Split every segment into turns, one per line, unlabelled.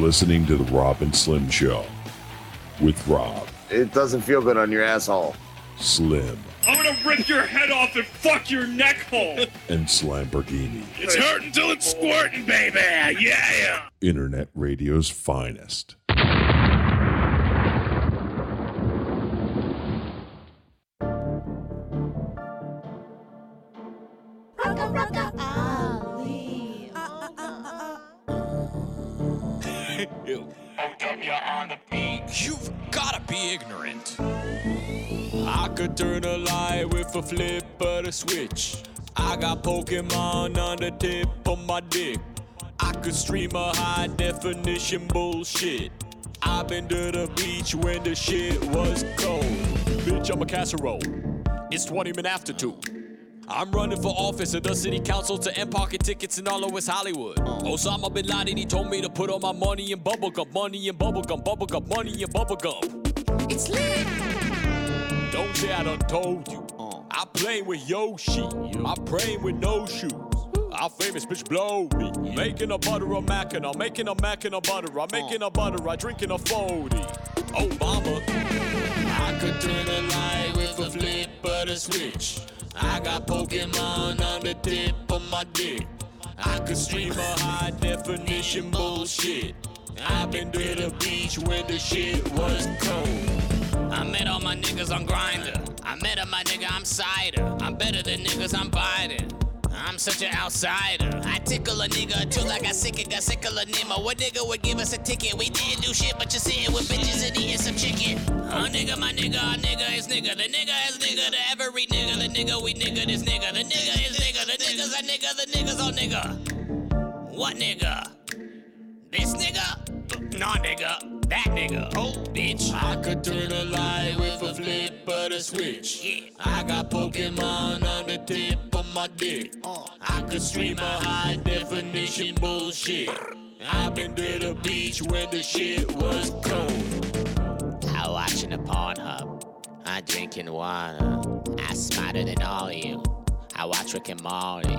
Listening to The Rob and Slim Show with Rob,
It doesn't feel good on your asshole.
Slim,
I'm gonna rip your head off and fuck your neck hole.
and Slamborghini.
It's hurting till it's squirting, baby. Yeah.
Internet radio's finest.
You've gotta be ignorant. I could turn a light with a flip of the switch. I got Pokemon on the tip of my dick. I could stream a high definition bullshit. I've been to the beach when the shit was cold. Bitch, I'm a casserole. It's 20 minutes after two. I'm running for office at the city council to end pocket tickets in all of West Hollywood. Oh. Osama bin Laden, he told me to put all my money in bubblegum, money in bubblegum, bubblegum, money in bubblegum. It's lit. Don't say I done told you. Oh. I play with Yoshi. I'm praying with no shoes. Our famous bitch blow me. Making a butter a mac and I'm making a mac and a butter. I'm making a butter, I drinking a 40. Obama. I could turn a light with a flip of the switch. I got Pokemon on the tip of my dick. I could stream a high definition bullshit. I've been to the beach when the shit was cold. I met all my niggas on Grindr. I met a my nigga, I'm cider. I'm better than niggas, I'm Biden. Such an outsider. I tickle a nigga until I got sick and got sick of a Nemo. What nigga would give us a ticket? We didn't do shit, but you're sitting with bitches and eating some chicken. Oh nigga, my nigga, our nigga is nigga. The nigga is nigga, the every nigga. The nigga, we nigga, this nigga. The nigga is nigga. The niggas are nigga. The niggas are nigga. What nigga? This nigga? Nah, nigga. That nigga. Oh, bitch. I could turn a lie with a flip of the switch. Yeah. I got Pokemon on the tip my dick. I could stream a high definition bullshit. I've been to the beach when the shit was cold. I watching the Pornhub. I drinking water. I smarter than all you. I watch Rick and Morty.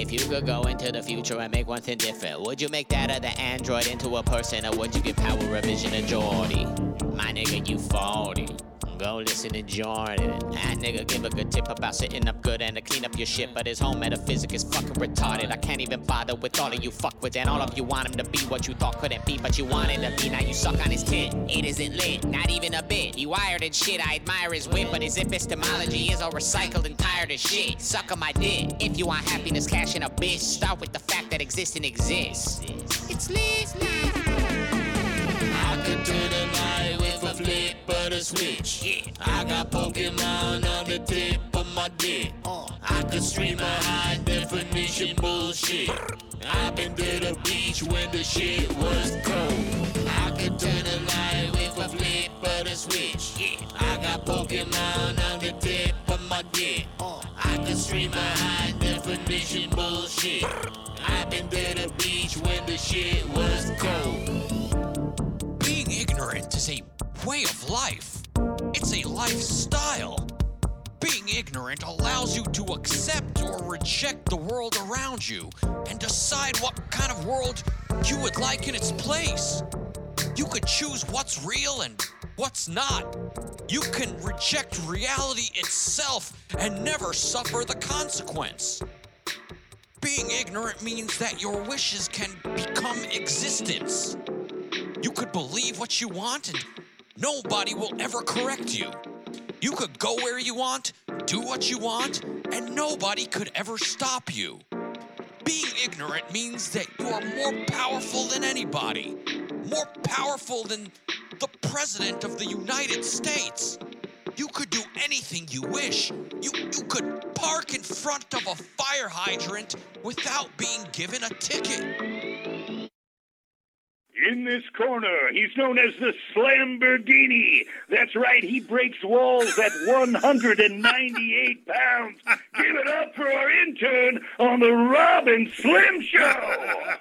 If you could go into the future and make one thing different, would you make that other android into a person or would you give power revision to Geordi? My nigga, you 40. Go listen to Jordan. That nigga give a good tip about sitting up good and to clean up your shit, but his whole metaphysic is fucking retarded. I can't even bother with all of you fuck with and all of you want him to be what you thought couldn't be, but you wanted to be. Now you suck on his tit. It isn't lit, not even a bit. He wired and shit. I admire his wit, but his epistemology is all recycled and tired as shit. Suck on my dick. If you want happiness, cash in a bitch. Start with the fact that existing exists. It's lit. I could turn a lie with a flip of the switch. Yeah. I got Pokemon on the tip of my dick. I could stream a high definition bullshit. I've been to the beach when the shit was cold. I could turn a light with a flip of the switch. Yeah. I got Pokemon on the tip of my dick. I could stream a high definition bullshit. I've been to the beach when the shit was cold.
Way of life. It's a lifestyle. Being ignorant allows you to accept or reject the world around you and decide what kind of world you would like in its place. You could choose what's real and what's not. You can reject reality itself and never suffer the consequence. Being ignorant means that your wishes can become existence. You could believe what you want and nobody will ever correct you. You could go where you want, do what you want, and nobody could ever stop you. Being ignorant means that you are more powerful than anybody, more powerful than the President of the United States. You could do anything you wish. You, you could park in front of a fire hydrant without being given a ticket.
In this corner, he's known as the Slamborghini. That's right, he breaks walls at 198 pounds. Give it up for our intern on the Rob and Slim Show.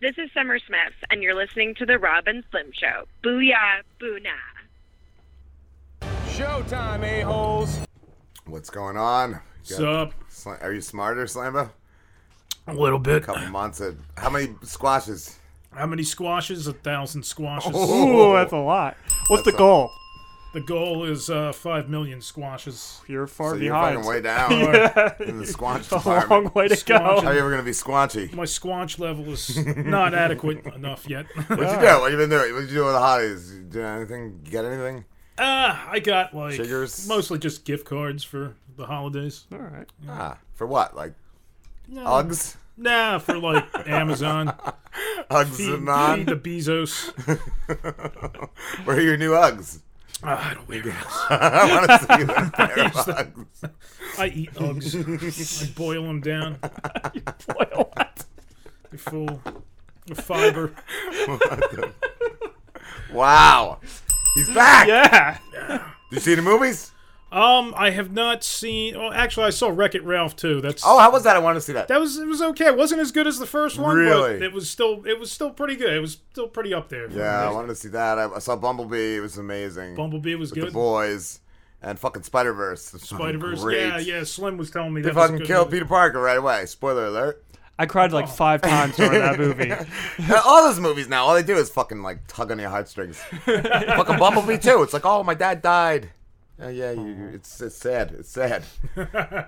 This is Summer Smith, and you're listening to The Rob and Slim Show. Booyah, boona.
Showtime, a-holes.
What's going on?
What's
You got-
up?
Are you smarter, Slambo?
A little bit.
couple months. Of, how many squashes?
How many squashes? A thousand squashes.
Oh.
Ooh, that's a lot. What's the
That's a-
goal?
The goal is uh, five million squashes.
You're far
So you're
behind.
fucking way down
Yeah.
in the squanch
A
department.
long way to go.
Squanch-
How are you ever gonna be squanchy?
My squanch level is not adequate enough yet.
What'd you do? What you been doing? What'd you do with the holidays? You do anything? Get anything?
Ah, I got like
Sugars?
mostly just gift cards for the holidays.
All right.
Ah, for what? Like
No.
Uggs?
Nah, for like Amazon.
Uggs
feed, feed the Bezos.
Where are your new Uggs?
Ah, I don't wear
I want to see that pair of
I used to-
Uggs.
I eat Uggs. I boil them down.
You boil what?
They're full of fiber.
Wow, he's back.
Yeah.
Did you see the movies?
Um, I have not seen. Well, actually, I saw Wreck It Ralph too. That's
Oh, how was that? I want to see that.
that was it was okay. It wasn't as good as the first one,
Really?
but it was still it was still pretty good. It was still pretty up there. for
Yeah, I wanted to see that. I, I saw Bumblebee. It was amazing.
Bumblebee was
With
good.
The boys and fucking Spider Verse.
Spider Verse. Yeah, yeah. Slim was telling me
They
that was a
fucking
good
killed
movie.
Peter Parker right away. Spoiler alert.
I cried like five times during that movie.
all those movies now, all they do is fucking like tug on your heartstrings. fucking Bumblebee too. It's like, oh, my dad died. Oh yeah, you, you- it's it's sad. It's sad.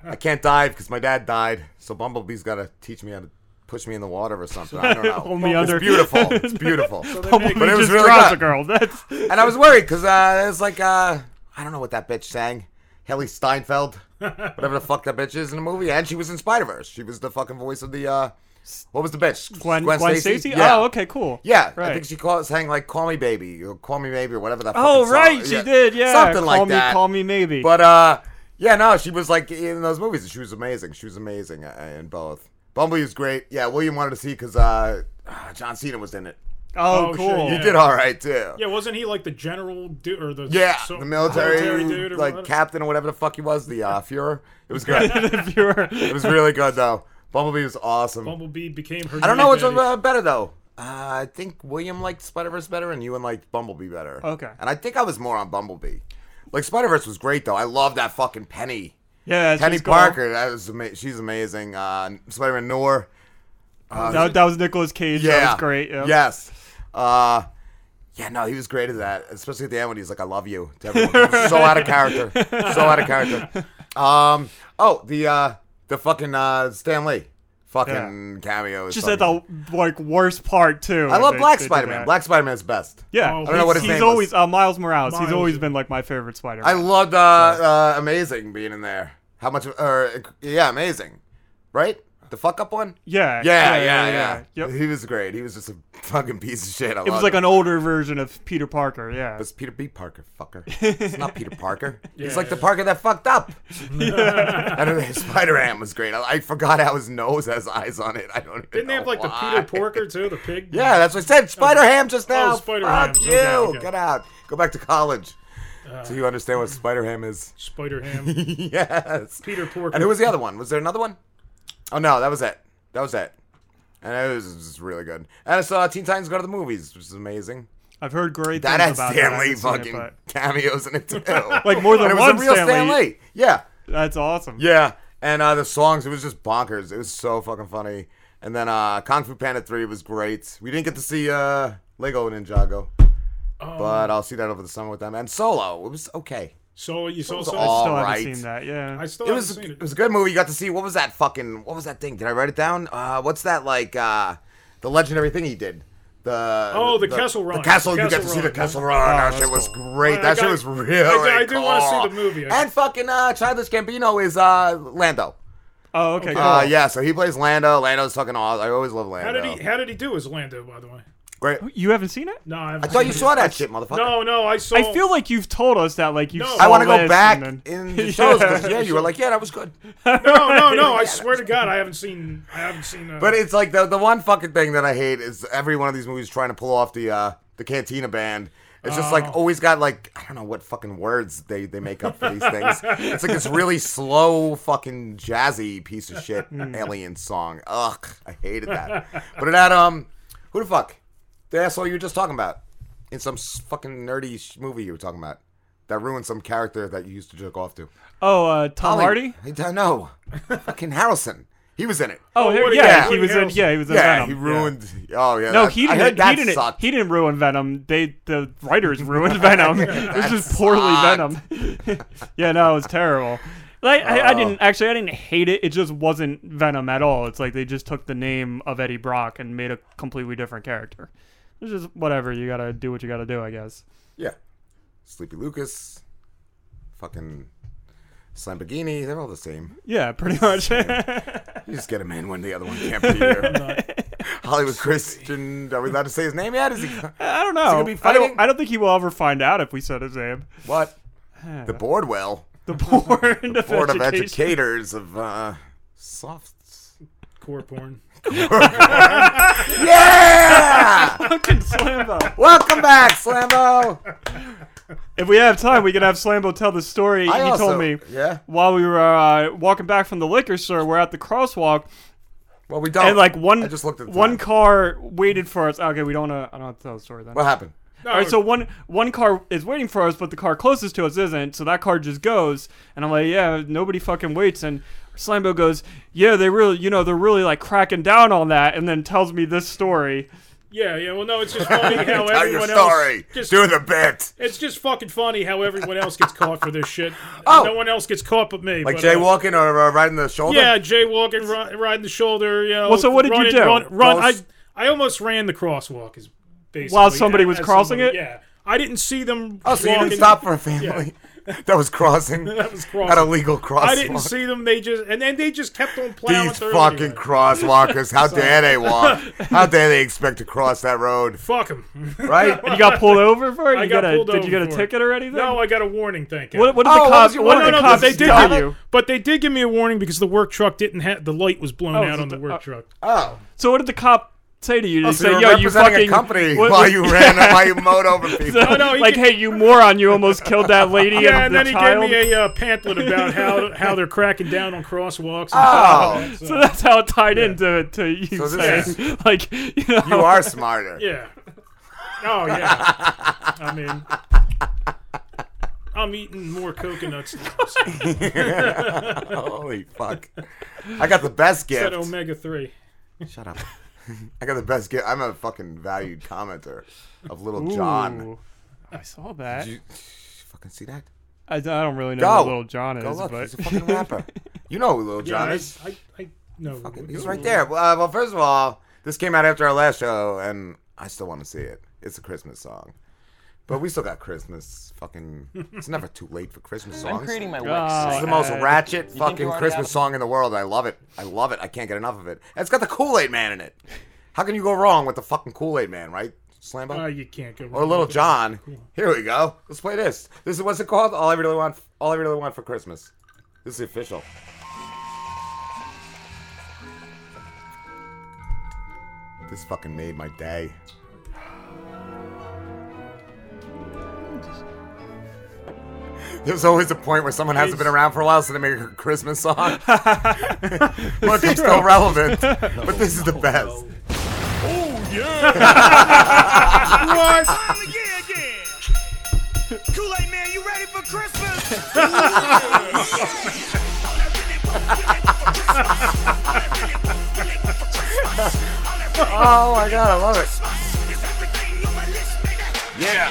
I can't dive because my dad died. So Bumblebee's got to teach me how to push me in the water or something. I don't know.
Hold me
it's beautiful. It's beautiful.
So
But it was really good.
a girl. That's
and I was worried because uh, it was like uh, I don't know what that bitch sang. Hailee Steinfeld, whatever the fuck that bitch is in the movie, and she was in Spider Verse. She was the fucking voice of the uh, what was the bitch?
Gwen, Gwen, Stacy.
Yeah.
Oh, okay, cool.
Yeah, I
Right.
think she called, sang like "Call Me Baby" or "Call Me Maybe" or whatever that.
Oh,
fucking song-
right, she did. Yeah,
something
call
like
me,
that.
Call me maybe.
But uh, yeah, no, she was like in those movies. She was amazing. She was amazing uh, in both. Bumblebee was great. Yeah, William wanted to see because uh, uh, John Cena was in it.
oh,
Oh,
cool.
shit,
He
Yeah.
did all right too.
Yeah, wasn't he like the general dude or the
Yeah,
so-
the military,
dude or
like
whatever?
captain or whatever the fuck he was, the uh, Fuhrer. It was good.
If you're-
it was really good though. Bumblebee was awesome.
Bumblebee became her.
I don't know which one's uh, better though. Uh, I think William liked Spider Verse better, and you and liked Bumblebee better.
Okay.
And I think I was more on Bumblebee. Like Spider Verse was great though. I love that fucking Peni.
yeah,
Peni
she's cool.
Parker. That was ama- she's amazing. Uh, Spider Man Noir.
that, that was Nicolas Cage.
Yeah.
That was great. Yeah.
Yes. Uh, yeah, no, he was great at that. Especially at the end when he's like, "I love you" to everyone. So out of character. So out of character. Um. Oh, the uh, the fucking uh, Stan Lee, fucking cameo. is
Just at the like worst part too.
I love
They-
Black Spider Man. Black Spider Man's best.
Yeah,
Oh,
I don't know what his
he's
name
always
was.
uh, Miles Morales. He's always been like my favorite Spider. Man.
I loved uh, uh, Amazing being in there. How much? Or yeah, Amazing, right? The fuck up one.
Yeah,
Yeah, yeah, yeah.
Yep.
He was great. He was just a fucking piece of shit. I
It was like
him.
an older version of Peter Parker. Yeah.
It's Peter B. Parker, fucker. It's not Peter Parker. He's
Yeah,
like the. Parker that fucked up. and Spider Ham was great. I, I forgot how his nose has eyes on it. I don't even
Didn't they have
know
like the. Peter Porker too, the pig?
Yeah, that's what I said. Oh. Spider Ham just oh, now.
Oh, Spider
Fuck
Hams.
you.
Okay, okay.
Get out. Go back to college. Uh. so you understand what Spider Ham is.
Spider Ham.
yes.
Peter Porker.
And who was the other one? Was there another one? Oh no, that was it. That was it. And it was just really good. And I saw Teen Titans Go to the Movies, which is amazing.
I've heard great
That
things about
Stan
that. I
Lee
haven't it,
fucking
but
cameos in it too.
Like more than
and it
one
was a real
Stan
Stan
Lee.
Lee. Yeah.
That's awesome.
Yeah, and uh, the songs, it was just bonkers. It was so fucking funny. And then uh, Kung Fu Panda 3 was great. We didn't get to see uh, Lego Ninjago,
Oh.
but I'll see that over the summer with them. And Solo, it was okay.
So you saw
was
so
all
Still
right.
haven't seen that. Yeah.
I still
It
haven't
was
seen
it
it.
was a good movie. You got to see what was that fucking what was that thing? Did I write it down? Uh, what's that like? Uh, the legendary thing he did. The
Oh, the castle Run.
The castle.
The
you got to see the
Castle
Kessel Run.
Oh,
that
that's
shit was
cool.
great.
I
that shit
got-
was
I
really
do- I do
cool.
wanna see the movie. I-
And fucking uh, Childish Gambino is uh, Lando.
oh, okay. Cool.
Uh, yeah, so he plays Lando. Lando's fucking awesome. I always love Lando.
How did he? How did he do as Lando? By the way.
Great.
You haven't seen it?
No, I,
I
haven't
thought
seen
you
it.
saw that shit, motherfucker.
No, no, I saw.
I feel like you've told us that, like you.
No.
saw
I want to go back
then-
in the shows because yeah, you were like, yeah, that was good.
no, no, no. I swear to God, I haven't seen. I haven't seen. Uh,
But it's like the the one fucking thing that I hate is every one of these movies trying to pull off the uh the Cantina band. It's just like
Oh.
always got like I don't know what fucking words they they make up for these things. It's like this really slow fucking jazzy piece of shit
Hmm.
alien song. Ugh, I hated that. But it had um who the fuck the asshole you were just talking about in some fucking nerdy sh- movie you were talking about that ruined some character that you used to jerk off to.
Oh, uh, Tom
Holly-
Hardy.
I don't know. fucking Harrelson. He was in it.
Oh,
Oh, Woody-
yeah,
Woody
he was in.
Harrelson.
Yeah, he was in
yeah,
Venom.
he ruined. Oh yeah.
No,
that-
he
I
didn't.
heard that
he didn't.
sucked.
He didn't ruin Venom. They, the writers, ruined Venom. it was just poorly
sucked.
Venom. yeah, no, it was terrible. Like I, I
Oh.
didn't actually. I didn't hate it. It just wasn't Venom at all. It's like they just took the name of Eddie Brock and made a completely different character. It's just whatever. You gotta do what you gotta do, I guess.
Yeah. Sleepy Lucas. Fucking Lamborghini. They're all the same.
Yeah, pretty much.
You just get him in when the other one can't be here. Hollywood Christian. Are we allowed to say his name yet? Is he?
I don't
Is he
know.
gonna be
I don't. I don't think he will ever find out if we said his name.
What? The board will.
The board of
Board of
education.
educators of uh, soft.
Core porn.
Yeah!
Fucking Slambo.
Welcome back, Slambo.
If we have time, we can have Slambo tell the story
I
he
also-
told me
Yeah.
while we were uh, walking back from the liquor store. We're at the crosswalk,
Well, we don't.
and like one
I just looked at the
one
time.
car waited for us. Okay, we don't. Uh, I don't have to tell the story then.
What happened?
All right, so one one car is waiting for us, but the car closest to us isn't. So that car just goes, and I'm like, yeah, nobody fucking waits. And Slambo goes, yeah, they really, you know, they're really like cracking down on that, and then tells me this story.
Yeah, yeah. Well, no, it's just funny how
Tell
everyone
your story.
else just
Do the bit.
It's just fucking funny how everyone else gets caught for this shit.
Oh.
no one else gets caught but me.
Like
but, uh,
jaywalking or uh, riding the shoulder?
Yeah, jaywalking, ri- riding the shoulder. You know,
Well, so what did you do?
Run, run, I I almost ran the crosswalk. Is basically
While somebody was crossing
somebody-
it?
Yeah, I didn't see them.
Oh, so you didn't stop for a family that was crossing?
That was crossing.
At a legal crosswalk.
I didn't see them. They just and then they just kept on plowing
These
through.
fucking
anyway.
crosswalkers. How dare they walk? How dare they expect to cross that road?
Fuck them.
Right?
And you got pulled over for it.
I
You
got
got a,
pulled
did
over
you get a ticket or anything?
No, I got a warning. Thank you.
What, what did
Oh,
the
what
cop?
was your
What
warning?
did the
no, no,
cops
they did. give-
you?
But they did give me a warning because the work truck didn't have the light was blown
Oh,
out on the
the-
work
uh,
truck.
Oh.
So what did the cop say to you? Did
Oh,
he
so
say,
you were
"Yo, you
representing
fucking
a company
what-
while you ran, while you mowed over people.
No, no, he
like,
did-
hey, you moron! You almost killed that lady
Yeah,
and
and
the
then he
child."
gave me a uh, pamphlet about how how they're cracking down on crosswalks. And
Oh.
shit.
so that's how it tied into to you
So this
saying, like, you know,
You are smarter.
yeah. Oh yeah. I mean, I'm eating more coconuts. Now, so.
Holy fuck. I got the best gift.
Said omega three.
Shut up. I got the best gift. I'm a fucking valued commenter of Little John.
I saw that.
Did you fucking see that?
I, I don't really know
Go.
who Little John is,
Go look.
but
He's a fucking rapper. You know who Little John
yeah,
is.
I, I, I no.
Fucking- he's right there. Well, uh, well, first of all, this came out after our last show, and I still want to see it. It's a Christmas song. But we still got Christmas. Fucking, it's never too late for Christmas songs.
I'm creating my
Oh,
this
is the most
uh,
ratchet
think
fucking
already
Christmas
have
song in the world. I love it. I love it. I can't get enough of it. And it's got the Kool Aid Man in it. How can you go wrong with the fucking Kool Aid Man, right, Slambo?
Uh, you can't go.
or
wrong
Little
with it.
John. Here we go. Let's play this. This is what's it called? All I really want. All I really want for Christmas. This is the official. This fucking made my day. There's always a point where someone hasn't been around for a while, so they make a Christmas song. Look, I'm still relevant, but this is the best. Oh yeah!
what?
Kool-Aid man, you ready for Christmas?
Oh my god, I love it. Yeah.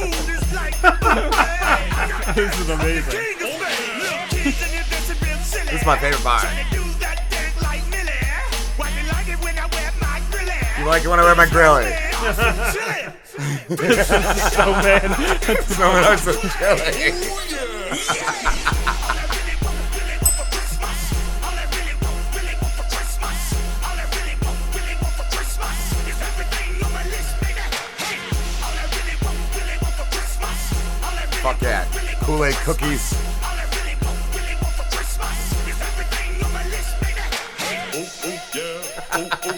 this
is amazing.
This is my favorite part. You like it when I wear my grilly?
Snowman.
Snowman are so chilly. Fuck yeah. Kool-Aid cookies. Oh, oh,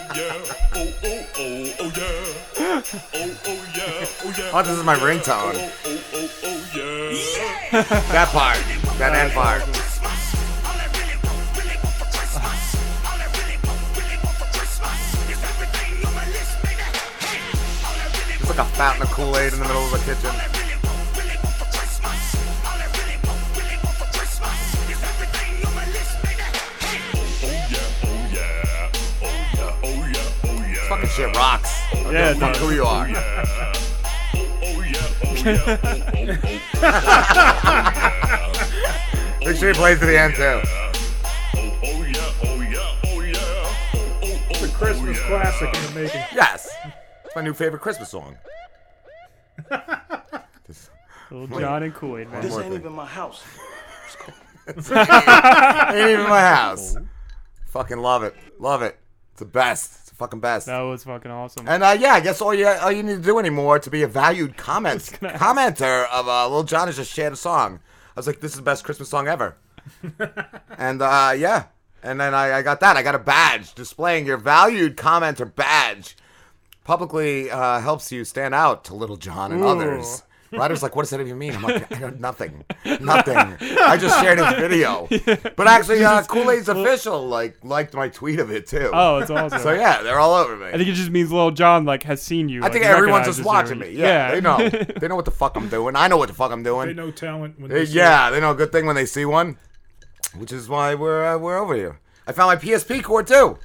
oh, this is my ringtone. Oh, that part. That end part. It's like a fountain of Kool-Aid in the middle of the kitchen. Fucking shit rocks. I don't
Yeah,
give a
it
fuck who you are. Make sure you play to the end too.
It's a Christmas classic in the making.
Yes. It's my new favorite Christmas song.
Little John and Kool Aid, man.
This ain't
even my house.
ain't even my house. Fucking love it. Love it. It's the best. Fucking best.
That was fucking awesome.
And uh, yeah, I guess all you all you need to do anymore to be a valued comment commenter of uh, Lil Jon is just shared a song. I was like, this is the best Christmas song ever. and uh, yeah, and then I, I got that. I got a badge displaying your valued commenter badge. Publicly uh, helps you stand out to Little John and
Ooh.
others. Ryder's like, what does that even mean? I'm like, I got nothing, nothing. I just shared his video, but actually, uh, Kool Aid's official like liked my tweet of it too.
Oh, it's awesome.
So yeah, they're all over me.
I think it just means Little John like has seen you.
I
like,
think everyone's just watching
you.
me. Yeah, they know. they know what the fuck I'm doing. I know what the fuck I'm doing.
They know talent when
They-
they see
yeah, they know a good thing when they see one, which is why we're uh, we're over here. I found my PSP core too.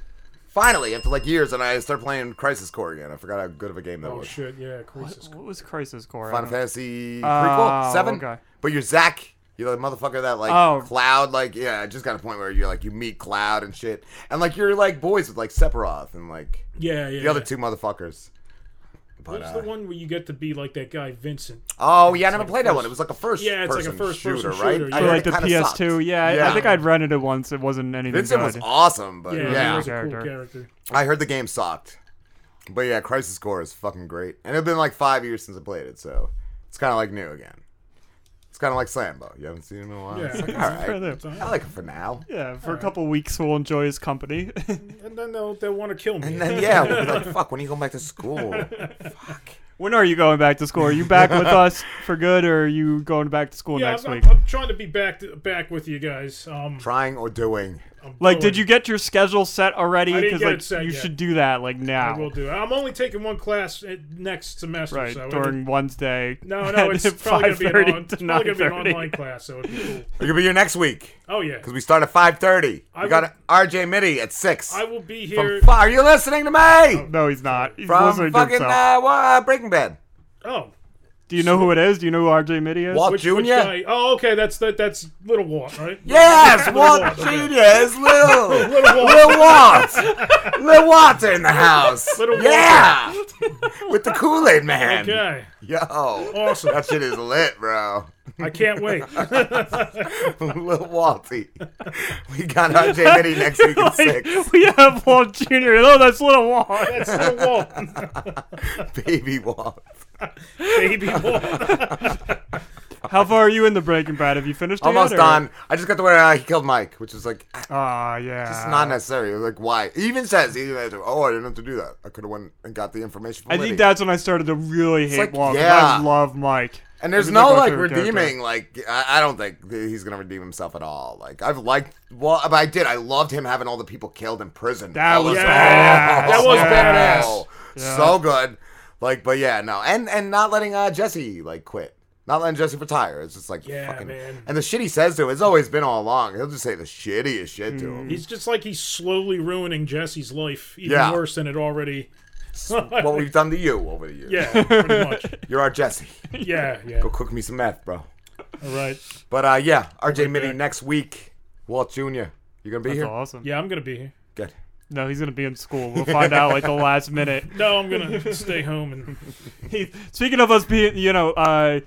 Finally, after like years, and I started playing Crisis Core again. I forgot how good of a game that was.
Oh
was.
shit, yeah, Crisis.
What was Crisis Core? I
Final
don't.
Fantasy
Oh,
prequel seven.
okay.
But you're Zack. You're the motherfucker that like
Oh.
Cloud. Like yeah, it just got a point where you're like you meet Cloud and shit, and like you're like boys with like Sephiroth and like
Yeah, yeah.
the other
yeah.
two motherfuckers. But,
What's
uh,
the one where you get to be like that guy Vincent?
Oh yeah, I never
like a
played that
first-
one. It was like a first.
Yeah, it's like a
person
first-person
shooter, right?
shooter,
I
For
yeah.
heard
like the PS2,
sucked.
yeah, I- I think I'd rented it once. It wasn't anything
Vincent
good.
was awesome, but
Yeah,
yeah,
he was a cool
Character.
character.
I heard the game sucked. But yeah, Crisis Core is fucking great, and it's been like five years since I played it, so it's kind of like new again. It's kind of like Slambo. You haven't seen him in a while.
Yeah.
It's like,
It's
all
fair
right,
enough.
I like him for now.
Yeah, for a couple weeks we'll enjoy his company.
And then they'll, they'll want to kill me.
And then yeah, we'll be like, fuck, when are you going back to school? Fuck.
When are you going back to school? Are you back with us for good, or are you going back to school
yeah,
next
I'm,
week?
I'm, I'm trying to be back to, back with you guys. Um,
Trying or doing?
I'm
Like,
going-
did you get your schedule set already? Because like
it set
you
yet.
should do that like now.
I will do. it. I'm only taking one class next semester.
Right
so
during Wednesday.
No, no, it's probably gonna be an,
5:30
on,
to
it's probably gonna be an online class, so it'd be cool.
It could be here next week.
Oh yeah,
Because we start at 5.30. We
I
got
will-
RJ Mitte at 6.
I will be here.
fi- are you listening to me?
No, he's not. He's
From
listening
fucking
himself.
uh, wha- uh, Breaking Bad.
Oh,
Do you know who it is? Do you know who RJ Mitte is?
Walt
which,
Jr.?
which guy? Oh, okay, that's that. That's Little Walt, right?
Yes,
Little
Walt
okay.
Jr. is Lil.
Little Walt.
Lil Walt. Lil Walt's in the house.
Little
yeah. With the Kool-Aid man.
Okay,
Yo.
Awesome.
That shit is lit, bro.
I can't wait.
Lil Walty. We got RJ Mitte next week at 6.
We have Walt Jr. Oh, that's Little Walt.
That's Little Walt,
Baby Walt.
Baby Walt.
How far are you in the Breaking Bad? Have you finished it
Almost
yet,
done. I just got to where uh, he killed Mike, which is like
Ah, yeah.
just not necessary. Like why? He even says, he even says, "Oh, I didn't have to do that. I could have went and got the information." From
I
Liddy."
think that's when I started to really hate
like,
Walt. 'cause
yeah.
I love Mike.
And there's no like
favorite character.
redeeming. Like I, I don't think he's gonna redeem himself at all. Like I've liked. Well, but I did. I loved him having all the people killed in prison.
That
All
was
those-
badass.
That was badass.
Yeah.
So good. Like, but yeah, no, and and not letting uh, Jesse like quit. Not letting Jesse retire. It's just like
Yeah,
fucking.
man.
And the shit he says to him has always been all along. He'll just say the shittiest shit to
Mm.
him.
He's just like he's slowly ruining Jesse's life, even
Yeah.
worse than it already.
what we've done to you over the years.
Yeah, pretty much.
You're our Jesse.
Yeah, yeah.
Go cook me some meth, bro.
All right.
But uh, yeah, RJ
Right Mitte
next week. Walt Jr. you're gonna be
That's
here?
awesome.
Yeah, I'm gonna be here.
Good.
No, he's gonna be in school. We'll find out like the last minute.
No, I'm gonna stay home and.
He, speaking of us being, you know, uh,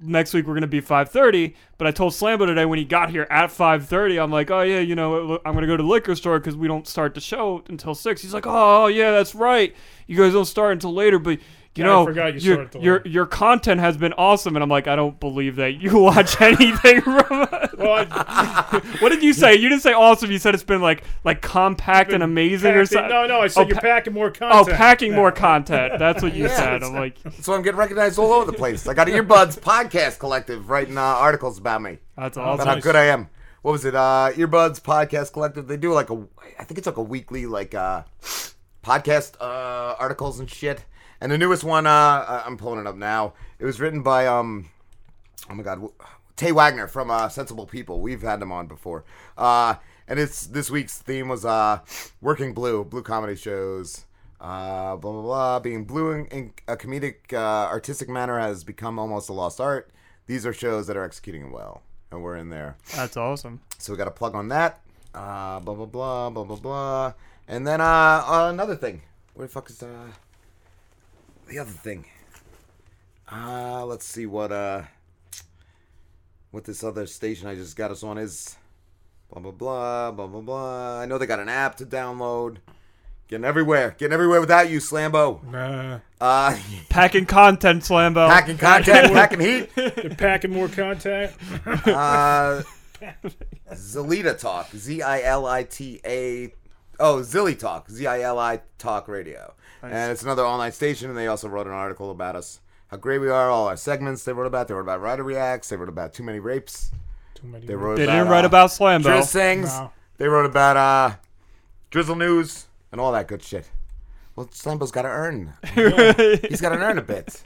next week we're gonna be 5:30. But I told Slambo today when he got here at 5:30, I'm like, oh yeah, you know, I'm gonna go to the liquor store because we don't start the show until six. He's like, oh yeah, that's right. You guys don't start until later, but. You
Yeah,
know,
you
your, your your content has been awesome, and I'm like, I don't believe that you watch anything from.
Well, I,
what did you say? You didn't say awesome. You said it's been like like compact and amazing or something.
No, no, I said
Oh,
you're
pa-
packing more content.
Oh, packing
No.
more content. That's what you
Yeah,
said. I'm like,
So I'm getting recognized all over the place. I got Earbuds Podcast Collective writing uh, articles about me.
that's awesome.
About
awesome.
how good I am. What was it? Uh, Earbuds Podcast Collective. They do like a, I think it's like a weekly like uh, podcast uh, articles and shit. And the newest one, uh, I'm pulling it up now. It was written by um, oh my god, Tay Wagner from uh, Sensible People. We've had them on before. Uh, and it's this week's theme was uh, working blue, blue comedy shows. Uh, blah blah blah. Being blue in, in a comedic, uh, artistic manner has become almost a lost art. These are shows that are executing well, and we're in there.
That's awesome.
So we got a plug on that. Uh, blah blah blah blah blah blah. And then uh, uh another thing. Where the fuck is uh the other thing? Uh let's see what uh what this other station I just got us on is. Blah blah blah blah blah blah. I know they got an app to download. Getting everywhere, getting everywhere without you, Slambo.
Nah,
Uh,
Packing content, Slambo.
packing content, packing heat.
they're packing more content.
Uh, Zilita Talk. Z I L I T A. Oh, Zilly Talk. Z I L I Talk Radio. And it's another online station, and they also wrote an article about us. How great we are, all our segments they wrote about. They wrote about Ryder Reacts. They wrote about Too Many Rapes.
Too many.
They wrote
They
about,
didn't write
uh,
about Slambo.
Drizzle Sings.
No.
They wrote about uh, Drizzle News and all that good shit. Well, Slambo's got to earn. He's got to earn a bit.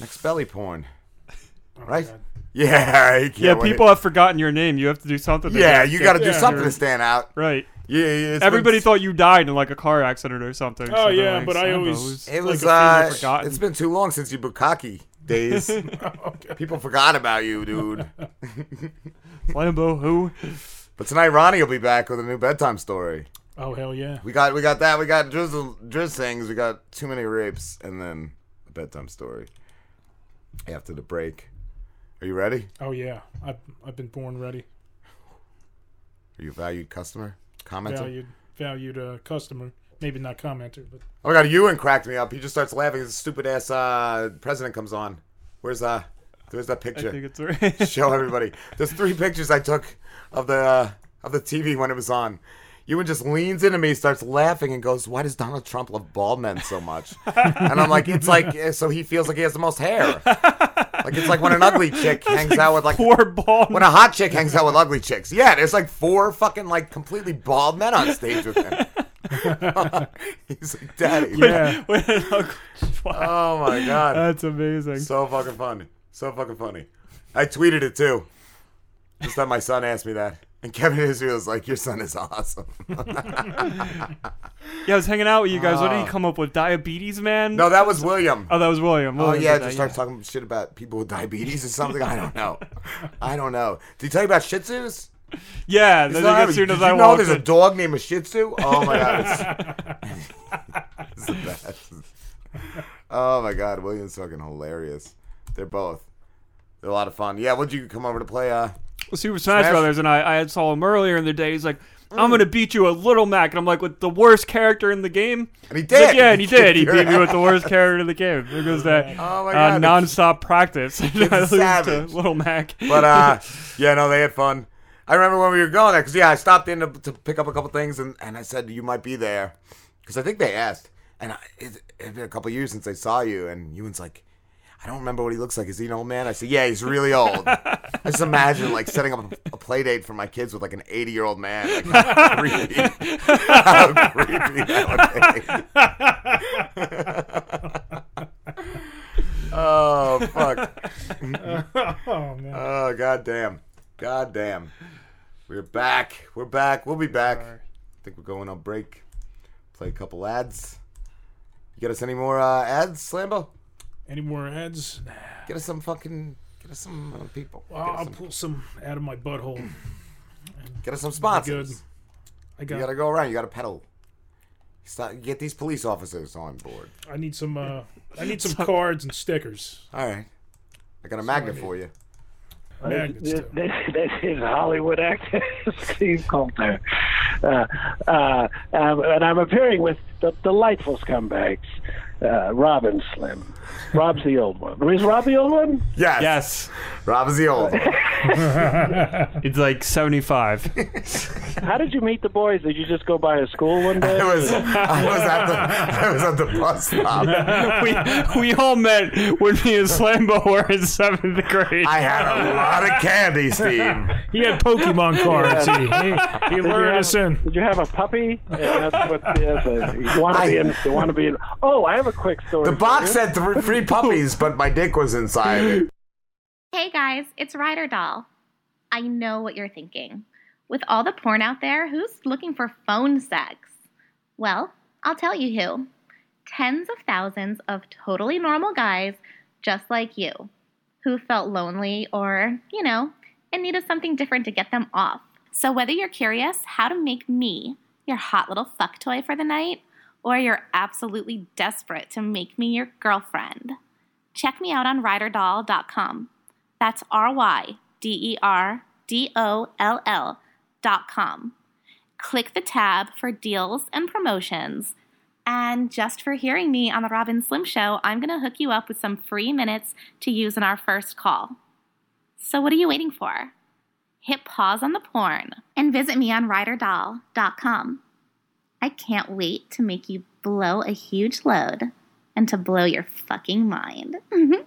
Next belly porn. Right?
God.
Yeah, he can't
yeah,
wait.
people have forgotten your name. You have to do something. to
Yeah, you got to do
Yeah.
something to stand out.
Right.
Yeah, yeah, it's
Everybody
been,
thought you died in like a car accident or something.
Oh,
they're
yeah,
like,
but I always-
It was.
a thing
uh, it's been too long since your Bukaki days. People forgot about you, dude.
Slambo who?
But tonight, Ronnie will be back with a new bedtime story.
Oh hell yeah!
We got, we got that. We got Drizzle, Driz things. We got too many rapes, and then a bedtime story. After the break, are you ready?
Oh yeah! I've I've been born ready.
Are you a valued customer? Commenter.
Valued valued uh, customer. Maybe not commenter, but
Oh my god, Ewan cracked me up. He just starts laughing. His stupid ass uh, president comes on. Where's uh? Where's that
I
picture?
think it's right.
Show everybody. There's three pictures I took of the uh, of the TV when it was on. Ewan just leans into me, starts laughing, and goes, "Why does Donald Trump love bald men so much?" and I'm like, "It's like eh, so he feels like he has the most hair. Like it's like when an ugly chick hangs out with like
Poor bald.
when a hot chick hangs out with ugly chicks. Yeah, there's like four fucking like completely bald men on stage with him. He's like, "Daddy."
yeah,
When an ugly-
Oh my god.
That's amazing.
So fucking funny. So fucking funny. I tweeted it too. Just that my son asked me that. And Kevin Israel was like, Your son is awesome.
Yeah, I was hanging out with you guys. what did
Oh.
he come up with? Diabetes, man?
no, that was William.
Oh, that was William.
Oh
William
yeah,
did
just
that,
start talking shit about people with diabetes or something. I don't know. I don't know. Did he tell you about Shih Tzus?
Yeah, then
not
as soon
Did
as
you
I
know
walked
there's a dog named a Shih Tzu? Oh my god, it's, it's the best. Oh my god, William's fucking hilarious. They're both. They're a lot of fun. Yeah, what'd you come over to play? Uh,
Super Smash,
Smash?
Brothers, and I, I had saw him earlier in the day. He's like,
Mm.
I'm gonna beat you a Little Mac, and I'm like, with the worst character in the game.
and he
He's like,
did.
yeah, and he did. He beat me with the worst character in the game. There goes that
Oh my
uh,
God, the
non-stop practice. I
a
lose to
savage.
Little Mac.
But uh, yeah, no, they had fun. I remember when we were going there because yeah, I stopped in to, to pick up a couple things and, and I said you might be there because I think they asked and I, it had been a couple years since I saw you and Ewan's like, I don't remember what he looks like. Is he an old man? I said, yeah, he's really old. I just imagine like setting up a, a play date for my kids with like an 80 year old man. Like, how creepy. how creepy that would be. oh, fuck.
Oh, man.
Oh, god damn. God damn. We're back. We're back. We'll be back. I think we're going on break. Play a couple ads. You get us any more uh, ads, Slambo?
Any more ads?
Get us some fucking. Get us some uh, people.
Well,
get, us
I'll
some,
pull some out of my butthole.
get us some spots.
Good.
sponsors.
I
You
got.
gotta go around. You gotta pedal. Stop, get these police officers on board.
I need some. Uh, I need some cards and stickers.
All right. I got a magnet for you.
Magnets.
This, this, this is Hollywood actor Steve Coulter. Uh, uh, um, and I'm appearing with the delightful scumbags, uh, Rob and Slim. Rob's the old one. Is Rob the old one?
Yes.
Yes.
Rob is the old. one.
It's like 75.
How did you meet the boys? Did you just go by a school one day?
I was, I was at the, I was at the bus stop.
we, we all met when me and Slambo were in seventh grade.
I had a lot of candy, Steve.
He had Pokemon cards. He, he, he
Did you, have,
us in.
did you have a puppy? Yeah, that's what, yes, you want to be in. You want to be in. Oh, I have a quick story.
The box
you.
said th- three puppies, but my dick was inside it.
Hey guys, it's Ryder Doll. I know what you're thinking. With all the porn out there, who's looking for phone sex? Well, I'll tell you who. Tens of thousands of totally normal guys just like you who felt lonely or, you know, in need of something different to get them off. So whether you're curious how to make me your hot little fuck toy for the night, or you're absolutely desperate to make me your girlfriend, check me out on ryderdoll.com. That's R Y D E R D O L L dot com. Click the tab for deals and promotions. And just for hearing me on the Rob and Slim Show, I'm going to hook you up with some free minutes to use in our first call. So, what are you waiting for? Hit pause on the porn and visit me on ryderdoll.com. I can't wait to make you blow a huge load and to blow your fucking mind.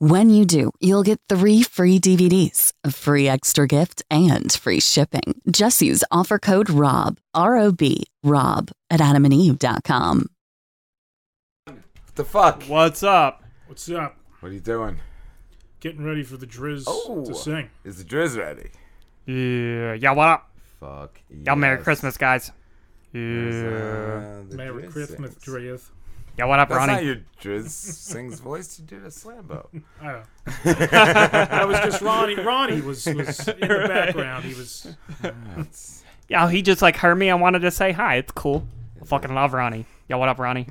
When you do, you'll get three free DVDs, a free extra gift, and free shipping. Just use offer code ROB, R O B, ROB at adamandeve.com.
What the fuck?
What's up?
What's up?
What are you doing?
Getting ready for the Driz
Oh,
to sing.
Is the Driz ready?
Yeah. Yeah, what up?
Fuck.
Y'all Merry. Christmas, guys. Yeah.
uh,
Merry
Driz
Christmas,
sings.
Driz.
Yeah, what up,
That's
Ronnie?
not your Driz sings voice. You did a Slambo.
I don't know. that was just Ronnie. Ronnie was, was in the background. He was.
Yeah, he just like heard me and wanted to say hi. It's cool. I fucking love Ronnie. Yeah, what up, Ronnie?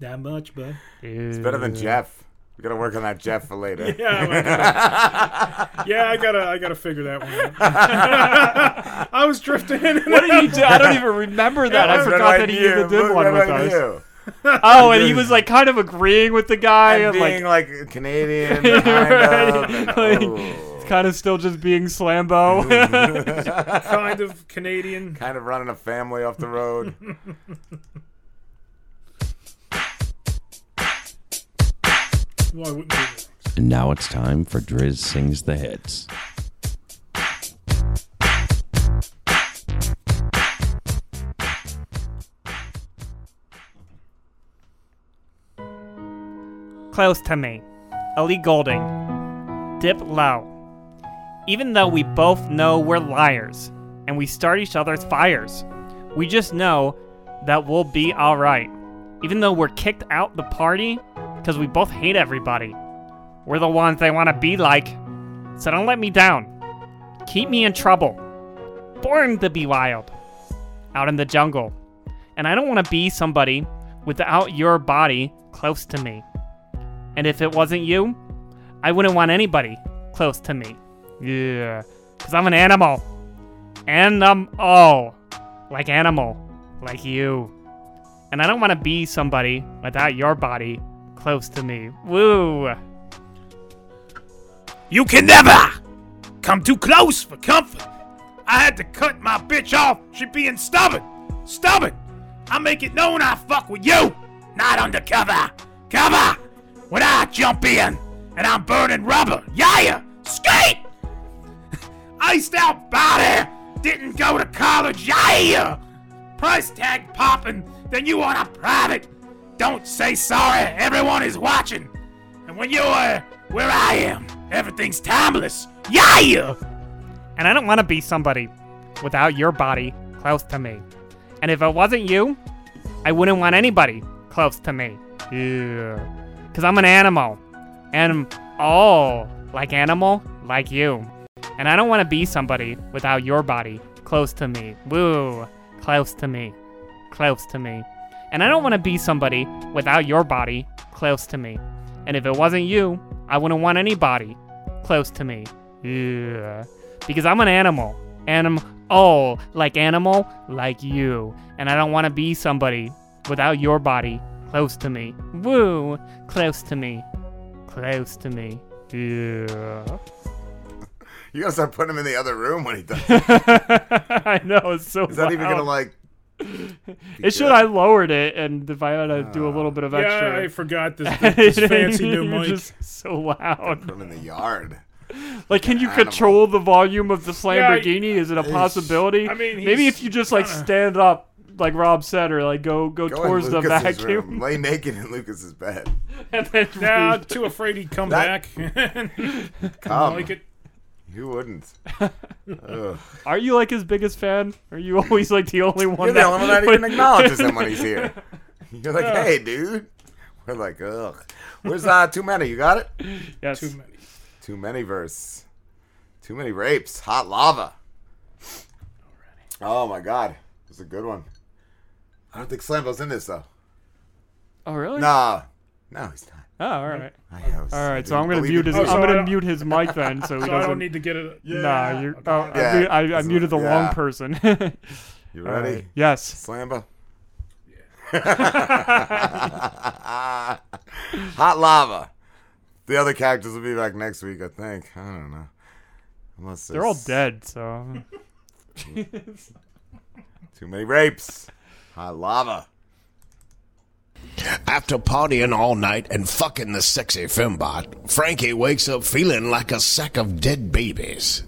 That much, bud.
It's better than Jeff. We gotta work on that Jeff for later.
Yeah, I gotta, yeah, I gotta, I gotta figure that one out. I was drifting in.
What did you do? I don't even remember that. I
Yeah,
forgot that he even did one with us. Oh, and he was like kind of agreeing with the guy
And
and, like
being like Canadian, kind of. and-
Like,
oh.
kind of still just being Slambo.
kind of Canadian.
Kind of running a family off the road.
Why wouldn't you?
And now it's time for Driz Sings the Hits.
Close to me. Ellie Goulding. Dip low. Even though we both know we're liars, and we start each other's fires, we just know that we'll be alright. Even though we're kicked out the party because we both hate everybody. We're the ones they want to be like. So don't let me down. Keep me in trouble. Born to be wild. Out in the jungle. And I don't want to be somebody without your body close to me. And if it wasn't you, I wouldn't want anybody close to me. Yeah. Because I'm an animal. And I'm all like animal, like you. And I don't want to be somebody without your body close to me. Woo.
You can never come too close for comfort. I had to cut my bitch off. She being stubborn. Stubborn. I make it known I fuck with you, not undercover. Cover. When I jump in and I'm burning rubber. Yeah. Skate. Iced out body. Didn't go to college. Yeah. Price tag popping. Then you want a private. Don't say sorry. Everyone is watching. And when you're where I am, everything's timeless. Yeah!
And I don't want to be somebody without your body close to me. And if it wasn't you, I wouldn't want anybody close to me. Yeah. Because I'm an animal. And I'm all like animal, like you. And I don't want to be somebody without your body close to me. Woo. Close to me. Close to me. And I don't want to be somebody without your body close to me. And if it wasn't you, I wouldn't want anybody close to me. Yeah. Because I'm an animal. And I'm all like animal, like you. And I don't want to be somebody without your body close to me. Woo! Close to me. Close to me. Yeah.
You gotta start putting him in the other room when he does.
I know it's so.
Is that even gonna
loud.
like?
It should. I lowered it, and if I had to do a little ah. bit of extra.
Yeah,
extra,
I forgot this- this fancy new
You're
mic.
Just so loud.
Put him in the yard.
Like, can you
Animal.
control the volume of the
Yeah, I-
Lamborghini? Is it a possibility?
I mean,
maybe if you just like
kinda-
stand up, like Rob said, or like go go,
Go
towards the vacuum.
room. Lay naked in Lucas's bed.
and then
Nah, too afraid he'd come
That-
back.
Come.
like it.
You wouldn't. Ugh.
Are you like his biggest fan? Are you always like the only one?
You're the
that-
only one that even acknowledges him when he's here. You're like,
Yeah.
hey, dude. We're like, ugh. Where's uh, too many? You got it?
Yes.
Too many.
Too many verse. Too many rapes. Hot lava. Oh my god. it's a good one. I don't think Slambo's in this though.
Oh really?
Nah. No, he's not.
Oh, all right.
I was-
All so I'm gonna mute his.
Oh, so
I'm gonna mute his mic then, so he
So I
doesn't.
don't need to get it.
Nah, you're. Oh, I,
Yeah,
mu- I, I muted the
yeah.
wrong person.
You ready?
right. Yes.
Slambo. Yeah. Hot lava. The other characters will be back next week, I think. I don't know. Unless
They're all dead, so.
Too many rapes. Hot lava.
After partying all night and fucking the sexy fembot, Frankie wakes up feeling like a sack of dead babies.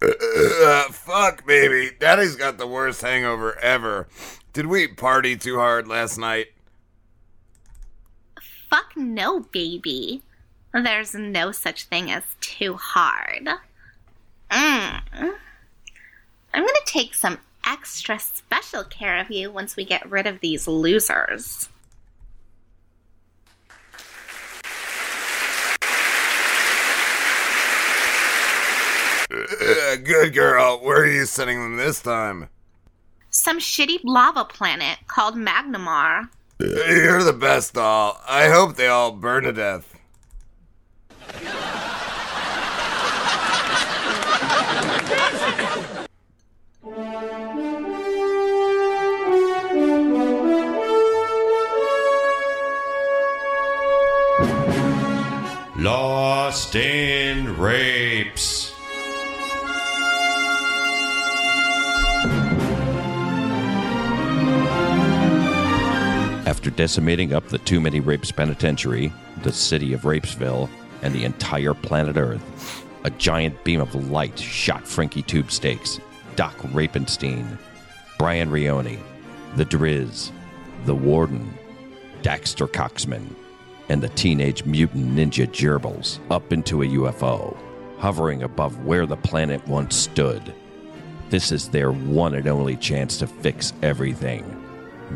Uh, fuck, baby. Daddy's got the worst hangover ever. Did we party too hard last night?
Fuck no, baby. There's no such thing as too hard. Mm. I'm gonna take some extra special care of you once we get rid of these losers.
Uh, good girl. Where are you sending them this time?
Some shitty lava planet called Magnamar.
You're the best, doll. I hope they all burn to death.
Lost in rapes.
After decimating up the Too Many Rapes Penitentiary, the city of Rapesville, and the entire planet Earth, a giant beam of light shot Frankie Tube Steaks, Doc Rapenstein, Brian Rione, the Driz, the Warden, Daxter Coxman, and the Teenage Mutant Ninja Gerbils up into a UFO, hovering above where the planet once stood. This is their one and only chance to fix everything.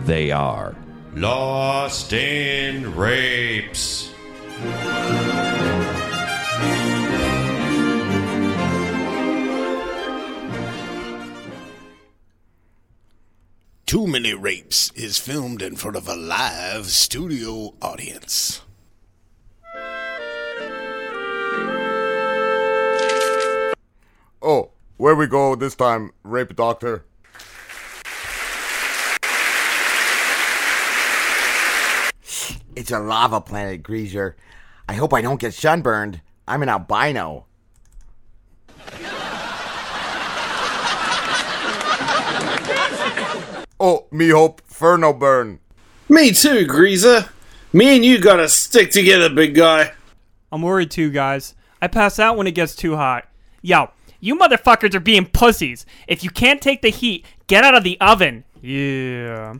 They are
Lost in Rapes.
Too Many Rapes is filmed in front of a live studio audience.
Oh, where we go this time, rape doctor? It's a lava planet, Greaser. I hope I don't get sunburned. I'm an albino. Oh, me hope Furno burn.
Me too, Greaser. Me and you gotta stick together, big guy.
I'm worried too, guys. I pass out when it gets too hot. Yo, you motherfuckers are being pussies. If you can't take the heat, get out of the oven. Yeah.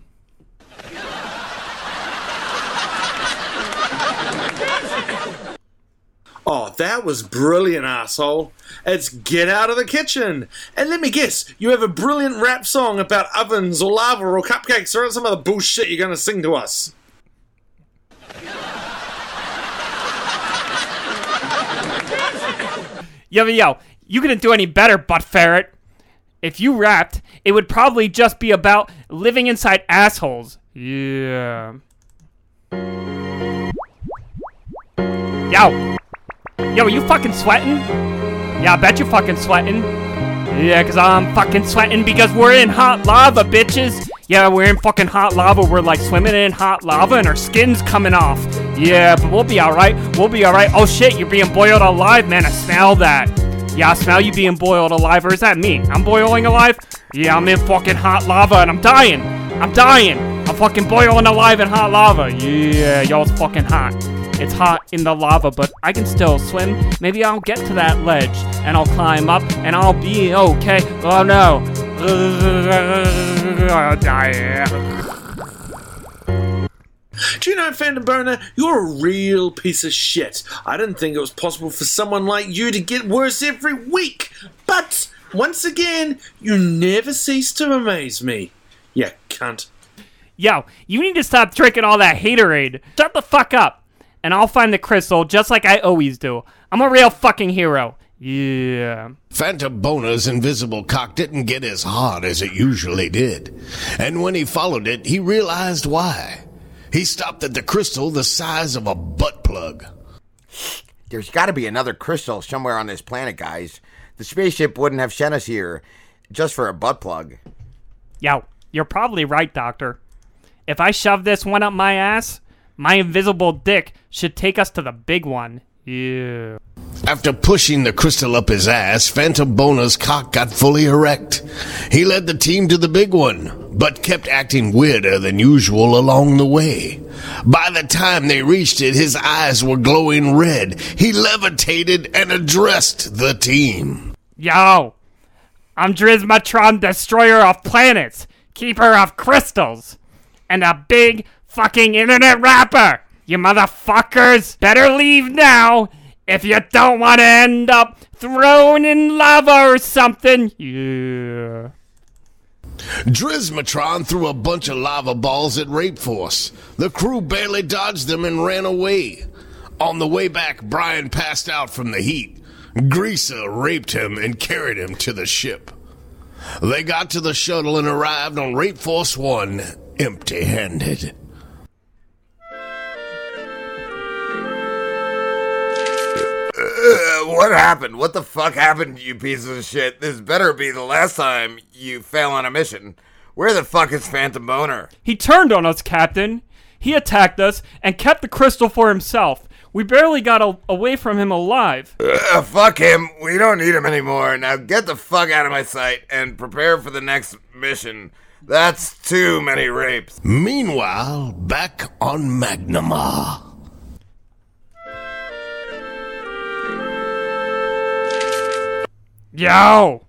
Oh, that was brilliant, asshole. It's Get Out of the Kitchen. And let me guess, you have a brilliant rap song about ovens or lava or cupcakes or some other bullshit you're gonna sing to us.
Yo, yo, you couldn't do any better, butt ferret. If you rapped, it would probably just be about living inside assholes. Yeah. Yo. Yo, are you fucking sweating? Yeah, I bet you're fucking sweating. Yeah, cause I'm fucking sweating because we're in hot lava, bitches. Yeah, we're in fucking hot lava. We're like swimming in hot lava and our skin's coming off. Yeah, but we'll be alright. We'll be alright. Oh shit, you're being boiled alive, man. I smell that. Yeah, I smell you being boiled alive, or is that me? I'm boiling alive? Yeah, I'm in fucking hot lava and I'm dying. I'm dying. I'm fucking boiling alive in hot lava. Yeah, y'all's fucking hot. It's hot in the lava, but I can still swim. Maybe I'll get to that ledge and I'll climb up and I'll be okay. Oh no. I'll die.
Do you know, Phantom Boner, you're a real piece of shit. I didn't think it was possible for someone like you to get worse every week. But, once again, you never cease to amaze me. You cunt.
Yo, you need to stop drinking all that haterade. Shut the fuck up. And I'll find the crystal just like I always do. I'm a real fucking hero. Yeah.
Phantom Boner's invisible cock didn't get as hard as it usually did. And when he followed it, he realized why. He stopped at the crystal the size of a butt plug.
There's got to be another crystal somewhere on this planet, guys. The spaceship wouldn't have sent us here just for a butt plug.
Yo, you're probably right, Doctor. If I shove this one up my ass, my invisible dick should take us to the big one. Yeah.
After pushing the crystal up his ass, Phantom Boner's cock got fully erect. He led the team to the big one, but kept acting weirder than usual along the way. By the time they reached it, his eyes were glowing red. He levitated and addressed the team.
Yo, I'm Drizmatron, destroyer of planets, keeper of crystals, and a big fucking internet rapper. You motherfuckers better leave now if you don't want to end up thrown in lava or something. Yeah.
Drizmatron threw a bunch of lava balls at Rape Force. The crew barely dodged them and ran away. On the way back, Brian passed out from the heat. Greaser raped him and carried him to the ship. They got to the shuttle and arrived on Rape Force 1 empty handed.
What happened? What the fuck happened, you piece of shit? This better be the last time you fail on a mission. Where the fuck is Phantom Boner?
He turned on us, Captain. He attacked us and kept the crystal for himself. We barely got a- away from him alive.
Uh, fuck him. We don't need him anymore. Now get the fuck out of my sight and prepare for the next mission. That's too many rapes.
Meanwhile, back on Magnamar.
Yo!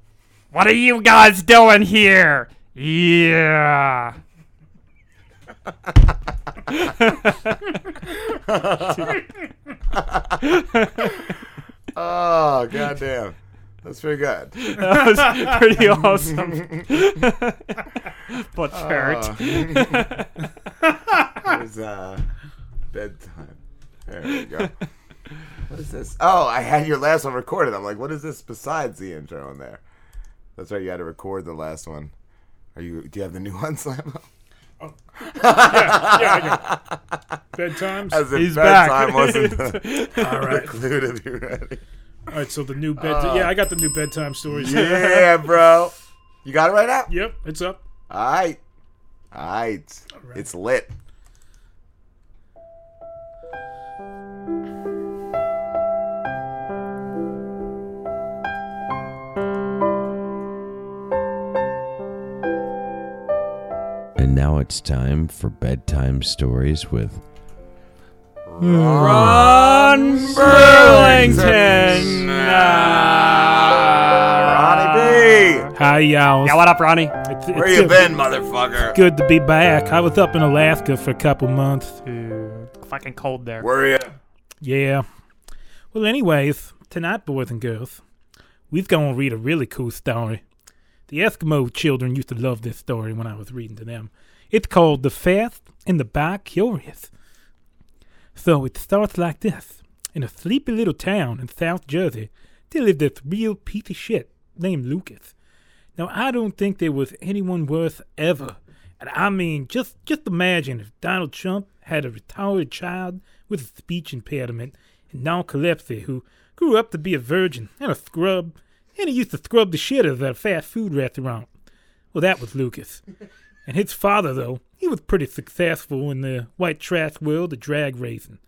What are you guys doing here? Yeah.
oh goddamn, that's pretty good.
That was pretty awesome. but
Oh.
hurt.
was uh, bedtime. There we go. What is this? Oh, I had your last one recorded. I'm like, what is this besides the intro in there? That's right. You had to record the last one. Are you? Do you have the new one, Slammo?
Oh. yeah, yeah, I got bedtimes.
As if
He's
bedtime
back.
wasn't the,
All right.
the clue to be ready.
All right, so the new bed.
Oh.
yeah, I got the new bedtime stories.
Yeah, bro. You got it right now.
Yep, it's up.
All right. All right. It's lit.
And now it's time for bedtime stories with
Ron Burlington.
Ronnie B.
Hi, y'all.
Yeah, what up, Ronnie?
It's,
Where
it's
you
good-
been, motherfucker?
Good to be back. I was up in Alaska for a couple months.
Dude, fucking cold there.
Where you?
Yeah. Well, anyways, tonight, boys and girls, we're going to read a really cool story. The Eskimo children used to love this story when I was reading to them. It's called The Fast and the Bi Curious. So it starts like this. In a sleepy little town in South Jersey, there lived this real piece of shit named Lucas. Now, I don't think there was anyone worse ever. And I mean, just just imagine if Donald Trump had a retarded child with a speech impediment and narcolepsy who grew up to be a virgin and a scrub, and he used to scrub the shit out of a fast food restaurant. Well, that was Lucas. And his father, though, he was pretty successful in the white trash world of drag racing.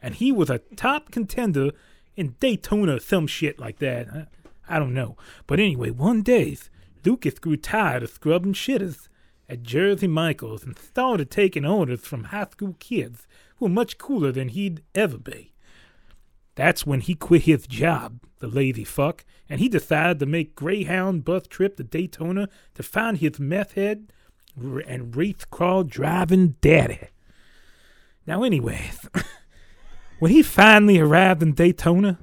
And he was a top contender in Daytona or some shit like that. I, I don't know. But anyway, one day, Lucas grew tired of scrubbing shitters at Jersey Michaels and started taking orders from high school kids who were much cooler than he'd ever be. That's when he quit his job, the lazy fuck, and he decided to make Greyhound bus trip to Daytona to find his meth head and race car driving daddy. Now, anyways, when he finally arrived in Daytona,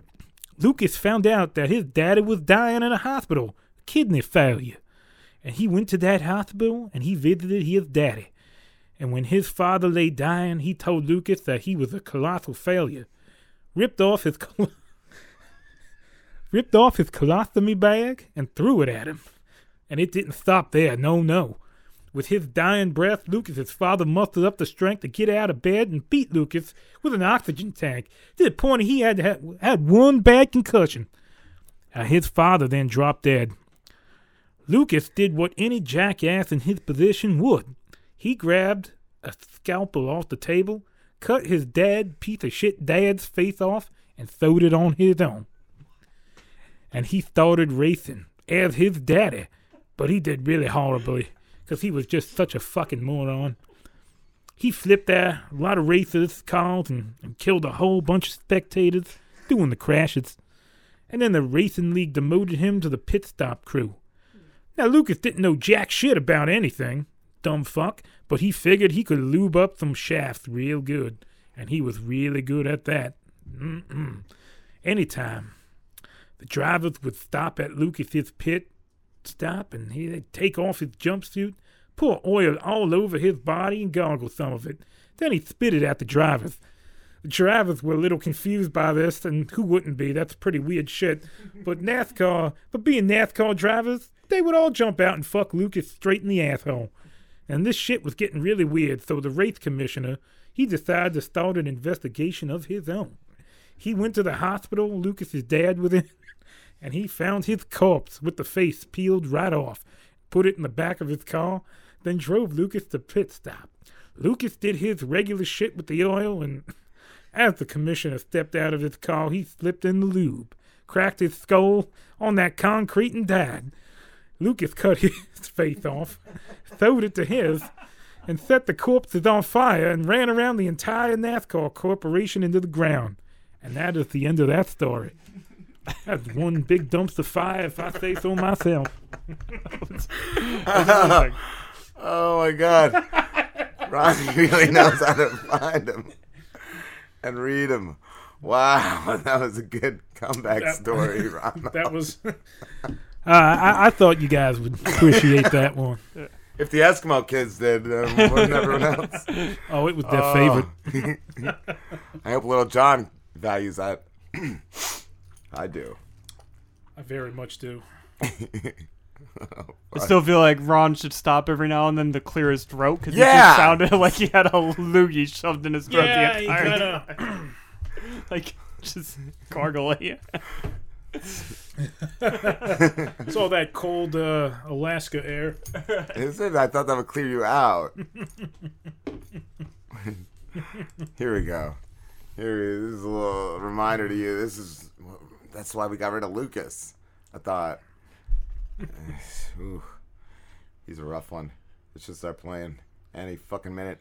Lucas found out that his daddy was dying in a hospital, kidney failure. And he went to that hospital and he visited his daddy. And when his father lay dying, he told Lucas that he was a colossal failure. Ripped off his ripped off his colostomy bag and threw it at him. And it didn't stop there, no, no. With his dying breath, Lucas's father mustered up the strength to get out of bed and beat Lucas with an oxygen tank to the point he had had, had one bad concussion. Now, his father then dropped dead. Lucas did what any jackass in his position would. He grabbed a scalpel off the table, cut his dad piece of shit dad's face off, and throwed it on his own. And he started racing as his daddy, but he did really horribly because he was just such a fucking moron. He flipped out a lot of races, cars and, and killed a whole bunch of spectators doing the crashes. And then the racing league demoted him to the pit stop crew. Now, Lucas didn't know jack shit about anything, dumb fuck, but he figured he could lube up some shafts real good, and he was really good at that. Mm-mm. Anytime. The drivers would stop at Lucas's pit stop and he'd take off his jumpsuit, pour oil all over his body, and gargle some of it. Then he'd spit it at the drivers. The drivers were a little confused by this, and who wouldn't be? That's pretty weird shit. But NASCAR, but being NASCAR drivers, they would all jump out and fuck Lucas straight in the asshole. And this shit was getting really weird, so the race commissioner, he decided to start an investigation of his own. He went to the hospital Lucas's dad was in, and he found his corpse with the face peeled right off, put it in the back of his car, then drove Lucas to pit stop. Lucas did his regular shit with the oil, and as the commissioner stepped out of his car, he slipped in the lube, cracked his skull on that concrete, and died. Lucas cut his face off, throwed it to his, and set the corpses on fire and ran around the entire NASCAR corporation into the ground. And that is the end of that story. That's one big dumpster fire, if I say so myself.
oh my god. Ronnie really knows how to find him and read him. Wow, that was a good comeback
That-
story, Ron.
that was. Uh, I, I thought you guys would appreciate that one.
If the Eskimo kids did, um, wouldn't everyone else?
Oh, it was their
favorite. I hope little John values that. I do.
I very much do.
I still feel like Ron should stop every now and then to clear his throat because it
Yeah!
just sounded like he had a loogie shoved in his throat
Yeah,
the
you
entire
gotta-
time. like just gargling.
It's all that cold uh, Alaska air.
Is it? I thought that would clear you out. Here we go. Here, this is a little reminder to you. This is that's why we got rid of Lucas. I thought. Ooh, he's a rough one. Let's just start playing any fucking minute.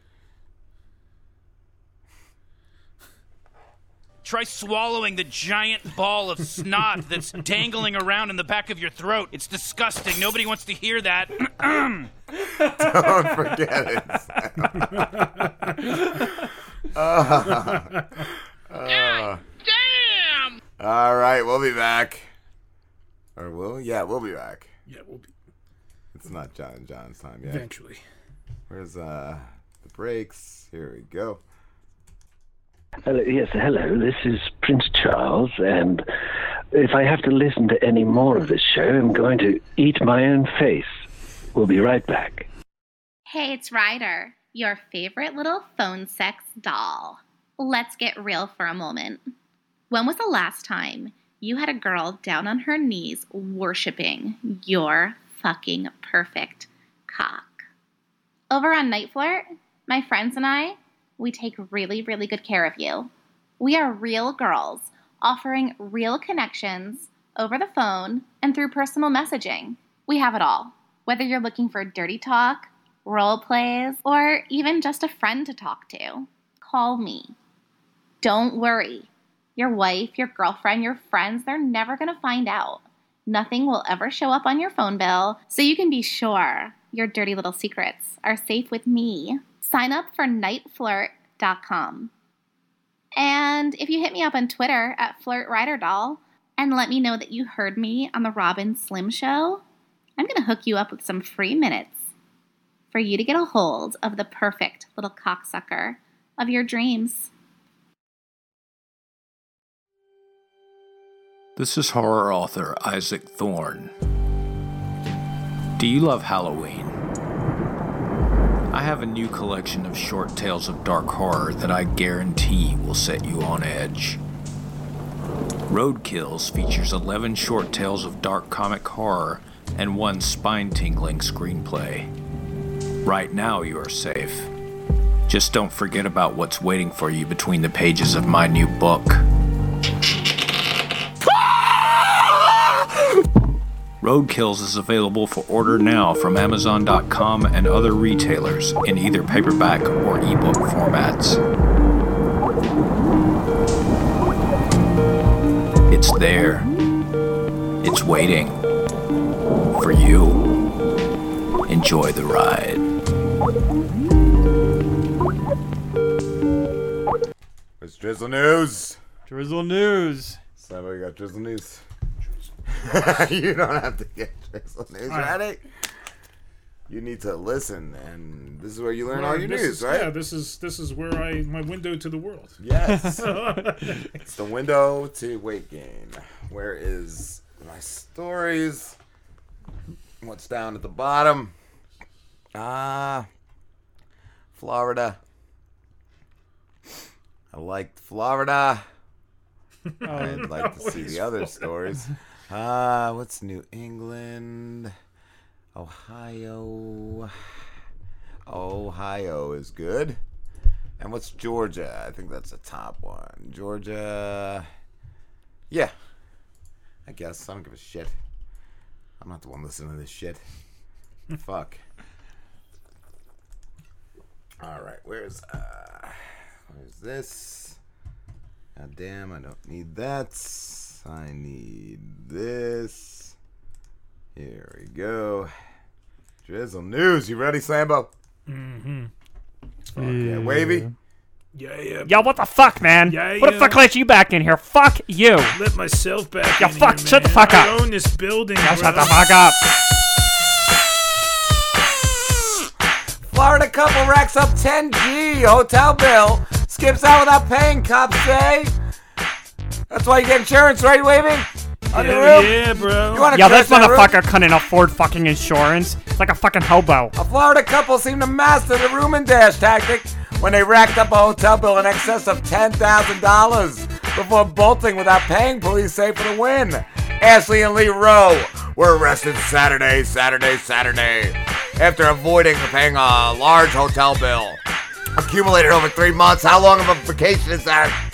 Try swallowing the giant ball of snot that's dangling around in the back of your throat. It's disgusting. Nobody wants to hear that.
Don't forget it. Uh, uh,
Damn!
all right, we'll be back. Or will? Yeah, we'll be back.
Yeah, we'll be.
It's not John and John's time yet.
Eventually.
Where's uh the breaks? Here we go.
Hello, yes, hello. This is Prince Charles, and if I have to listen to any more of this show, I'm going to eat my own face. We'll be right back.
Hey, it's Ryder, your favorite little phone sex doll. Let's get real for a moment. When was the last time you had a girl down on her knees worshiping your fucking perfect cock? Over on Night Flirt, my friends and I, we take really, really good care of you. We are real girls offering real connections over the phone and through personal messaging. We have it all. Whether you're looking for dirty talk, role plays, or even just a friend to talk to, call me. Don't worry. Your wife, your girlfriend, your friends, they're never going to find out. Nothing will ever show up on your phone bill, so you can be sure your dirty little secrets are safe with me. Sign up for nightflirt.com. And if you hit me up on Twitter at FlirtRyderDoll and let me know that you heard me on the Rob and Slim Show, I'm going to hook you up with some free minutes for you to get a hold of the perfect little cocksucker of your dreams.
This is horror author Isaac Thorne. Do you love Halloween? I have a new collection of short tales of dark horror that I guarantee will set you on edge. Roadkills features 11 short tales of dark comic horror and one spine tingling screenplay. Right now, you are safe. Just don't forget about what's waiting for you between the pages of my new book. Roadkills is available for order now from Amazon.com and other retailers in either paperback or ebook formats. It's there. It's waiting. For you. Enjoy the ride.
It's Drizzle News.
Drizzle News.
Somebody got Drizzle News. you don't have to get Drizzle News.
All right.
You need to listen, and this is where you learn all your news,
is-
right?
Yeah, this is this is where I my window to the world.
Yes. it's the window to weight gain. Where is my stories? What's down at the bottom? Ah, Florida. I liked Florida. I'd like to see the other stories. Ah, what's New England? Ohio. Ohio is good. And what's Georgia? I think that's the top one. Georgia. Yeah. I guess. I don't give a shit. I'm not the one listening to this shit. Fuck. Alright, where's uh where's this? God damn, I don't need that. I need this. Here we go. Drizzle news. You ready, Sambo?
Mm-hmm.
Fuck yeah. Wavy?
Yeah, yeah.
Yo, what the fuck, man?
Yeah,
what the
yeah.
fuck let you back in here? Fuck you.
Let myself back
Yo,
in
fuck,
here,
shut the
man.
fuck
I
up.
own this building,
Yo, shut
bro.
the fuck up.
Florida couple racks up 10G hotel bill, skips out without paying, cops say. That's why you get insurance, right, Wavy? On your
Yeah,
roof?
yeah, bro.
You wanna
Yo,
crash
this
that roof?
motherfucker couldn't afford fucking insurance. It's like a fucking hobo.
A Florida couple seemed to master the room and dash tactic when they racked up a hotel bill in excess of $10,000 before bolting without paying, police say, for the win. Ashley and Lee Rowe were arrested Saturday, Saturday, Saturday after avoiding paying a large hotel bill. Accumulated over three months. How long of a vacation is that?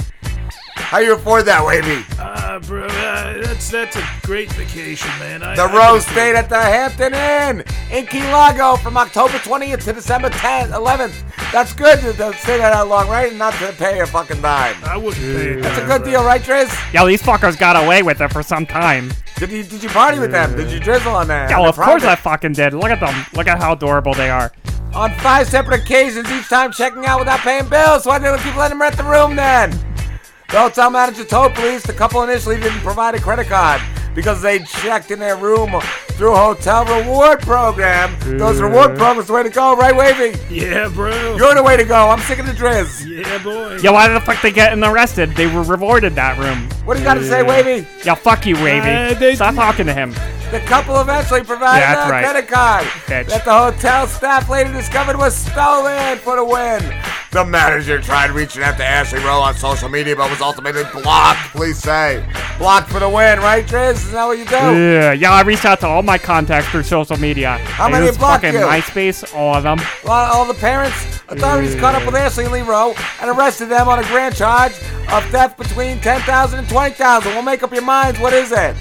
How you afford that, Wavy?
Ah, bro, uh, that's that's a great vacation, man. I,
The
I
Rowes
can-
stayed at the Hampton Inn in Key Largo from October 20th to December 10th, 11th. That's good to, to stay there that long, right? And not to pay a fucking dime.
I wouldn't pay.
That's a good deal, right, Driz?
Yo, these fuckers got away with it for some time.
Did you did you party with them? Did you drizzle on them?
Yo,
On
of
their
course I fucking did. Look at them. Look at how adorable they are.
On five separate occasions, each time checking out without paying bills. Why didn't they keep letting him rent the room then? The hotel manager told police the couple initially didn't provide a credit card because they checked in their room through a hotel reward program. Those reward programs the way to go, right, Wavy?
Yeah, bro.
You're the way to go. I'm sick of the Driz.
Yeah, boy.
Yo, why the fuck they getting arrested? They were rewarded that room.
What do you got to say, Wavy?
Yo, fuck you, Wavy.
Uh, they-
Stop talking to him.
The couple eventually provided
that's
a
right.
credit card
Bitch.
that the hotel staff later discovered was stolen for the win. The manager tried reaching out to Ashley Rowe on social media, but was ultimately blocked. Please say blocked for the win, right, Driz? Is that what you do?
Yeah, yeah, I reached out to all my contacts through social media.
How
I
many
used
blocked
fucking
you?
MySpace, all of them.
Well, all the parents, authorities caught up with Ashley and Lee Rowe and arrested them on a grand charge of theft between ten thousand and twenty thousand. We'll make up your minds. What is it?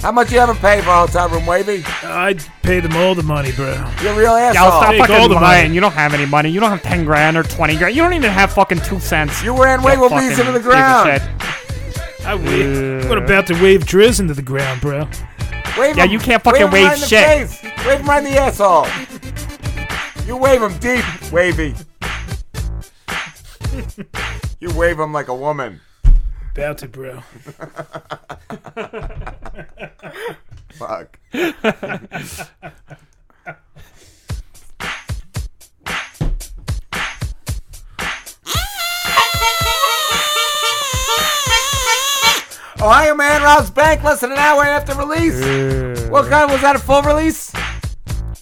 How much you ever pay for a hotel room, Wavy?
I'd pay them all the money, bro.
You're a real
Yo,
asshole.
stop
Take all
fucking
the
lying.
money.
You don't have any money. You don't have 10 grand or 20 grand. You don't even have fucking two cents.
You ran
You
Wiggle
fucking
Beast into the ground.
I wave. What about to wave Driz into the ground, bro?
Wave
Yeah,
him-
you can't fucking
him right
wave
in the
shit.
face. Wave him right in the asshole. You wave him deep, Wavy. you wave him like a woman.
About to, bro.
Fuck. Ohio man robs bank less than an hour after release. What kind was that? A full release?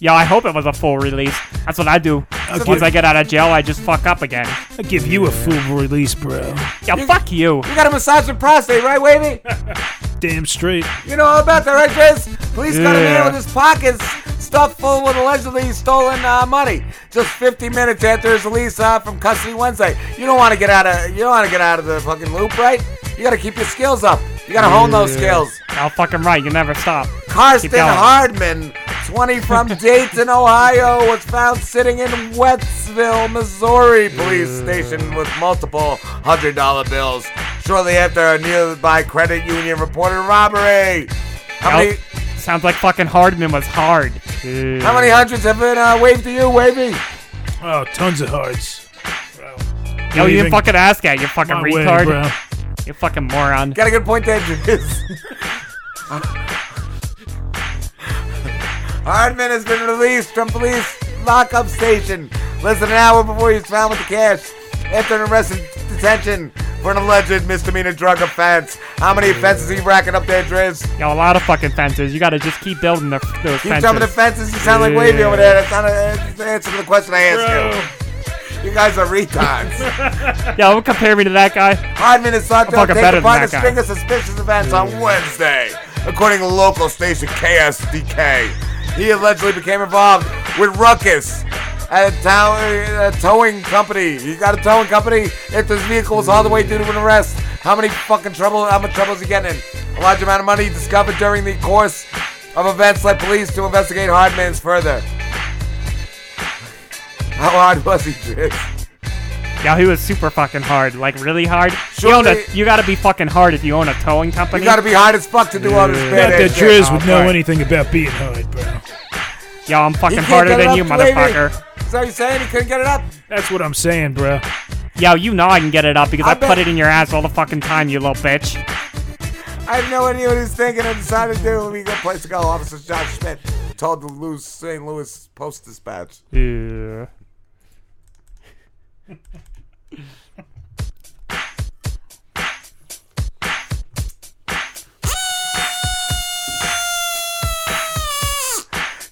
Yo, I hope it was a full release. That's what I do.
Okay.
Once I get out of jail, I just fuck up again.
I'll give you a full release, bro.
Yo, fuck you.
You got a massage with prostate, right, Wavy?
Damn straight.
You know all about that, right, Driz? Police got a man with his pockets stuffed full with allegedly stolen uh, money. Just 50 minutes after his release uh, from custody Wednesday. You don't want to get out of you don't want to get out of the fucking loop, right? You got to keep your skills up. You got to hone those skills.
Y'all fucking right. You never stop.
Karsten
going.
Hardman, 20 from Dayton, Ohio, was found sitting in Wellsville, Missouri police station with multiple hundred dollar bills. Shortly after, a nearby credit union reported robbery. How many?
Sounds like fucking Hardman was hard.
How many hundreds have been uh, waved to you, Wavy?
Oh, tons of hearts.
Yo, you didn't fucking ask that, you fucking
My way,
retard.
bro.
You fucking moron.
Got a good point there, Driz. Hardman has been released from police lockup station less than an hour before he was found with the cash after an arrest and detention for an alleged misdemeanor drug offense. How many offenses are you racking up there, Driz?
Yo, a lot of fucking fences. You gotta just keep building the, those
Keep
fences.
jumping the fences. You sound like Wavy over there. That's not a, that's the answer to the question I asked you. You guys are retards.
Yo, don't compare me to that guy.
Hardman is thought
I'm
to have
fucking better
part
than
in a
that
string of suspicious events on Wednesday, according to local station KSDK. He allegedly became involved with Ruckus at a, town, a towing company. He got a towing company. If his vehicle was all the way due to an arrest, how many fucking trouble? How much trouble is he getting in? A large amount of money discovered during the course of events led police to investigate Hardman's further. How hard was he, Driz?
Yo, he was super fucking hard. Like, really hard. You,
Surely-
own a, you gotta be fucking hard if you own a towing company.
You gotta be hard as fuck to do all this
Not that
ass shit.
Driz oh, would know anything about being hard, bro.
Yo, I'm
He
fucking
can't
harder
get it
than
up
you,
to Wavy.
motherfucker.
So you saying he couldn't get it up?
That's what I'm saying, bro.
Yo, you know I can get it up because
I
I, put it in your ass all the fucking time, you little bitch.
I have no idea what he's thinking and decided to do. We got a place to go. Officer John Schmidt told the Louis, St. Louis Post Dispatch.
Yeah.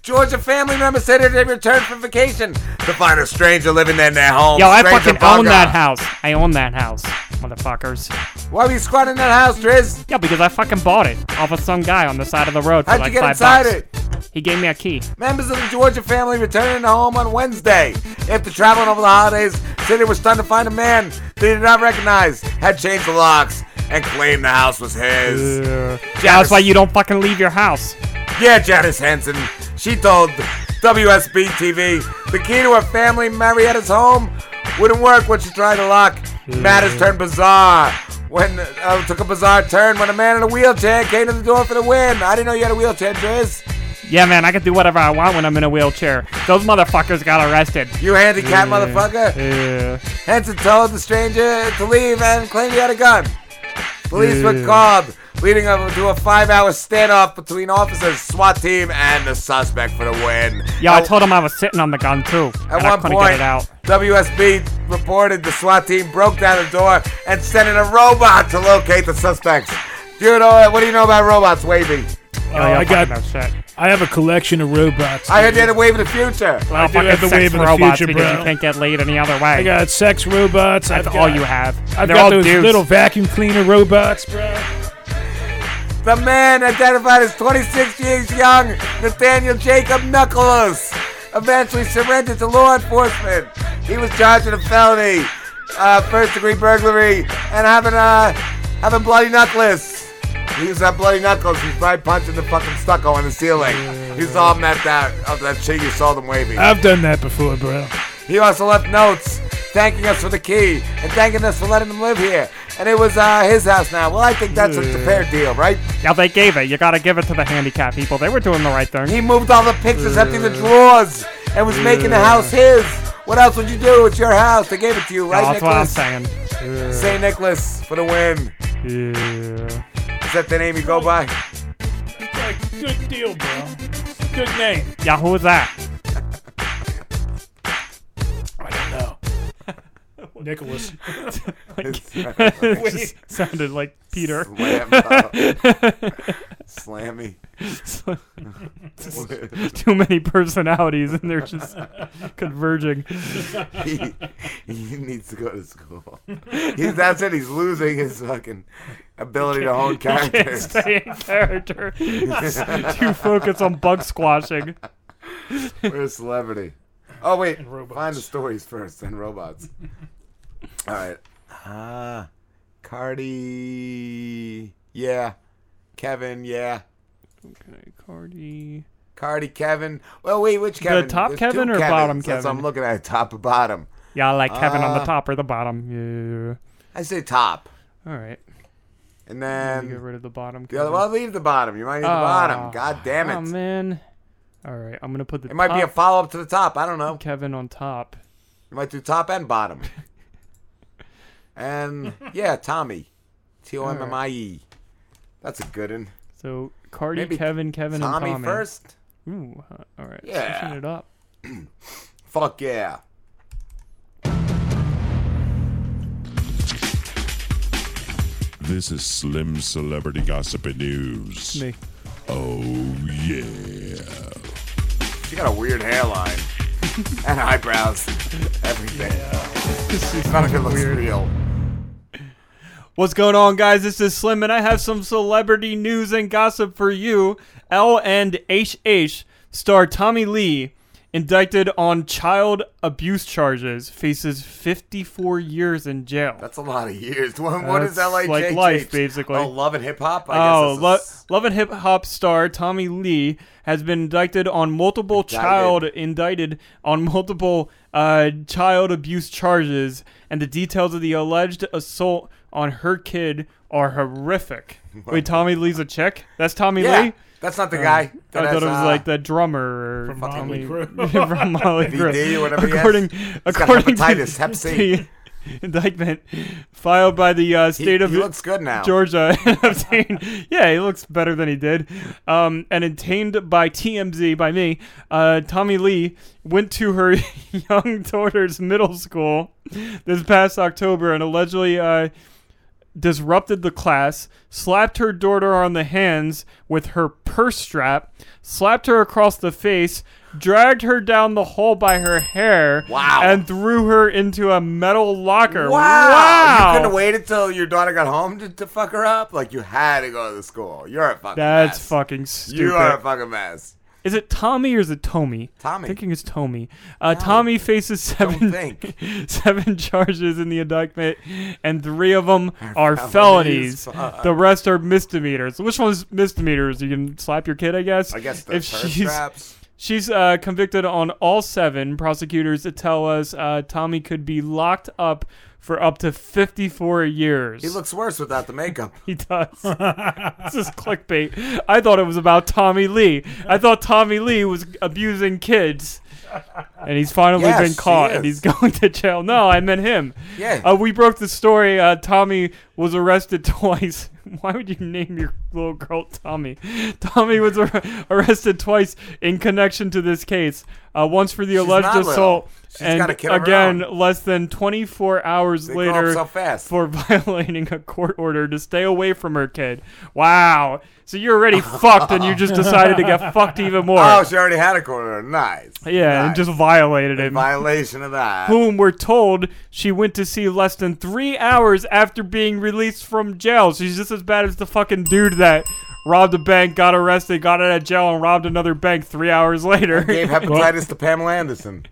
Georgia family member said it they returned from vacation to find a stranger living in their home.
Yo, I
Stranger
fucking own that house. I own that house, motherfuckers.
Why were you squatting in that house, Driz?
Yeah, because I fucking bought it off of some guy on the side of the road for
How'd
like
you get
five
inside
bucks.
it?
He gave me a key.
Members of the Georgia family returning home on Wednesday. After traveling over the holidays, said they were stunned to find a man they did not recognize had changed the locks and claimed the house was his.
Yeah, that's why you don't fucking leave your house.
Yeah, Janice Henson. She told WSB TV the key to her family Marietta's home wouldn't work when she tried to lock. Matters turned bizarre when uh, took a bizarre turn when a man in a wheelchair came to the door for the win. I didn't know you had a wheelchair, Driz.
Yeah, man, I can do whatever I want when I'm in a wheelchair. Those motherfuckers got arrested.
You handicapped
Yeah,
motherfucker.
Yeah.
Henson told the stranger to leave and claimed he had a gun. Police were called, leading up to a five-hour standoff between officers, SWAT team, and the suspect for the win.
Yeah, I told him I was sitting on the gun too.
At
and I
one
couldn't
point,
get it out.
WSB reported the SWAT team broke down the door and sent in a robot to locate the suspects. Do you know what do you know about robots, Wavy?
Oh, yeah, I uh, got. I have a collection of robots.
I heard you had a wave of the future.
Well,
I do
fucking
have the
sex
wave of the
robots
future,
because
bro.
you can't get laid any other way.
I got sex robots.
That's
I've
all
got-
you have.
I've
They're
got
all
those
dudes.
little vacuum cleaner robots, bro.
The man identified as 26 years young, Nathaniel Jacob Knuckles, eventually surrendered to law enforcement. He was charged with a felony, uh, first degree burglary, and having uh, having bloody knuckles. He was that bloody knuckles. He's probably punching the fucking stucco on the ceiling. He's all met that of that shit you saw them waving.
I've done that before, bro.
He also left notes thanking us for the key and thanking us for letting him live here. And it was uh, his house now. Well, I think that's a fair deal, right?
Yeah, they gave it. You gotta give it to the handicapped people. They were doing the right thing.
He moved all the pictures, emptied the drawers, and was making the house his. What else would you do? It's your house. They gave it to you, right,
Yeah, that's what I'm
Nicholas?
saying.
St. Nicholas for the win.
Yeah.
Is that the name you go by?
Good deal, bro. Good name.
Yeah, who was that?
Nicholas.
It just sounded like Peter.
Slam, Slammy.
Too many personalities, and they're just converging.
he, he needs to go to school. He's, that's it. He's losing his fucking ability to hone
He can't
characters.
stay in character. Too focused on bug squanching.
We're a celebrity. Oh wait, find the stories first, then robots. All right. Ah, Cardi. Yeah. Kevin. Yeah.
Okay, Cardi.
Cardi. Kevin. Well, wait, which Kevin?
The top
There's
Kevin or
Kevins.
bottom Kevin?
I'm looking at top or bottom.
Yeah, I like Kevin on the
Uh,
top or the bottom. Yeah.
I say top.
All right.
And then
get rid of the bottom.
the other. Well, leave the bottom. You might need the
Oh,
bottom. God damn it.
Oh man. All right, I'm gonna put the.
It might be a follow up to the top. I don't know.
Kevin on top.
You might do top and bottom. and yeah, Tommy. T O M M I E. That's a good one.
So Cardi,
Maybe
Kevin, Kevin,
Tommy
and Tommy
first?
Ooh, uh, all right.
Yeah.
Switching it up.
Fuck yeah.
This is Slim Celebrity Gossip and News.
Me.
Oh, yeah.
She got a weird hairline and eyebrows. Everything. None of it looks real.
What's going on, guys? This is Slim, and I have some celebrity news and gossip for you. L and HH star Tommie Lee, indicted on child abuse charges, faces 54 years in jail.
That's a lot of years. What, what is
That's
LHH?
like life, basically.
Oh, Love and Hip Hop?
Oh, Lo-
is-
Love and Hip Hop star Tommie Lee has been indicted on multiple
Indicted.
child indicted on multiple uh, child abuse charges, and the details of the alleged assault on her kid are horrific. Wait, Tommy Lee's a chick? That's Tommy
Yeah,
Lee.
that's not the
Oh,
guy that
I thought it was
uh,
like the drummer or
From Motley
Tommy-
Crue.
from Molly Crue.
VD or whatever.
According,
He's got
according
hepatitis,
to
Hep C.
indictment filed by the uh, state of
he looks good now.
Georgia obtained. Yeah, he looks better than he did. Um, and obtained by TMZ by me. Uh, Tommie Lee went to her young daughter's middle school this past October and allegedly. Disrupted the class, slapped her daughter on the hands with her purse strap, slapped her across the face, dragged her down the hall by her hair,
Wow.
and threw her into a metal locker.
Wow.
Wow.
You couldn't have waited till your daughter got home to, to fuck her up? Like, you had to go to the school. You're a fucking
That's
mess.
fucking stupid.
You are a fucking mess.
Is it Tommy or is it Tommy?
Tommy.
I'm thinking it's Tommy. Uh, Tommy faces seven seven charges in the indictment, and three of them are
felonies.
felonies. The rest are misdemeanors. Which one's misdemeanors? You can slap your kid, I guess.
I guess the
if she's
straps.
she's uh, convicted on all seven. Prosecutors tell us uh, Tommy could be locked up for up to fifty four years.
He looks worse without the makeup.
He does. this is clickbait. I thought it was about Tommy Lee. I thought Tommy Lee was abusing kids. And he's finally
Yes,
been caught
he
and he's going to jail. No, I meant him.
Yeah.
Uh, we broke the story. Uh, Tommy was arrested twice. Why would you name your little girl Tommy? Tommy was ar- arrested twice in connection to this case. Uh, once for the
She's
alleged assault,
She's
and
got a kid of her
again, less than 24 hours
They
later
so
for violating a court order to stay away from her kid. Wow. So you're already fucked and you just decided to get fucked even more.
Oh, she already had a court order. Nice.
yeah, and just violated it.
Violation of that.
Whom we're told she went to see less than three hours after being released from jail. She's just as bad as the fucking dude that robbed a bank, got arrested, got out of jail, and robbed another bank three hours later.
Gave hepatitis to Pamela Anderson.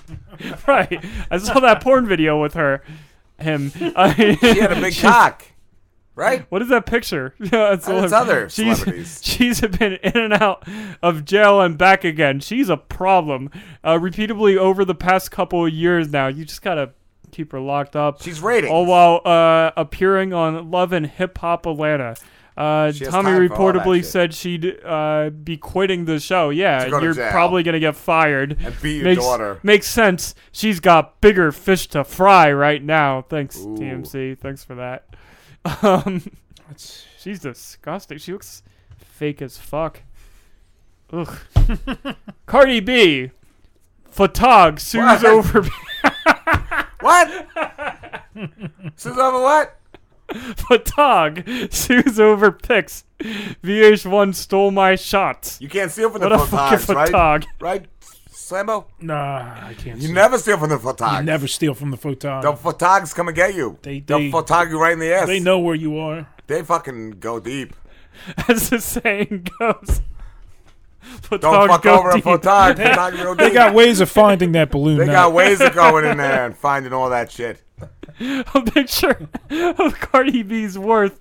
right. I saw that porn video with her. Him. I,
She had a big cock. Right?
What is that picture? Yeah, it's,
it's other
she's,
celebrities.
She's been in and out of jail and back again. She's a problem. Uh, repeatedly over the past couple of years now. You just gotta keep her locked up.
She's ratings.
All while uh, appearing on Love and Hip Hop Atlanta. Uh, Tommy
time for all that
reportedly said she'd uh, be quitting the show. Yeah,
go to
you're
jail.
probably gonna get fired.
And beat your
makes,
daughter.
Makes sense. She's got bigger fish to fry right now. Thanks, TMZ. Thanks for that. Um, she's disgusting. She looks fake as fuck. Ugh. Cardi B, photog sues over.
what? Sues over what?
Photog sues over pics. VH1 stole my shots.
You can't steal from the
What a fucking
right?
photog.
Right, Slambo?
Nah, I can't.
You
steal.
never steal from the photogs.
You never steal from the photog.
The photogs come and get you.
They-
They'll
they-
photog you right in the ass.
They know where you are.
They fucking go deep.
As the saying goes.
Don't fuck
go
over a
deep.
photog. photog go
They
deep.
got ways of finding that balloon.
They
now.
got ways of going in there and finding all that shit.
a picture of Cardi B's worth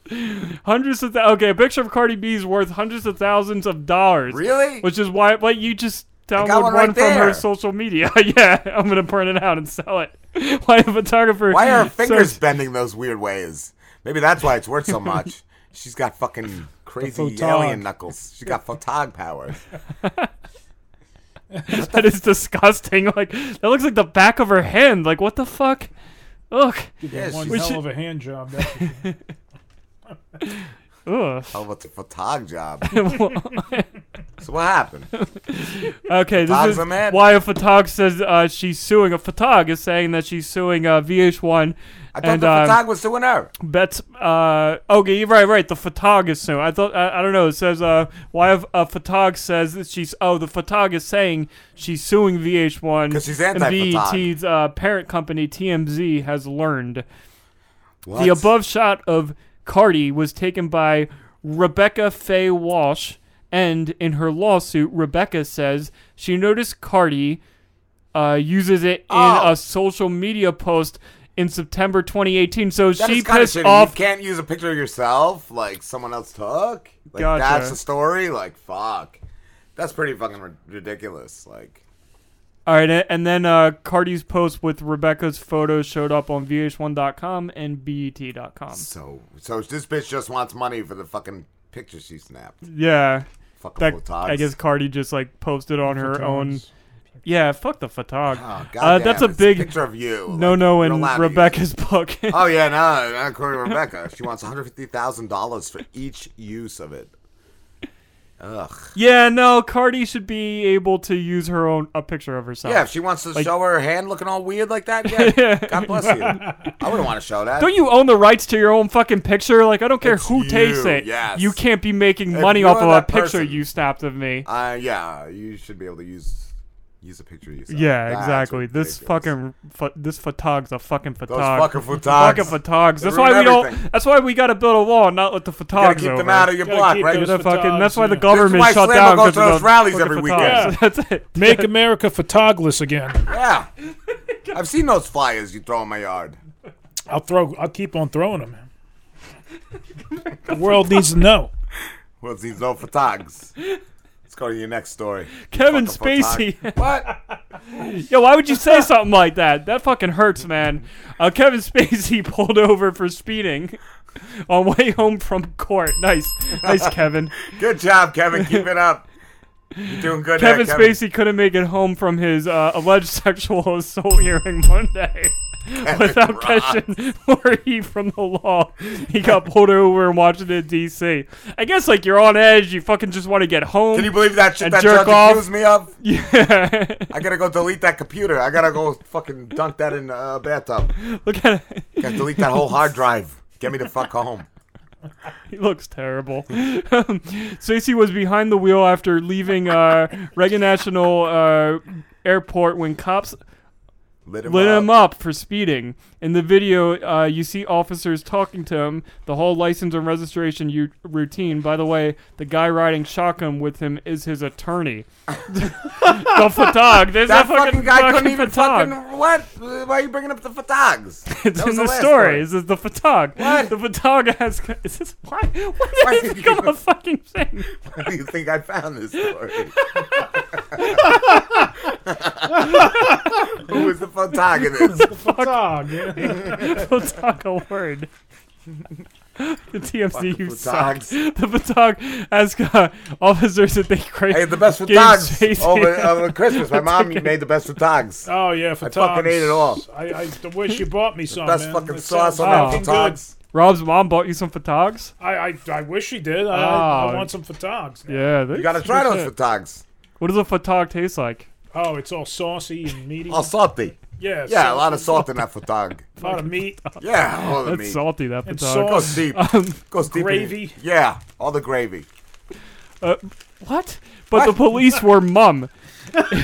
hundreds of thou- okay, a picture of Cardi B's worth hundreds of thousands of dollars.
Really?
Which is why like you just download
one
one,
right
from her social media. yeah, I'm gonna print it out and sell it. Why a photographer?
Why are her fingers
says-
bending those weird ways? Maybe that's why it's worth so much. She's got fucking crazy alien knuckles. She's got photog powers.
that is disgusting. Like that looks like the back of her hand. Like what the fuck? Look.
Yeah, one
We
hell
should-
of a hand job. That's for sure.
Ugh.
How about the photog job? so what happened?
Okay, this
Photog's
is why a photog says uh, she's suing. A photog is saying that she's suing uh, VH1.
I thought
and,
the
um,
photog was suing her.
Bets. Uh, okay, right, right. The photog is suing. I thought. I, I don't know. It says. Uh, why a, a photog says that she's. Oh, the photog is saying she's suing VH1
'Cause she's
and
anti-photog.
BET's uh, parent company TMZ has learned.
What?
The above shot of Cardi was taken by Rebecca Faye Walsh, and in her lawsuit, Rebecca says she noticed Cardi uh, uses it in
Oh.
a social media post in September 2018. So
That
she
is kinda
pissed
shitty.
off.
You can't use a picture of yourself like someone else took. Like
Gotcha.
that's the story. Like fuck, that's pretty fucking ri- ridiculous. Like
All right, and then uh, Cardi's post with Rebecca's photos showed up on VH1.com and BET.com.
so, so this bitch just wants money for the fucking picture she snapped.
Yeah.
Fucking
That,
photogs.
I guess Cardi just like posted on her own
Photogs.
Yeah, fuck the photog.
Oh,
uh, that's a
it's a
big
picture of you.
No,
Like,
no, in
allowed to use
Rebecca's book.
oh yeah, no, according to Rebecca. She wants one hundred fifty thousand dollars for each use of it. Ugh.
Yeah, no, Cardi should be able to use her own a picture of herself.
Yeah, if she wants to
Like-
show her hand looking all weird like that, yeah. God bless you. I wouldn't want to show that.
Don't you own the rights to your own fucking picture? Like, I don't care
It's
who takes it.
yes.
You can't be making
If
money off of a
that
picture you snapped of me.
Uh, yeah, you should be able to use use a picture of yourself.
Yeah,
That's
exactly. This fucking pho- this photog's a fucking photog.
fucking
Fucking
photogs.
photogs. That's why
ruin
we don't. That's why we got to build a wall, and not let the photogs
keep them out of your
Gotta
block, right?
those
The fucking,
photogs,
that's why the
yeah.
government
why
shut
Slambo
down
goes
because
to
of
those
the
rallies every
photogs.
weekend.
That's it.
Make America photogless again.
Yeah, I've seen those flyers you throw in my yard.
I'll throw. I'll keep on throwing them. the world needs to know.
Well, these no photogs. Let's go to your next story.
Kevin Spacey.
What?
Yo, why would you say something like that? That fucking hurts, man. Uh, Kevin Spacey pulled over for speeding on way home from court. Nice, nice, Kevin.
Good job, Kevin. Keep it up. You're doing good.
Kevin
there, Kevin.
Spacey couldn't make it home from his uh, alleged sexual assault hearing Monday without
Ross.
catching more heat from the law. He got pulled over in Washington D.C. I guess like you're on edge, you fucking just want to get home.
Can you believe that shit that
jerk off.
accused me of?
Yeah.
I gotta go delete that computer. I gotta go fucking dunk that in a bathtub.
Look at it.
Gotta delete that whole hard drive. Get me the fuck home.
He looks terrible. Spacey was behind the wheel after leaving uh, Reagan National uh, Airport when cops
Lit him
lit
up.
him up for speeding. In the video, uh, you see officers talking to him. The whole license and registration u- routine. By the way, the guy riding shotgun with him is his attorney. the photog. There's
that
a fucking,
fucking guy couldn't
fucking
even
photog.
fucking what? Why are you bringing up the photogs?
It's
That
in the,
last
story. This is the photog.
What?
The photog has. Is this why? Why
Why
did
did
this become
you-
a fucking thing?
Why do you think I found this story? Who was the photog in this?
Photog. Yeah.
photog a word. The TMZ
Fucking
you suck.
photogs.
The photog asked uh, officers that they create.
Hey, the best
gave
photogs
Spacey-
over, over Christmas. My mom made the best photogs.
Oh yeah,
I fucking ate it all.
I, I wish you bought me some.
best
man.
fucking
That
sauce
sounds
on that
fucking
photogs.
Rob's mom bought you some photogs.
I, I I wish she did. I,
Oh.
I want some photogs.
Yeah,
You gotta try those photogs.
What does a photog taste like?
Oh, it's all saucy and meaty.
All salty.
Yeah,
Yeah, a lot of salt in that photog.
A lot of meat.
Yeah, all the
That's
meat.
salty. That
And
photog.
sauce.
Goes deep.
Um,
Goes deep. in-
gravy.
yeah, all the gravy.
Uh, what? But the police were mum.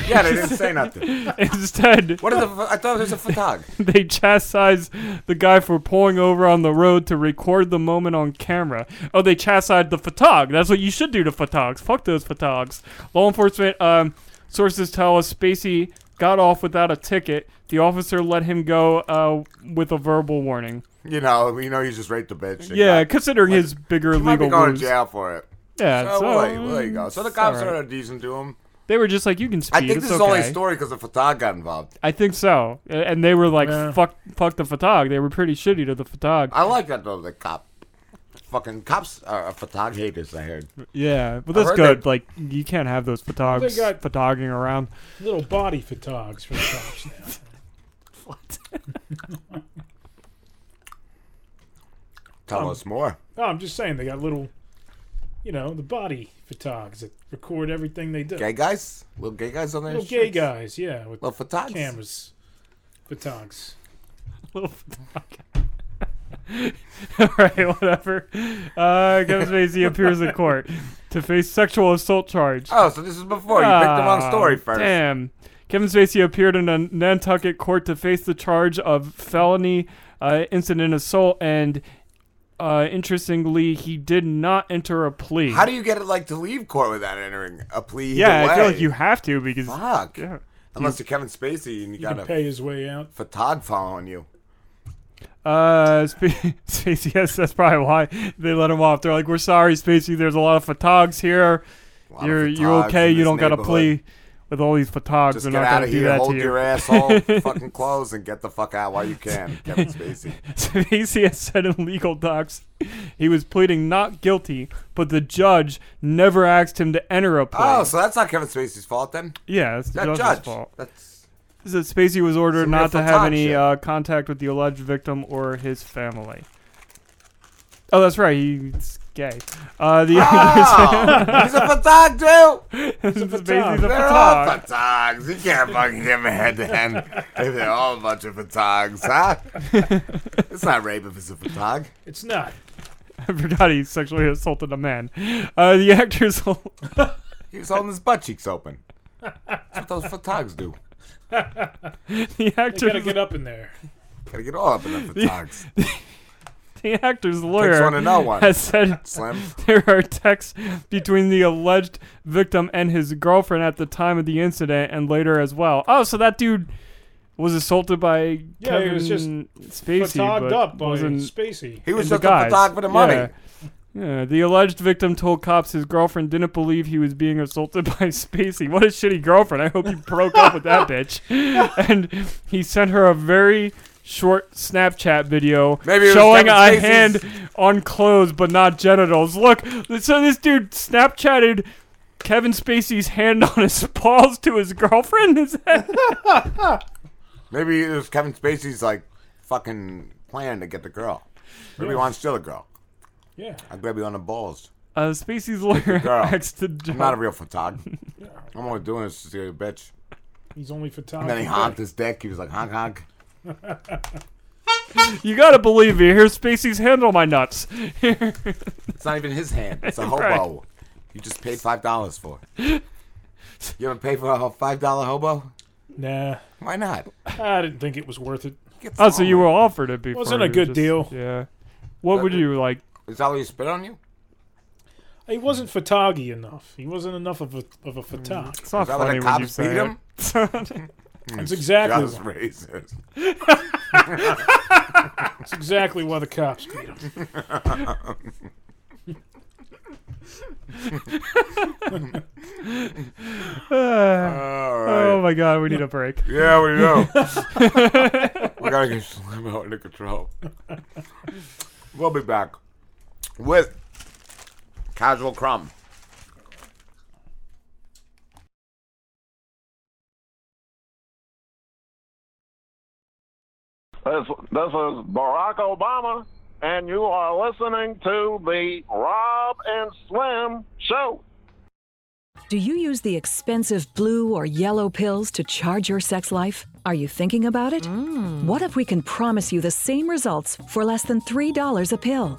Yeah, they didn't say nothing.
Instead,
What is a? pho- I thought it was a photog.
they chastised the guy for pulling over on the road to record the moment on camera. Oh, they chastised the photog. That's what you should do to photogs. Fuck those photogs. Law enforcement um, sources tell us Spacey got off without a ticket. The officer let him go uh, with a verbal warning.
You know, you know, you just raped a bitch. and
Yeah,
got-
considering his bigger
You might be
legal
going
woes.
to jail for it.
Yeah,
So,
so,
well, there, well, there you go. So the
it's
cops
alright.
are decent to him.
They were just like, you can speed.
I think
it's
this is
okay.
only a story because the photog got involved.
I think so. A- And they were like,
Yeah.
fuck, fuck the photog. They were pretty shitty to the photog.
I like that though. The cop, fucking cops are photog haters. I heard.
Yeah, but that's
heard
good.
they-
Like, you can't have those photogs
They got-
photogging around.
Little body photogs for the cops now.
Tell
Um,
us more.
No, I'm just saying they got little, you know, the body photogs that record everything they do.
Gay guys, little gay guys on there.
Little gay guys, yeah, with
Little photogs.
cameras, photogs.
Little photog. Alright, whatever. Uh, Kevin Spacey appears in court to face sexual assault charge.
Oh, so this is before you picked the wrong
Ah,
story first.
Damn. Kevin Spacey appeared in a Nantucket court to face the charge of felony uh, indecent assault, and uh, interestingly, he did not enter a plea.
How do you get it like to leave court without entering a plea? either
yeah, I feel like you have to because
Fuck.
Yeah.
Unless you're Kevin Spacey and you,
You
got to
pay his way out.
photog following you.
Uh, Sp- Spacey, yes, that's probably why they let him off. They're like, "We're sorry, Spacey. There's a lot of photogs here.
lot
You're you're okay. You don't got a plea."
Neighborhood."
with all these photogs.
Just
They're
get
not
out of
do
here,
that
hold
to you.
your asshole fucking clothes, and get the fuck out while you can, Kevin Spacey.
Spacey has said in legal docs he was pleading not guilty, but the judge never asked him to enter a plea.
Oh, so that's not Kevin Spacey's fault then?
Yeah, it's the
that
judge's
judge.
fault.
That's
That Spacey was ordered not to have any uh, contact with the alleged victim or his family. Oh, that's right. He's gay. Uh, the
Oh, he's a photog too.
He's a
photog. They're all
photog.
photogs. You can't fucking give them head to hand if they're all a bunch of photogs, huh? it's not rape if it's a photog.
It's not.
I forgot he sexually assaulted a man. Uh, the actor's.
He was holding his butt cheeks open. That's what those photogs do.
the actor.
gotta get up in there.
Gotta get all up in the photogs.
The actor's lawyer
one to know one.
has said
Slim.
there are texts between the alleged victim and his girlfriend at the time of the incident and later as well. Oh, so that dude was assaulted by
Yeah,
Kevin
he was just
Spacey,
photogged
but
up by
wasn't
Spacey.
He was
in
just a photog for the money.
Yeah. Yeah, the alleged victim told cops his girlfriend didn't believe he was being assaulted by Spacey. What a shitty girlfriend. I hope he broke up with that bitch. And he sent her a very short Snapchat video
Maybe
showing
Kevin
a
Spacey's-
hand on clothes but not genitals. Look, so this dude Snapchatted Kevin Spacey's hand on his balls to his girlfriend. Is that?
Maybe it was Kevin Spacey's like fucking plan to get the girl. Maybe he
Yeah.
wants to steal the girl.
Yeah.
I'll grab you on the balls.
Uh, Spacey's lawyer
girl.
asked the
I'm not a real photog. I'm only doing this to see a bitch.
He's only photog.
And then he honked his dick. He was like, honk, honk.
You gotta believe me. Here's Spacey's hand on my nuts.
It's not even his hand. It's a hobo.
Right.
You just paid five dollars for. it. You ever pay for a five dollar hobo?
Nah.
Why not?
I didn't think it was worth it.
Oh, so you were offered it before?
It wasn't a good
just-
deal.
Yeah. What would you like?
Is that what you spit on you?
He wasn't fatagi enough. He wasn't enough of a of a mm. photog.
It's not
Is that why
funny
the
when you
cops
say
beat him?
it.
That's exactly
Just
why.
racist.
That's exactly why the cops beat him. All right.
Oh my god, we need a break.
Yeah, we know. we gotta get Slim out under control. We'll be back with Casual Crumb.
This, this is Barack Obama, and you are listening to the Rob and Slim Show.
Do you use the expensive blue or yellow pills to charge your sex life? Are you thinking about it? Mm. What if we can promise you the same results for less than $3 a pill?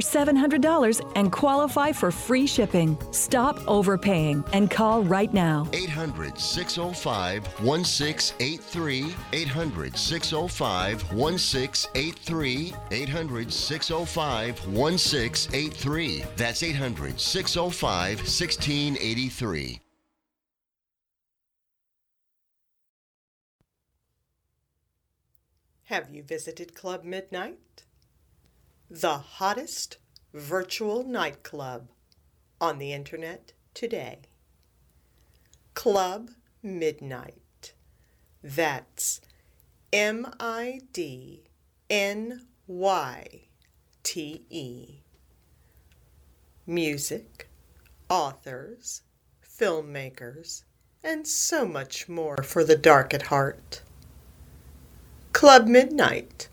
$700 and qualify for free shipping. Stop overpaying and call right now.
800 605 1683. 800 605 1683. 800 605 1683. That's 800 605 1683.
Have you visited Club Midnyte? The hottest virtual nightclub on the internet today. Club Midnyte. That's M I D N Y T E. Music, authors, filmmakers, and so much more for the dark at heart. Club Midnyte,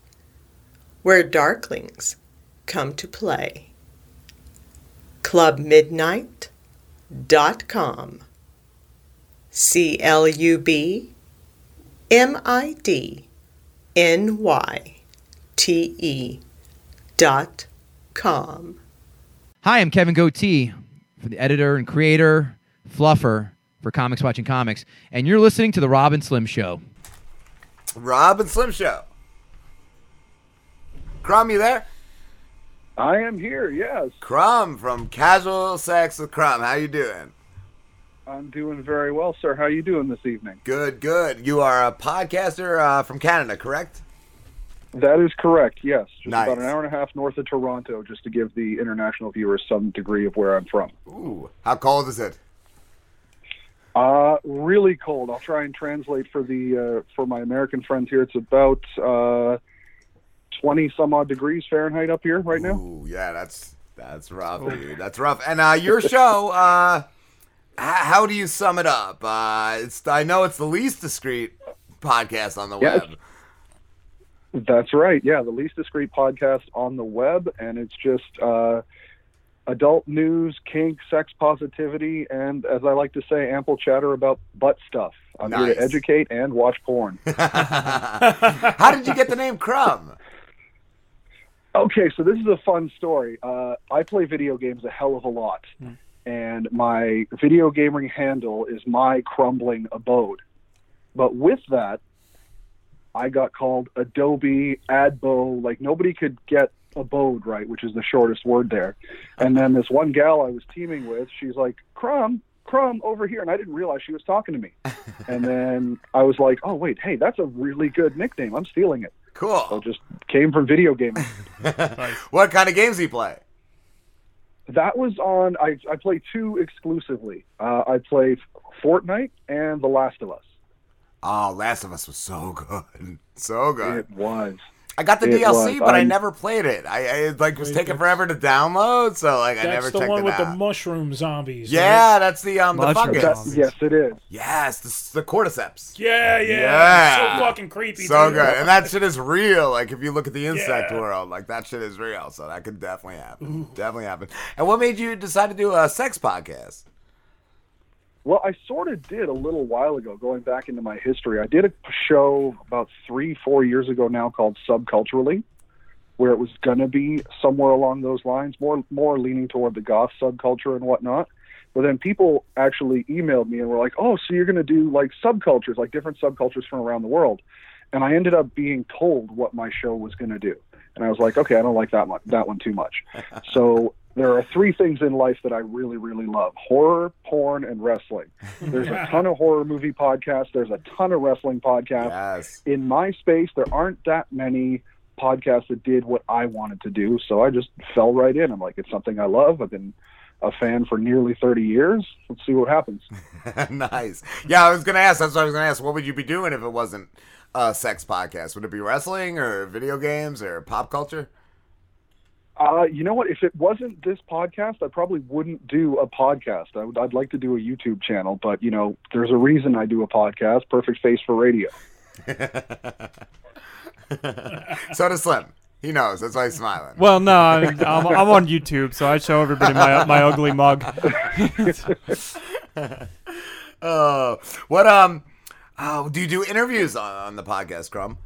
where darklings come to play. ClubMidnyte.com. C L U B M I D N Y T E dot com.
Hi, I'm Kevin Goatee, for the editor and creator, fluffer
for Comics Watching Comics, and you're listening to the Rob and Slim Show.
Rob and Slim Show. Crumb, you there?
I am here. Yes,
Crumb from Casual Sex with Crumb. How you doing?
I'm doing very well, sir. How you doing this evening?
Good, good. You are a podcaster uh, from Canada, correct?
That is correct. Yes, just
Nice.
about an hour and a half north of Toronto, just to give the international viewers some degree of where I'm from.
Ooh, how cold is it?
Uh, really cold. I'll try and translate for the uh, for my American friends here. It's about uh, twenty some odd degrees Fahrenheit up here right now.
Ooh, yeah, that's that's rough, dude. That's rough. And uh, your show, uh, h- how do you sum it up? Uh, it's I know it's the least discreet podcast on the web.
That's right. Yeah, the least discreet podcast on the web, and it's just uh, adult news, kink, sex positivity, and as I like to say, ample chatter about butt stuff. I'm here to educate and watch porn.
How did you get the name Crumb?
Okay, so this is a fun story. Uh, I play video games a hell of a lot, and my video gaming handle is my crumbling abode. But with that, I got called Adobe Adbo. Like nobody could get abode right, which is the shortest word there. And then this one gal I was teaming with, she's like, "Crumb, Crumb, over here," and I didn't realize she was talking to me. and then I was like, "Oh wait, hey, that's a really good nickname. I'm stealing it."
Cool.
So just came from video gaming.
What kind of games do you play?
That was on. I I play two exclusively. Uh, I play Fortnite and The Last of Us.
Oh, Last of Us was so good, so good.
It was.
I got the
It
DLC,
was.
but I
I'm-
never played it. I, I it, like was
Wait,
taking
that's-
forever to download, so like I
That's
never
the
checked
one
it
with
out.
the one with the mushroom zombies.
yeah,
right?
that's the um the
Mushroom
fungus.
zombies.
Yes, it is.
Yes, the, the cordyceps.
Yeah, yeah.
Yeah.
So fucking creepy.
So
dude.
good, and that shit is real. Like if you look at the insect
Yeah.
world, like that shit is real. So that could definitely happen. Definitely happen. And what made you decide to do a sex podcast?
Well, I sort of did a little while ago, going back into my history. I did a show about three, four years ago now called Subculturally, where it was going to be somewhere along those lines, more more leaning toward the goth subculture and whatnot. But then people actually emailed me and were like, "Oh, so you're going to do like subcultures, like different subcultures from around the world?" And I ended up being told what my show was going to do, and I was like, "Okay, I don't like that much, that one too much." so there are three things in life that I really, really love: horror, porn, and wrestling. There's a ton of horror movie podcasts. There's a ton of wrestling podcasts.
Yes.
In my space, there aren't that many podcasts that did what I wanted to do, so I just fell right in. I'm like, it's something I love. I've been a fan for nearly 30 years. Let's see what happens.
nice. Yeah, I was gonna ask. That's what I was gonna ask. What would you be doing if it wasn't a sex podcast? Would it be wrestling or video games or pop culture?
Uh, you know what? If it wasn't this podcast, I probably wouldn't do a podcast. I would, I'd like to do a YouTube channel, but you know, there's a reason I do a podcast. Perfect face for radio.
so does Slim. He knows. That's why he's smiling.
Well, no, I'm, I'm, I'm on YouTube, so I show everybody my my ugly mug.
oh, what um, oh, do you do interviews on, on the podcast, Crumb?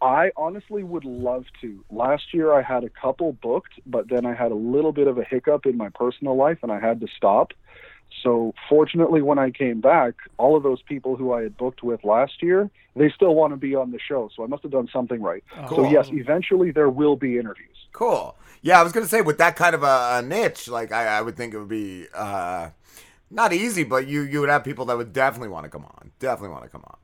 I honestly would love to. Last year I had a couple booked, but then I had a little bit of a hiccup in my personal life and I had to stop. So fortunately when I came back, all of those people who I had booked with last year, they still want to be on the show. So I must have done something right.
Cool.
So yes, eventually there will be interviews.
Cool. Yeah, I was gonna say with that kind of a, a niche, like I, I would think it would be uh, not easy, but you you would have people that would definitely want to come on. Definitely want to come on.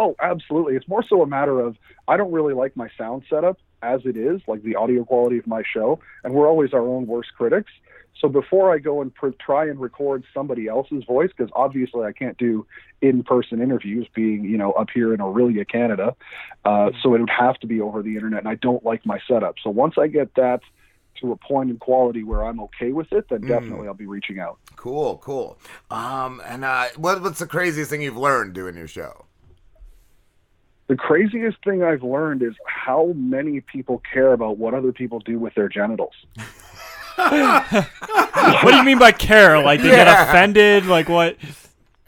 Oh, absolutely. It's more so a matter of I don't really like my sound setup as it is, like the audio quality of my show, and we're always our own worst critics. So before I go and pr- try and record somebody else's voice, because obviously I can't do in-person interviews, being you know up here in Orillia, Canada, uh, so it would have to be over the internet, and I don't like my setup. So once I get that to a point in quality where I'm okay with it, then
Mm.
definitely I'll be reaching out.
Cool, cool. Um, and uh, what what's the craziest thing you've learned doing your show?
The craziest thing I've learned is how many people care about what other people do with their genitals.
what do you mean by care? Like they get offended? Like what?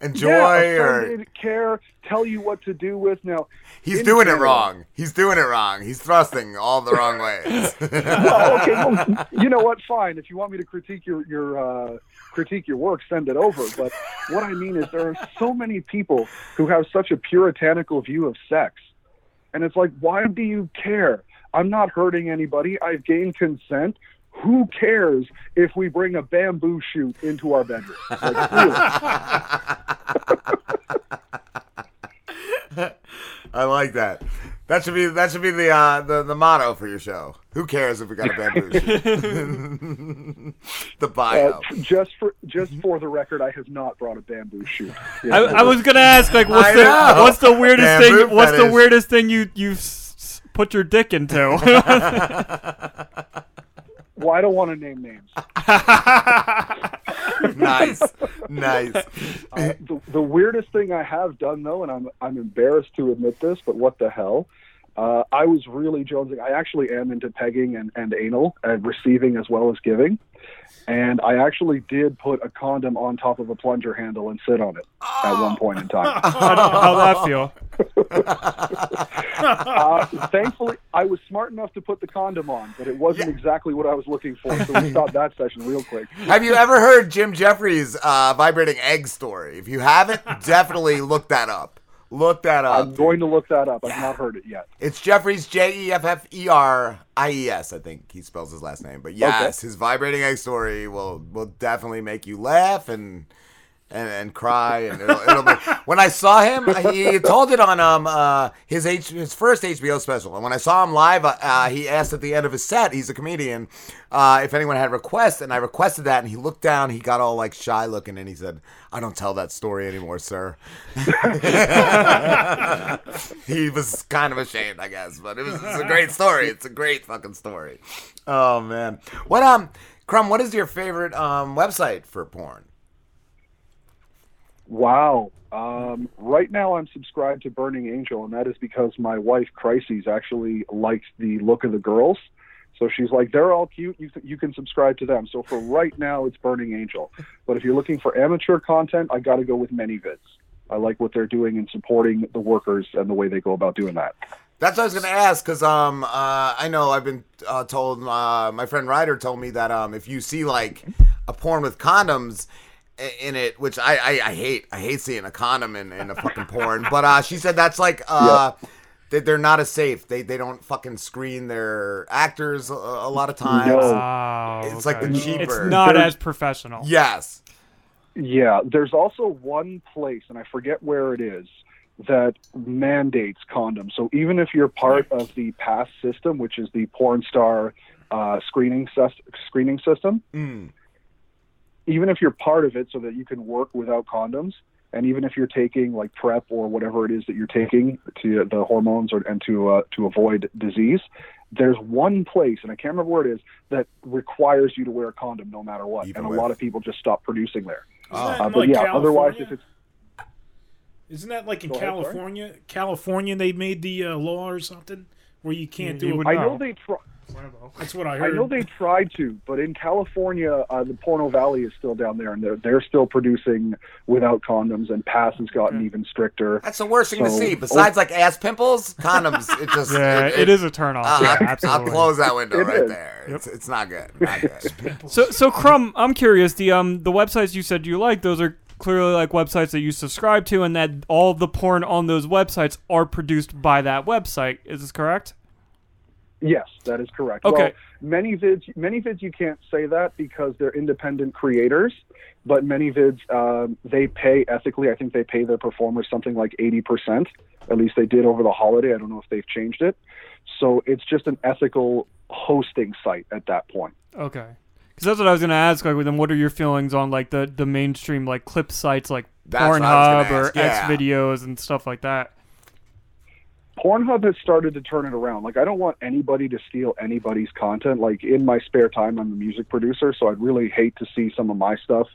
enjoy
yeah,
or
care, tell you what to do with. Now
he's
in
doing it wrong. He's doing it wrong. He's thrusting all the wrong ways.
well, okay, well, you know what? Fine. If you want me to critique your your uh, critique your work, send it over. But what I mean is, there are so many people who have such a puritanical view of sex, and it's like, why do you care? I'm not hurting anybody. I've gained consent. Who cares if we bring a bamboo shoot into our bedroom? Like?
I like that. That should be that should be the uh, the the motto for your show. Who cares if we got a bamboo shoot? the bio.
Uh, just for just for the record, I have not brought a bamboo shoot.
I, I was gonna ask, like, what's
I
the
know.
what's the weirdest
Bamboo
thing? What's the
fetish.
weirdest thing you you've s- s- put your dick into?
Well, I don't want to name names.
nice, nice.
Uh, the, the weirdest thing I have done though, and I'm I'm embarrassed to admit this, but what the hell? Uh, I was really jonesing. I actually am into pegging and, and anal and receiving as well as giving. And I actually did put a condom on top of a plunger handle and sit on it at one point in time.
How how'd that feel?
uh, thankfully, I was smart enough to put the condom on, but it wasn't exactly what I was looking for. So we stopped that session real quick.
Have you ever heard Jim Jefferies' uh, vibrating egg story? If you haven't, definitely look that up. Look that up.
I'm going to look that up. I've not heard it yet.
It's Jefferies, J E F F E R I E S. I think he spells his last name. But yes, his vibrating egg story will will definitely make you laugh and and, and cry. And it'll, it'll be, when I saw him, he told it on um uh his H, his first HBO special. And when I saw him live, uh, uh, he asked at the end of his set, he's a comedian, uh, if anyone had requests, and I requested that, and he looked down, he got all like shy looking, and he said, "I don't tell that story anymore, sir." he was kind of ashamed, I guess, but it was it's a great story. It's a great fucking story. Oh man, what um, Crumb, what is your favorite um website for porn?
Wow. Um, right now, I'm subscribed to Burning Angel, and that is because my wife, Crises, actually likes the look of the girls. So she's like, they're all cute. You, you can subscribe to them. So for right now, it's Burning Angel. But if you're looking for amateur content, I got to go with ManyVids. I like what they're doing and supporting the workers and the way they go about doing that.
That's what I was gonna ask because um uh, I know I've been uh, told uh, my friend Ryder told me that um if you see like a porn with condoms in it, which I, I, I hate I hate seeing a condom in, in a fucking porn, but uh, she said that's like uh that they're not as safe. They they don't fucking screen their actors a, a lot of times.
Oh,
it's like the cheaper.
It's not as professional.
Yes.
Yeah, there's also one place, and I forget where it is, that mandates condoms. So even if you're part of the PASS system, which is the porn star uh, screening sys- screening system,
Mm.
Even if you're part of it, so that you can work without condoms, and even if you're taking like PrEP or whatever it is that you're taking to the hormones or and to uh, to avoid disease, there's one place, and I can't remember where it is, that requires you to wear a condom no matter what, and a lot of people just stop producing there.
Isn't that
Uh, but
like,
yeah, otherwise, if it's
Isn't that like in
Go ahead, sorry.
California? California, they made the uh, law or something where you can't do it.
I know they try.
That's what I heard.
I know they tried to, but in California, uh, the Porno Valley is still down there, and they're they're still producing without condoms, and Pass has gotten even stricter.
That's the worst thing to see. Besides like ass pimples, condoms. It just
Yeah, it is a turnoff.
Uh,
Yeah,
I'll- I'll close that window
It
right
is.
there. It's, it's not good. Not good.
So, so Crumb, I'm curious. The um, the websites you said you like, those are clearly like websites that you subscribe to, and that all the porn on those websites are produced by that website. Is this correct?
Yes, that is correct.
Okay.
Well, many vids, many vids, you can't say that because they're independent creators. But many vids, um, they pay ethically. I think they pay their performers something like eighty percent. At least they did over the holiday. I don't know if they've changed it. So it's just an ethical hosting site at that point.
Okay. Because that's what I was gonna ask. Like, then what are your feelings on like the the mainstream like clip sites like
That's what I was
Pornhub or
ask, yeah.
X videos and stuff like that?
Pornhub has started to turn it around. Like, I don't want anybody to steal anybody's content. Like, in my spare time, I'm a music producer, so I'd really hate to see some of my stuff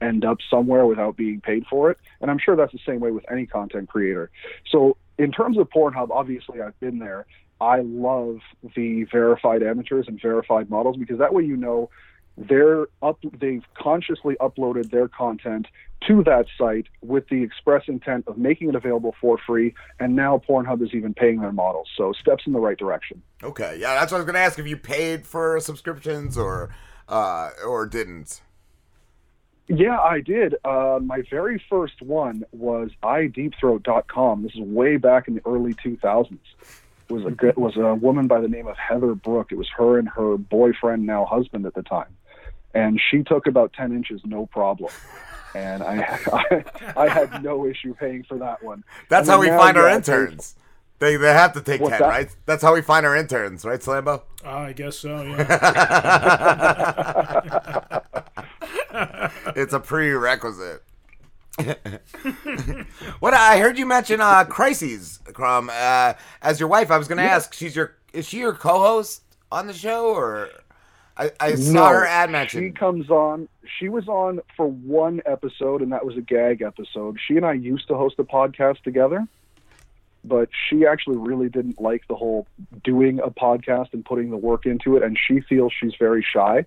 end up somewhere without being paid for it. And I'm sure that's the same way with any content creator. So, in terms of Pornhub, obviously, I've been there. I love the verified amateurs and verified models because that way you know they're up they've consciously uploaded their content to that site with the express intent of making it available for free and now Pornhub is even paying their models. So steps in the right direction.
Okay, yeah, that's what I was gonna ask if you paid for subscriptions or uh, or didn't.
yeah I did. Uh, my very first one was iDeepthroat.com this is way back in the early 2000s it was a good, was a woman by the name of Heather Brooke. It was her and her boyfriend now husband at the time and she took about 10 inches no problem and I, I I had no issue paying for that one.
That's how we
now,
find our
yeah, I
interns. They they have to take
What's
ten,
that?
right? That's how we find our interns, right, Slambo?
I guess so. Yeah.
it's a prerequisite. what I heard you mention uh Crises, Crumb, uh, as your wife. I was going to
Yeah.
ask, she's your is she your co-host on the show, or I, I saw
No,
her ad
She comes on. She was on for one episode, and that was a gag episode. She and I used to host a podcast together, but she actually really didn't like the whole doing a podcast and putting the work into it, and she feels she's very shy,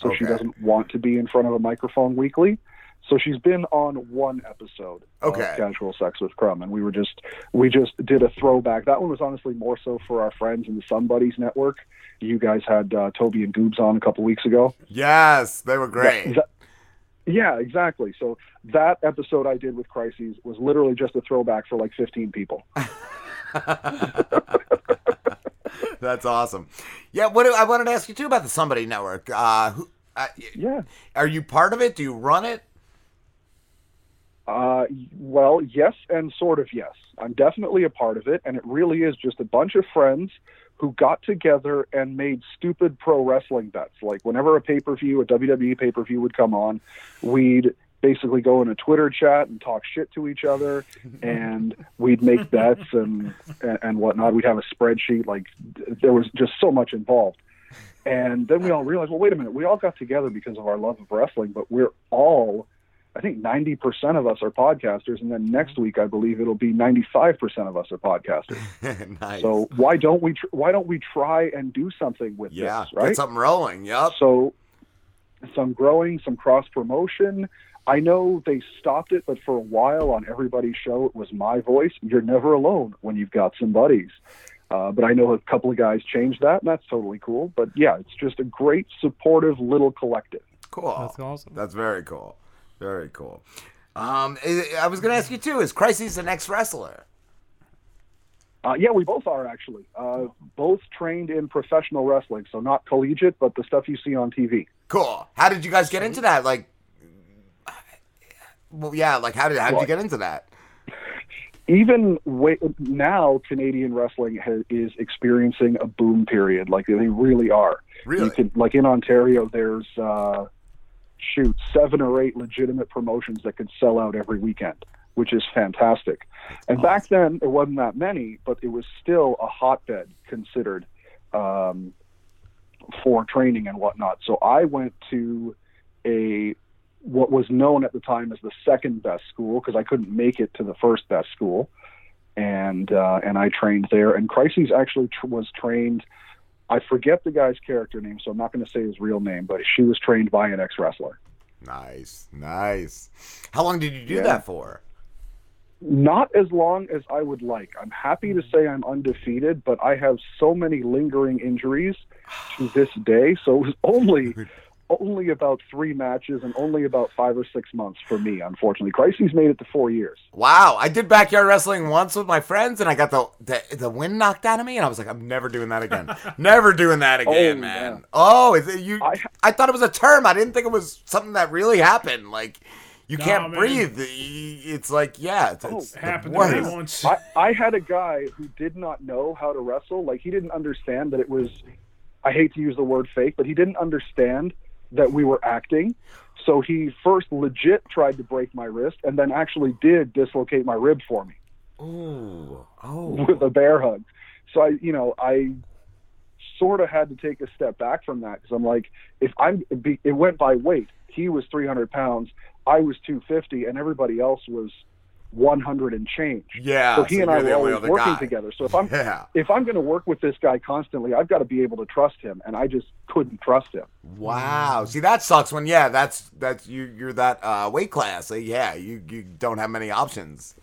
so she doesn't want to be in front of a microphone weekly. So she's been on one episode
Okay.
of Casual Sex with Crumb, and we were just we just did a throwback. That one was honestly more so for our friends in the Some Buddies network. You guys had uh, Toby and Goobs on a couple weeks ago.
Yes, they were great.
That- yeah, exactly. So that episode I did with Crises was literally just a throwback for like 15 people.
That's awesome. Yeah, what do- I wanted to ask you too about the Some Buddies Network. Uh, who, uh,
yeah,
are you part of it? Do you run it?
Uh, well, yes, and sort of yes. I'm definitely a part of it, and it really is just a bunch of friends who got together and made stupid pro wrestling bets. Like whenever a pay per view, a WWE pay per view would come on, we'd basically go in a Twitter chat and talk shit to each other, and we'd make bets and and, and whatnot. We'd have a spreadsheet. Like there was just so much involved. And then we all realized, well, wait a minute, we all got together because of our love of wrestling, but we're all I think 90% of us are podcasters, and then next week I believe it'll be 95% of us are podcasters.
nice.
So why don't we tr- why don't we try and do something with
Yeah,
this, right?
get something rolling. Yep.
So some growing, some cross promotion. I know they stopped it, but for a while on everybody's show it was my voice. You're never alone when you've got some buddies. Uh, but I know a couple of guys changed that, and that's totally cool. But yeah, it's just a great, supportive little collective.
Cool.
That's awesome.
That's very cool. Very cool. Um, I I was going to ask you too: Is Crises the next wrestler?
Uh, yeah, we both are actually. Uh, both trained in professional wrestling, so not collegiate, but the stuff you see on TV.
Cool. How did you guys get into that? Like, well, yeah. Like, how did how did you get into that?
Even way, now, Canadian wrestling ha is experiencing a boom period. Like they really are.
Really?
You could, like in Ontario, there's uh, shoot seven or eight legitimate promotions that could sell out every weekend, which is fantastic. And back then, it wasn't that many, but it was still a hotbed considered um, for training and whatnot. So I went to a what was known at the time as the second best school because I couldn't make it to the first best school, and uh, and I trained there. And Crises actually tr- was trained. I forget the guy's character name, so I'm not going to say his real name, but she was trained by an ex wrestler.
Nice, nice. How long did you do
Yeah.
that for?
Not as long as I would like. I'm happy to say I'm undefeated, but I have so many lingering injuries to this day. So it was only only about three matches and only about five or six months for me, unfortunately. Crises made it to four years.
Wow, I did backyard wrestling once with my friends, and I got the the, the wind knocked out of me, and I was like, I'm never doing that again. never doing that again,
Oh,
man.
yeah.
Oh, is it, you? I, thought it was a term. I didn't think it was something that really happened. Like, you
Nah,
can't
man.
breathe. It's like, yeah, it's, oh, it's
happened to me once.
I, I had a guy who did not know how to wrestle. Like he didn't understand that it was. I hate to use the word fake, but he didn't understand that we were acting. So he first legit tried to break my wrist, and then actually did dislocate my rib for me
Ooh, oh,
with a bear hug. So I, you know, I sort of had to take a step back from that because I'm like, if I'm, it went by weight. He was 300 pounds, I was 250, and everybody else was 100 and change.
Yeah,
So he
so
and I were always working
guy.
together. So if I'm
Yeah.
if I'm going to work with this guy constantly, I've got to be able to trust him, and I just couldn't trust him.
Wow. See, that sucks when yeah, that's that's you. You're that uh, weight class. Yeah, you you don't have many options.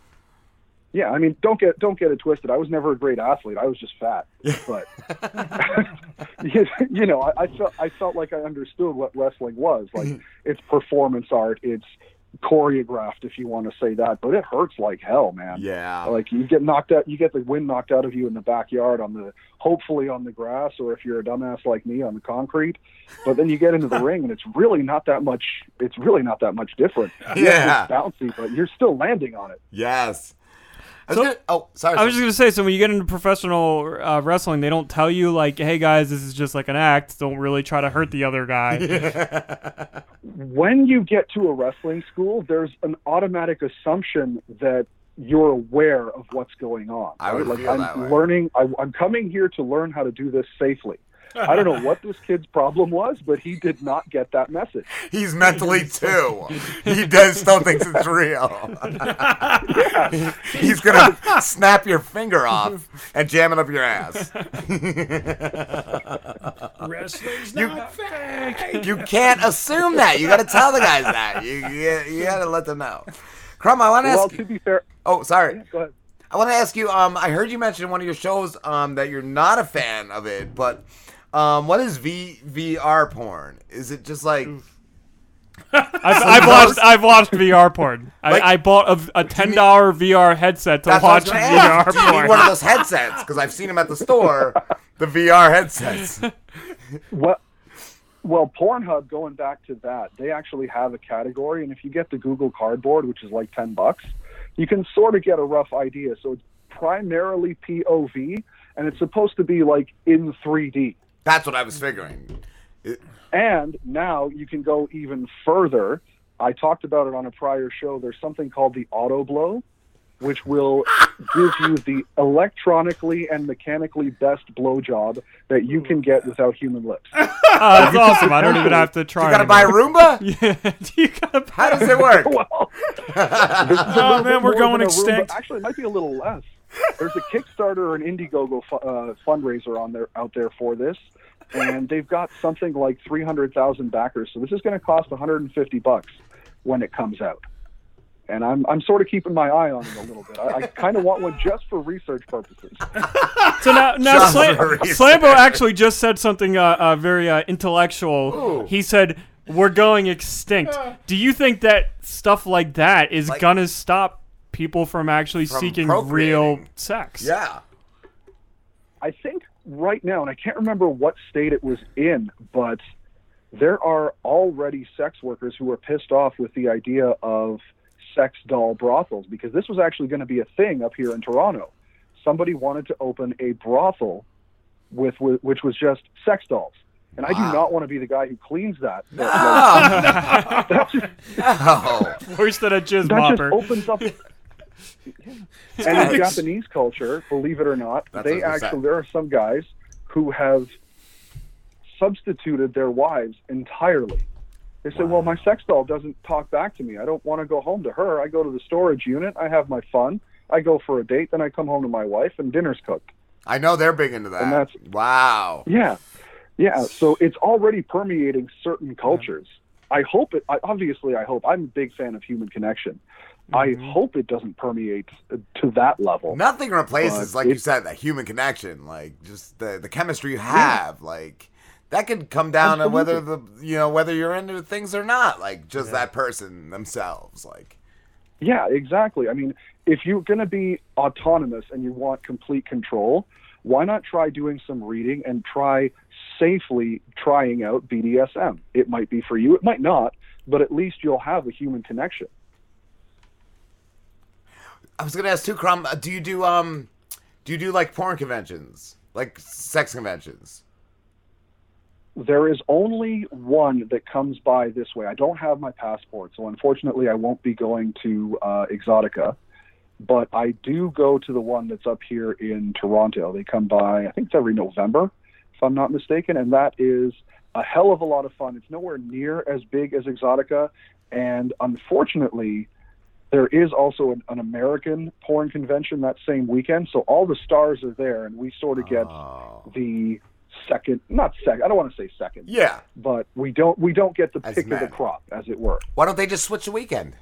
Yeah, I mean, don't get don't get it twisted. I was never a great athlete. I was just fat. But you, you know, I, I felt I felt like I understood what wrestling was. Like it's performance art. It's choreographed, if you want to say that. But it hurts like hell, man.
Yeah.
Like you get knocked out. You get the wind knocked out of you in the backyard on the hopefully on the grass, or if you're a dumbass like me on the concrete. But then you get into the ring, and it's really not that much. It's really not that much different.
Yeah.
it's bouncy, but you're still landing on it.
Yes. I was
So-
gonna, oh, sorry.
I was just gonna say, so when you get into professional uh, wrestling, they don't tell you like, "Hey guys, this is just like an act. Don't really try to hurt the other guy."
when you get to a wrestling school, there's an automatic assumption that you're aware of what's going on.
I would
like,
feel
I'm
that way.
learning. I, I'm coming here to learn how to do this safely. I don't know what this kid's problem was, but he did not get that message.
He's mentally too. He does still thinks it's real. He's gonna snap your finger off and jam it up your ass.
Wrestling's
You-
not fake.
You can't assume that. You got to tell the guys that. You you, you got to let them know. Crumb, I want to
Well,
ask.
to be fair,
oh, sorry.
go ahead.
I want to ask you. Um, I heard you mention in one of your shows um that you're not a fan of it, but um, what is V VR porn? Is it just like?
I've, I've watched I've watched VR porn. I,
Like-
I bought a, a ten dollar VR headset to
That's what I was
watch
gonna ask.
VR
Do you need
porn.
one of those headsets because I've seen them at the store. The VR headsets.
Well, well, Pornhub. Going back to that, they actually have a category, and if you get the Google Cardboard, which is like ten bucks, you can sort of get a rough idea. So it's primarily POV, and it's supposed to be like in 3D.
That's what I was figuring. It-
And now you can go even further. I talked about it on a prior show. There's something called the Autoblow, which will give you the electronically and mechanically best blowjob that you can get without human lips.
Oh, that's awesome. I don't even have to try.
You gotta buy
anymore.
Roomba?
Yeah. you gotta
How does it work?
well,
Oh man, we're going extinct.
Actually, it might be a little less. There's a Kickstarter or an Indiegogo fu- uh, fundraiser on there out there for this, and they've got something like 300,000 backers. So this is going to cost 150 bucks when it comes out. And I'm I'm sort of keeping my eye on it a little bit. I, I kind of want one just for research purposes.
So now, now
Just
Slam- Slambo actually just said something uh, uh, very uh, intellectual. He said, "We're going extinct." Do you think that stuff like that is
Like-
gonna stop people from actually
From
seeking real sex?
Yeah.
I think right now, and I can't remember what state it was in, but there are already sex workers who are pissed off with the idea of sex doll brothels because this was actually going to be a thing up here in Toronto. Somebody wanted to open a brothel with, with which was just sex dolls. And I do not want to be the guy who cleans that.
No.
Like, that just,
No.
Worse than a jizz
that just opens up. And in Japanese culture, believe it or not,
That's
they actually there are some guys who have substituted their wives entirely. They say, "Well, my sex doll doesn't talk back to me. I don't want to go home to her. I go to the storage unit. I have my fun. I go for a date, then I come home to my wife, and dinner's cooked."
I know they're big into that.
And that's-
wow.
Yeah, yeah. So it's already permeating certain cultures. I hope it. I, obviously, I hope. I'm a big fan of human connection. I mm-hmm. hope it doesn't permeate to that level.
Nothing replaces,
But
like you said, that human connection. Like just the the chemistry you have. Like that could come down to whether the you know whether you're into things or not. Like just that person themselves. Like
Yeah, exactly. I mean, if you're going to be autonomous and you want complete control, why not try doing some reading and try safely trying out BDSM? It might be for you, it might not, but at least you'll have a human connection.
I was gonna ask too, Crumb. uh, Do you do um, do you do like porn conventions, like sex conventions?
There is only one that comes by this way. I don't have my passport, so unfortunately, I won't be going to uh, Exotica. But I do go to the one that's up here in Toronto. They come by, I think it's every November, if I'm not mistaken, and that is a hell of a lot of fun. It's nowhere near as big as Exotica, and unfortunately, there is also an, an American porn convention that same weekend, so all the stars are there, and we sort of get oh. the second, not second. I don't want to say second.
Yeah.
But we don't we don't get the
As
pick of the crop, as it were.
Why don't they just switch the weekend?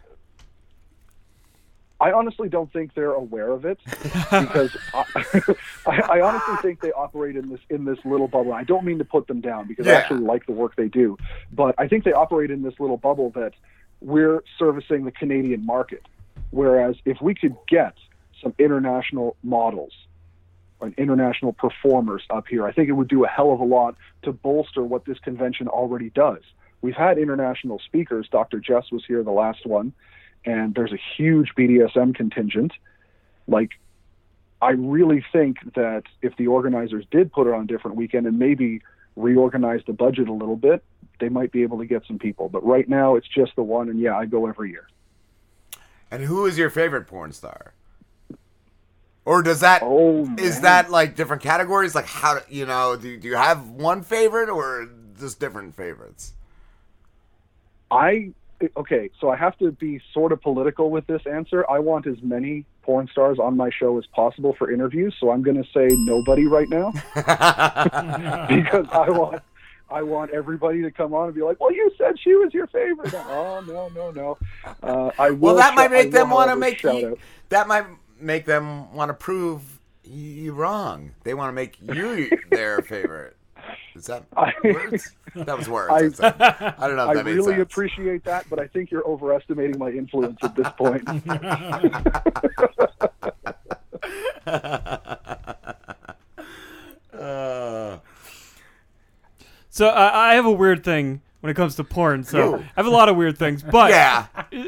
I honestly don't think they're aware of it because I, I, I honestly think they operate in this in this little bubble. I don't mean to put them down because I actually like the work they do, but I think they operate in this little bubble that we're servicing the Canadian market. Whereas if we could get some international models and international performers up here, I think it would do a hell of a lot to bolster what this convention already does. We've had international speakers. Dr. Jess was here the last one, and there's a huge BDSM contingent. Like, I really think that if the organizers did put it on a different weekend and maybe reorganize the budget a little bit, they might be able to get some people. But right now, it's just the one, and yeah, I go every year.
And who is your favorite porn star? Or does that
Oh,
is that like different categories? Like how you know do do you have one favorite or just different favorites?
I okay, so I have to be sort of political with this answer. I want as many porn stars on my show as possible for interviews, so I'm going to say nobody right now because I want I want everybody to come on and be like, "Well, you said she was your favorite." Oh no, no, no. Uh, I will.
Well, that might
shout- I
make them want to make you, that might make them want to prove you wrong. They want to make you their favorite. Is that words? That was words.
I,
I. I don't know if
I
that
really
sense.
appreciate that, but I think you're overestimating my influence at this point.
Uh,
So I I have a weird thing when it comes to porn. So. I have a lot of weird things, but
Yeah.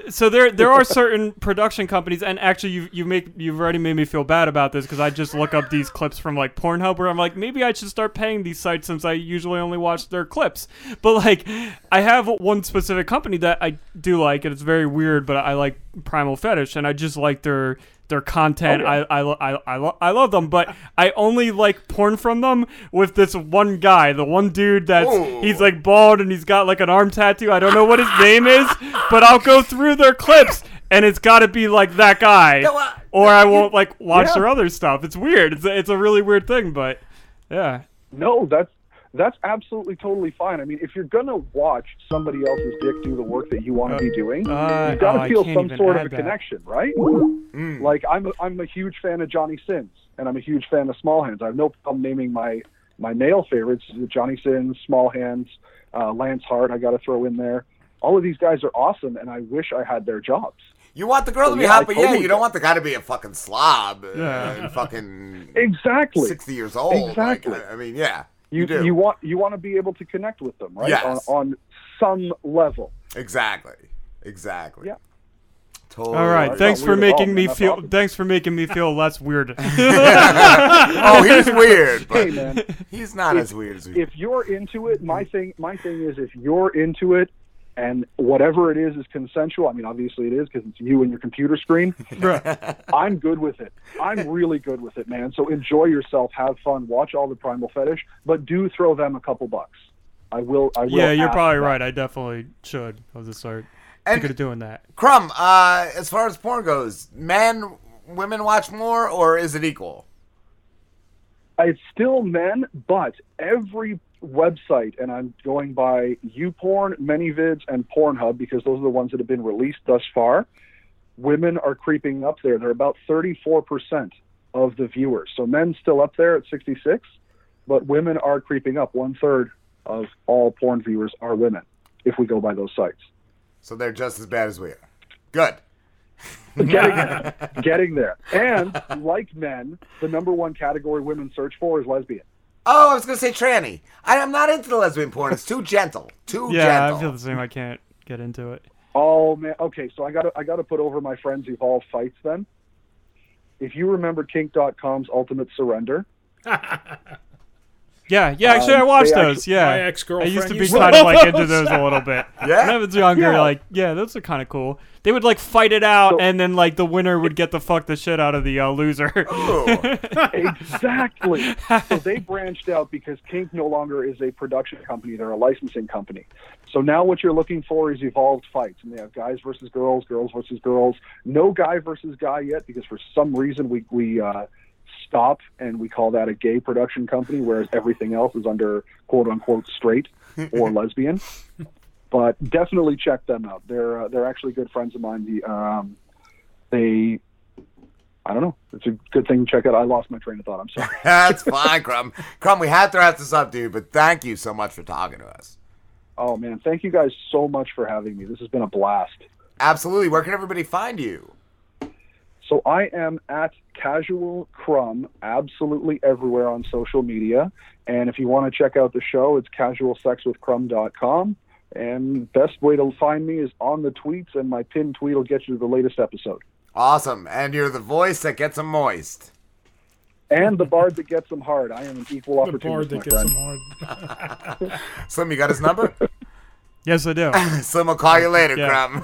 So there there are certain production companies, and actually you you make you've already made me feel bad about this because I just look up these clips from like Pornhub where I'm like maybe I should start paying these sites since I usually only watch their clips. But like I have one specific company that I do like, and it's very weird, but I like Primal Fetish, and I just like their their content.
Okay.
I I, I, I, lo- I love them, but I only like porn from them with this one guy, the one dude that's
Ooh.
he's like bald and he's got like an arm tattoo. I don't know what his name is, but I'll go through their clips and it's got to be like that guy,
No, uh,
or I won't like watch
yeah.
their other stuff. It's weird. It's a, it's a really weird thing, but yeah.
No, that's that's absolutely totally fine. I mean, if you're gonna watch somebody else's dick do the work that you want to be doing,
uh,
you've got to
oh,
feel some sort of a
that.
connection, right?
Mm.
Like I'm a, I'm a huge fan of Johnny Sins, and I'm a huge fan of Small Hands. I have no problem naming my my male favorites: Johnny Sins, Small Hands, uh, Lance Hart. I got to throw in there. All of these guys are awesome, and I wish I had their jobs.
You want the girl to be
yeah,
hot, but yeah, you don't want the guy to be a fucking slob uh,
Yeah.
and fucking
Exactly.
sixty years old.
Exactly.
Like, I I mean, yeah,
You
you, do.
you want you want to be able to connect with them, right?
Yes.
On, on some level.
exactly, exactly.
Yeah.
Totally.
All right, thanks for
weird all,
making me feel.
awesome.
Thanks for making me feel less weird.
oh, he's weird, but
Hey, man.
he's not
If-
as weird as we.
If you're into it, my thing my thing is if you're into it and whatever it is is consensual. I mean, obviously it is because it's you and your computer screen. I'm good with it. I'm really good with it, man. So enjoy yourself, have fun, watch all the Primal Fetish, but do throw them a couple bucks. I will. I will.
yeah, you're probably
that.
right. I definitely should. I'll just start
And-
thinking of doing that.
Crumb, uh, as far as porn goes, men, women watch more, or is it equal?
It's still men, but every website, and I'm going by YouPorn, ManyVids, and Pornhub because those are the ones that have been released thus far. Women are creeping up there. They're about 34% of the viewers. So men still up there at 66, but women are creeping up. One third of all porn viewers are women, if we go by those sites.
So they're just as bad as we are. Good.
getting there, getting there. And like men, the number one category women search for is lesbian.
Oh, I was gonna say tranny. I, I'm not into the lesbian porn. It's too gentle. Too
Yeah,
gentle.
I feel the same. I can't get into it.
Oh man. Okay, so I got to I got to put over my friends Evolve fights then. If you remember Kink.com's Ultimate Surrender,
Yeah, yeah. Actually,
Um,
I watched those.
actually-
yeah,
My ex-girlfriend
I used to be kind of like into
those.
a little bit.
Yeah?
when I was younger,
Yeah.
like yeah, those are kind of cool. They would like fight it out, and then like the winner would get the fuck the shit out of the uh, loser.
exactly. so they branched out because Kink no longer is a production company; they're a licensing company. So now what you're looking for is evolved fights, and they have guys versus girls, girls versus girls. No guy versus guy yet because for some reason we we uh, stop and we call that a gay production company, whereas everything else is under quote unquote straight or lesbian. But definitely check them out. They're uh, they're actually good friends of mine. The um, they I don't know. It's a good thing to check out. I lost my train of thought. I'm sorry.
That's fine, Crumb. Crumb, we had to wrap this up, dude, but thank you so much for talking to us.
Oh man, thank you guys so much for having me. This has been a blast.
Absolutely. Where can everybody find you?
So I am at Casual Crumb absolutely everywhere on social media. And if you want to check out the show, it's casualsexwithcrumb.com. And best way to find me is on the tweets, and my pinned tweet will get you to the latest episode.
Awesome. And you're the voice that gets them moist.
And the bard that gets them hard. I am an equal
The
opportunist,
bard that
my
gets
friend.
them hard.
Slim, you got his number?
yes, I do.
Slim will call you later,
Yeah.
Crumb.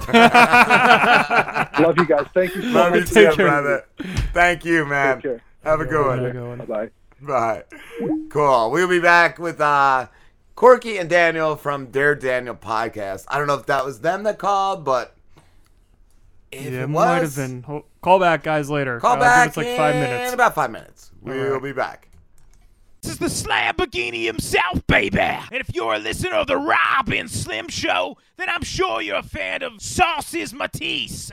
Love you guys. Thank you so
Love you too, brother. Thank you, man.
Take care.
Have a good one.
Have a good one.
Bye.
Bye. Cool. We'll be back with uh, Corky and Daniel from Dare Daniel podcast. I don't know if that was them that called, but if
yeah,
it
might
was,
have been. Call back, guys. Later.
call
Uh,
back
Give us like five
in
minutes.
about five minutes. We'll
Alright.
be back.
This is the Slamborghini himself, baby. And if you're a listener of the Rob and Slim Show, then I'm sure you're a fan of Sauces Matisse.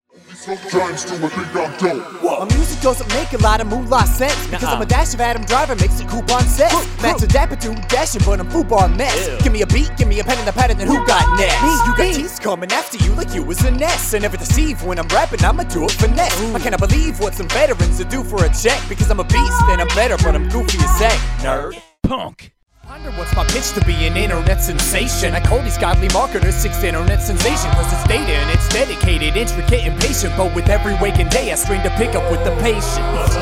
My music doesn't make a lot of moolah sense because I'm a dash of Adam Driver makes it coupon sense. Max a dapper to dashing, but I'm football mess. Give me a beat, give me a pen and a pad, and then who got next? Me, you got teeth coming after you like you was a nest. I never deceive when I'm rapping, I'ma do it finesse. I cannot believe what some veterans would do for a check because I'm a beast and I'm better, but I'm goofy as heck, nerd.
Punk.
Wonder what's my pitch to be an internet sensation? I call these godly marketers sixth internet sensation Cause it's data and it's dedicated, intricate and patient But with every waking day I strain to pick up with the patience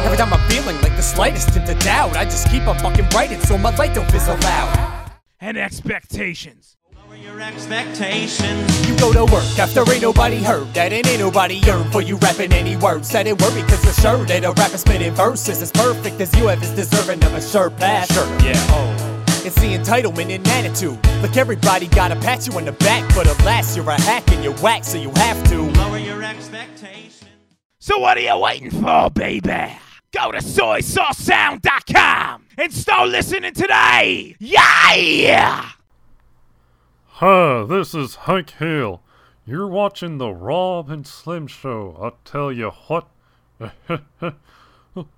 Every time I'm feeling like the slightest hint of doubt I just keep on fucking writing so my light don't fizzle out
And expectations.
Lower your expectations. You go to work after ain't nobody heard that, and ain't nobody yearn for you rapping any words. That ain't worry, cause the shirt that a rapper spitting verses as perfect as you have is deserving of a shirt pass. Shirt, yeah. Oh. It's the entitlement and attitude. Like everybody gotta pat you on the back, but alas, you're a hack and you're whack, so you have to lower your expectations.
So what are you waiting for, baby? Go to soysaucesound.com and start listening today. Yeah!
Hi, this is Hank Hill. You're watching the Rob and Slim Show. I tell you what. But-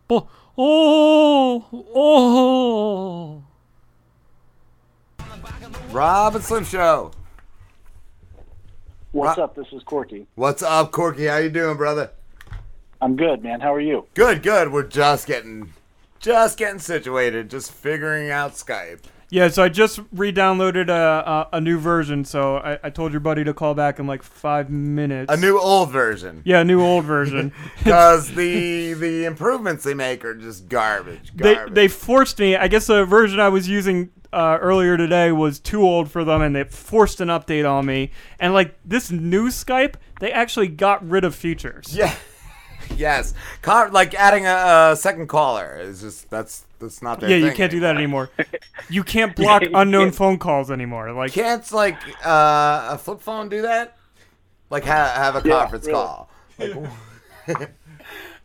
oh, oh. oh.
Rob and Slim Show.
What's
Ro-
up? This is Corky.
What's up, Corky? How you doing, brother?
I'm good, man. How are you?
Good, good. We're just getting, just getting situated, just figuring out Skype.
Yeah, so I just re-downloaded a, a, a new version. So I, I told your buddy to call back in like five minutes.
A new old version.
Yeah, a new old version.
Because the the improvements they make are just garbage.
they
Garbage.
they forced me. I guess the version I was using uh, earlier today was too old for them, and they forced an update on me. And like this new Skype, they actually got rid of features.
Yeah. yes. Con- like adding a, a second caller is just that's that's not their
yeah,
thing.
you can't do that anymore. You can't block unknown phone calls anymore. Like
Can't like uh, a flip phone do that? Like ha- have a
Yeah,
conference
really.
call. Like,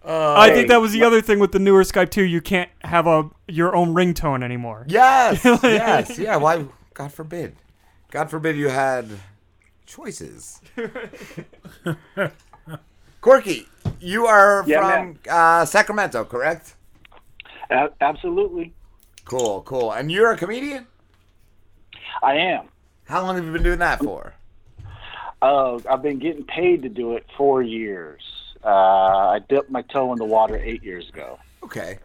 I think that was the other thing with the newer Skype too. You can't have a your own ringtone anymore.
Yes, yes, yeah. Why? God forbid. God forbid you had choices. Corky, you are
Yeah,
from uh, Sacramento, correct?
A- absolutely.
Cool, cool. And you're a comedian?
I am.
How long have you been doing that for?
Oh, I've been getting paid to do it four years. Uh, I dipped my toe in the water eight years ago.
Okay,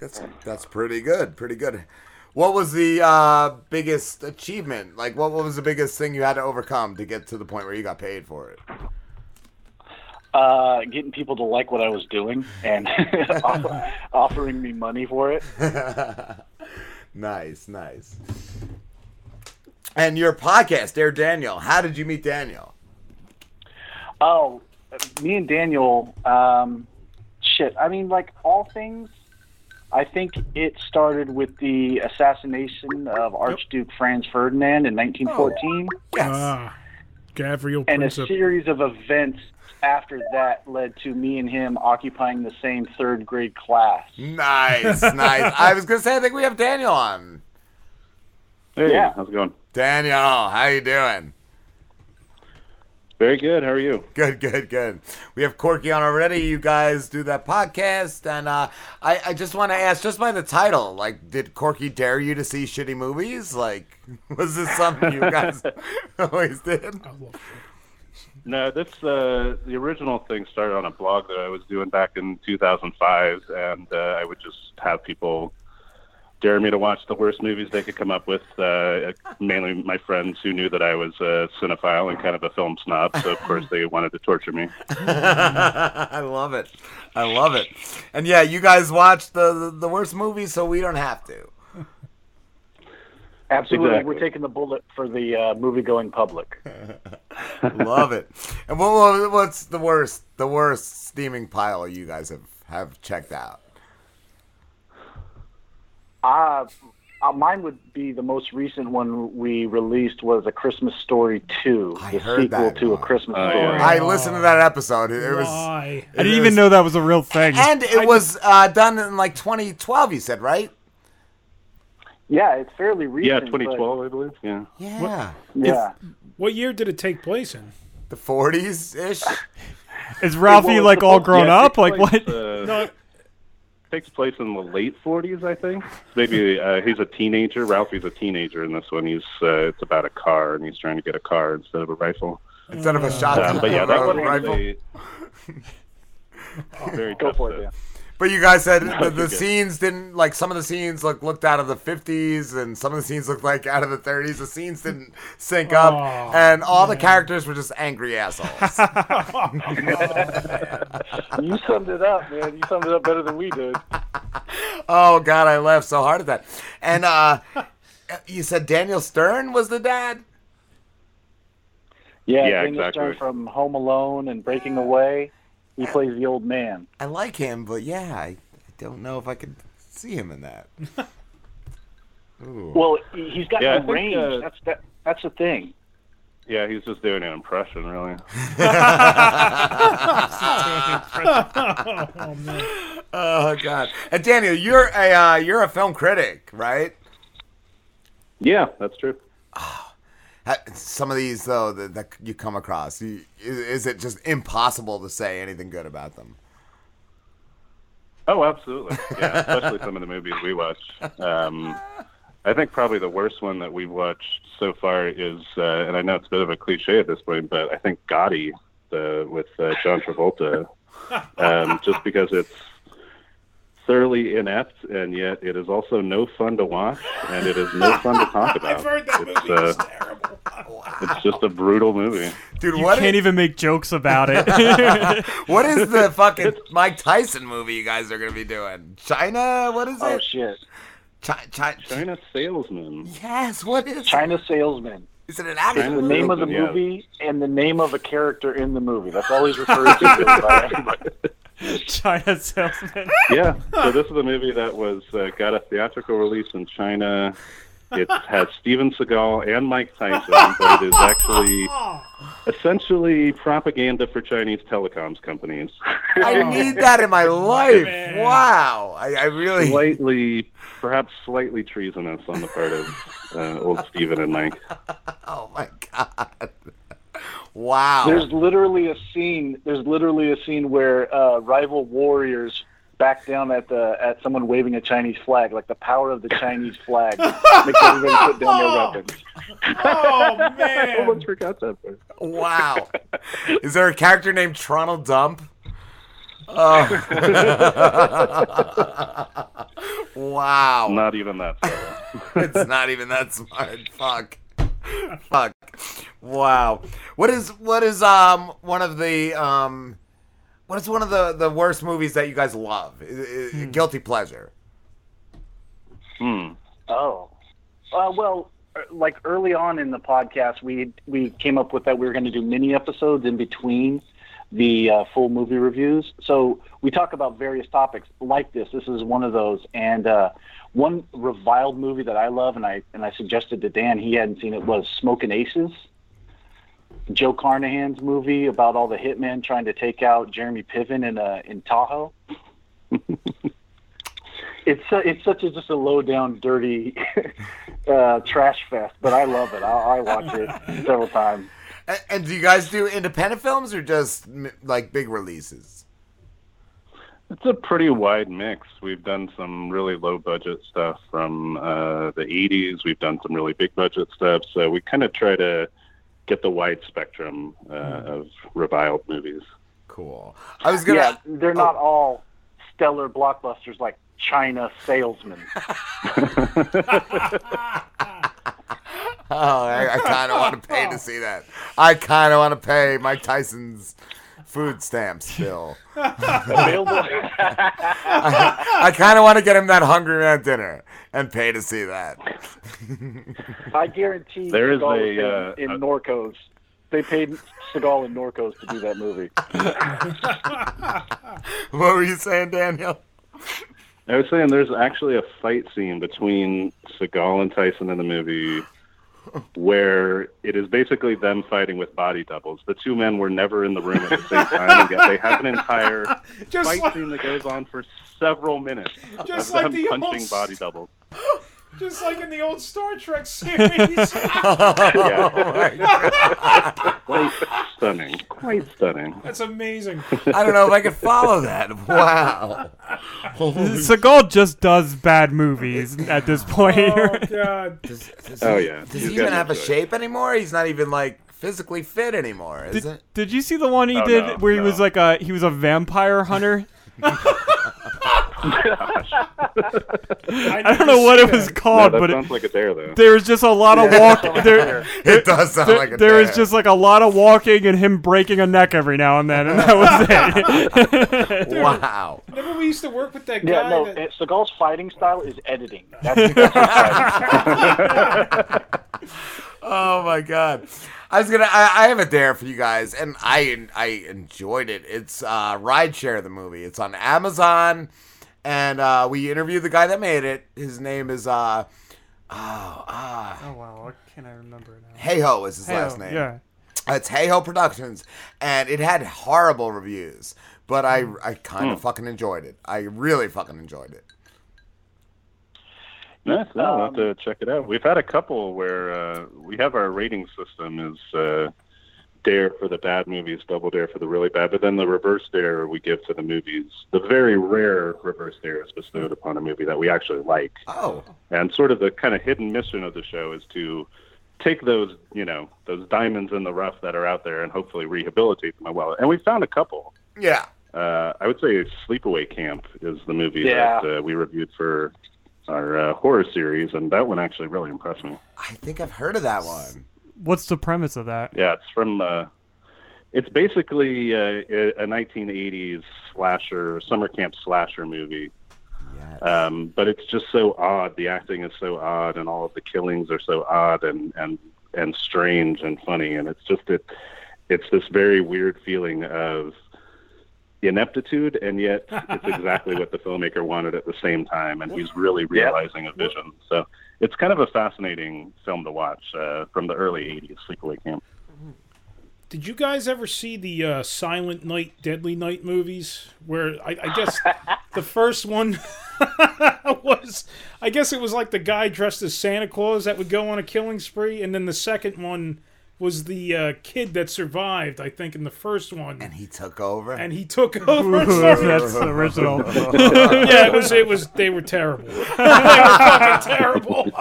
that's that's pretty good. Pretty good. What was the uh, biggest achievement? Like, what, what was the biggest thing you had to overcome to get to the point where you got paid for it?
Uh, getting people to like what I was doing and offer, offering me money for it.
nice, nice. And your podcast, Dare Daniel. How did you meet Daniel?
Oh, me and Daniel, um, shit. I mean, like all things, I think it started with the assassination of Archduke Franz Ferdinand in 1914.
Ah, Gabriel
and a series of events after that led to me and him occupying the same third grade class.
Nice, nice. I was gonna say, I think we have Daniel on.
Hey,
Yeah.
how's it going?
Daniel, how you doing?
Very good. How are you?
Good, good, good. We have Corky on already. You guys do that podcast, and uh, I, I just want to ask, just by the title, like, did Corky dare you to see shitty movies? Like, was this something you guys always did?
No, this uh, the original thing started on a blog that I was doing back in 2005, and uh, I would just have people dare me to watch the worst movies they could come up with. Uh, mainly my friends who knew that I was a cinephile and kind of a film snob, so of course they wanted to torture me.
I love it. I love it. And yeah, you guys watch the, the, the worst movies, so we don't have to.
Absolutely,
Exactly.
we're taking the bullet for the uh, movie-going public.
love it. And what, what what's the worst the worst steaming pile you guys have have checked out?
Uh, uh, mine would be the most recent one we released was A Christmas Story 2, the
heard
sequel
that
to A Christmas
Oh,
Story.
I listened to that episode. It, it was.
I didn't even know that was a real thing.
And it was uh, done in like 2012. You said right?
Yeah, it's fairly recent.
Yeah,
but-
2012, I believe. Yeah.
Yeah.
Yeah.
What year did it take place in?
The 40s ish.
Is Ralphie
Well,
like all grown
yeah,
up? Like
place,
what?
Uh,
No.
Takes place in the late 40s, I think. Maybe uh, he's a teenager. Ralphie's a teenager in this one. He's uh, it's about a car, and he's trying to get a car instead of a rifle.
Instead of a shotgun.
Um, but yeah, that
a
one
rifle.
was a very
Go
tough
for it,
fit.
Dan.
But you guys said
No,
the, the scenes didn't like some of the scenes look looked out of the 50s and some of the scenes looked like out of the 30s. The scenes didn't sync up,
Oh,
and all the characters were just angry assholes.
you summed it up, man. You summed it up better than we did.
oh God, I laughed so hard at that. And uh, you said Daniel Stern was the dad.
Yeah,
Yeah,
Daniel
exactly.
Stern from Home Alone and Breaking Away. He plays the old man.
I like him, but yeah, I, I don't know if I could see him in that. Ooh.
Well, he- he's got
Yeah, I
no
think,
range.
uh,
that's that. That's the thing.
Yeah, he's just doing an impression, really.
oh man.
Oh God! And Daniel, you're a uh, you're a film critic, right?
Yeah, that's true.
Ha- Some of these though that, that you come across, you, is, is it just impossible to say anything good about them?
Oh, absolutely. Yeah, especially some of the movies we watch. Um, I think probably the worst one that we've watched so far is, uh, and I know it's a bit of a cliche at this point, but I think Gotti the, with uh, John Travolta, um, just because it's thoroughly inept and yet it is also no fun to watch and it is no fun to talk about.
I've heard that
it's,
movie is
uh, It's just a brutal movie.
Dude,
You
what
can't
is,
even make jokes about it.
what is the fucking Mike Tyson movie you guys are gonna be doing? China? What is it?
Oh shit!
Chi- chi-
China Salesman.
yes. What is?
China Salesman.
Is it an
It's
action?
the name of the
Yeah.
movie and the name of a character in the movie. That's all he's referred to by everybody.
China salesman.
yeah. So this is a movie that was uh, got a theatrical release in China. It has Steven Seagal and Mike Tyson, but it is actually essentially propaganda for Chinese telecoms companies.
I need that in my life. Wow. I, I really.
slightly, perhaps slightly treasonous on the part of uh, old Steven and Mike.
Oh my god. Wow.
There's literally a scene. There's literally a scene where uh, rival warriors back down at the at someone waving a Chinese flag. Like the power of the Chinese flag makes everybody put down their weapons.
Oh man!
Almost forgot that part.
Wow. Is there a character named Tronald Dump? Oh. wow.
Not even that.
it's not even that smart. Fuck. Fuck. Wow. What is what is um one of the um what is one of the the worst movies that you guys love? I- I- Guilty pleasure.
Hmm.
Oh, uh, well, uh, like early on in the podcast, we we came up with that we were going to do mini episodes in between the uh, full movie reviews. So we talk about various topics like this. This is one of those, and uh, one reviled movie that I love, and I and I suggested to Dan he hadn't seen it was Smoking Aces. Joe Carnahan's movie about all the hitmen trying to take out Jeremy Piven in uh, in Tahoe. it's uh, it's such a just a low down, dirty uh, trash fest, but I love it. I, I watch it several times.
And, and do you guys do independent films or just like big releases?
It's a pretty wide mix. We've done some really low budget stuff from uh, the 80s. We've done some really big budget stuff. So we kind of try to get the wide spectrum uh, of reviled movies.
Cool. I was gonna.
Yeah, they're not all stellar blockbusters like China Salesman.
Oh, I, I kind of want to pay to see that. I kind of want to pay Mike Tyson's food stamps bill.
Available.
I, I kind of want to get him that Hungry Man dinner and pay to see that.
I guarantee
There is
Seagal
a,
was
uh,
in
a-
Norcos. They paid Seagal and Norcos to do that movie.
what were you saying, Daniel?
I was saying there's actually a fight scene between Seagal and Tyson in the movie where it is basically them fighting with body doubles. The two men were never in the room at the same time, and yet they have an entire
Just
fight
like-
scene that goes on for several minutes
Just
of
like
them
the old
punching
s-
body doubles.
Just like in the old Star Trek series.
Quite stunning. Quite stunning.
That's amazing.
I don't know if I could follow that. Wow.
Seagal just does bad movies at this point.
Oh god.
Does
Oh,
he-
yeah.
Does
He's
he even have a
choice.
shape anymore? He's not even like physically fit anymore, is
Did,
it?
did you see the one he
Oh,
did
no,
where he
no.
was like a he was a vampire hunter? I don't know what it was
No,
called,
that
but
sounds
it,
like a dare, though.
there was just a lot of walking. there,
It does sound
there,
like a
There was just like a lot of walking and him breaking a neck every now and then, and that was it.
Wow.
Remember we used to work with that guy
Yeah, no,
that
it- Seagal's fighting style is editing. That's, that's what's fighting.
Oh my god. I was gonna. I, I have a dare for you guys, and I I enjoyed it. It's uh, Rideshare the movie. It's on Amazon, and uh, we interviewed the guy that made it. His name is uh, oh ah,
oh wow, what can I remember now?
Hey Ho is his
Hey-Ho,
last name.
yeah.
It's Hey Ho Productions, and it had horrible reviews, but I I kind of
Hmm.
fucking enjoyed it. I really fucking enjoyed it.
Nice. No, I'll have to check it out. We've had a couple where uh, we have our rating system is uh, dare for the bad movies, double dare for the really bad, but then the reverse dare we give to the movies. The very rare reverse dare is bestowed upon a movie that we actually like.
Oh.
And sort of the kind of hidden mission of the show is to take those, you know, those diamonds in the rough that are out there and hopefully rehabilitate them well. And we found a couple.
Yeah.
Uh, I would say Sleepaway Camp is the movie
Yeah.
that uh, we reviewed for our uh, horror series, and that one actually really impressed me.
I think I've heard of that one.
What's the premise of that?
Yeah, it's from. Uh, it's basically uh, a 1980s slasher, summer camp slasher movie. Um, but it's just so odd. The acting is so odd, and all of the killings are so odd and and and strange and funny. And it's just it. It's this very weird feeling of ineptitude, and yet it's exactly what the filmmaker wanted at the same time, and he's really realizing a vision. So it's kind of a fascinating film to watch uh, from the early '80s, Sleepaway Camp.
Did you guys ever see the uh, Silent Night, Deadly Night movies? Where I, I guess the first one was, I guess it was like the guy dressed as Santa Claus that would go on a killing spree, and then the second one was the uh, kid that survived, I think, in the first one. And
he took over.
And he took over.
Ooh,
Sorry.
that's original.
yeah, it was. It was. They were terrible. they were fucking terrible.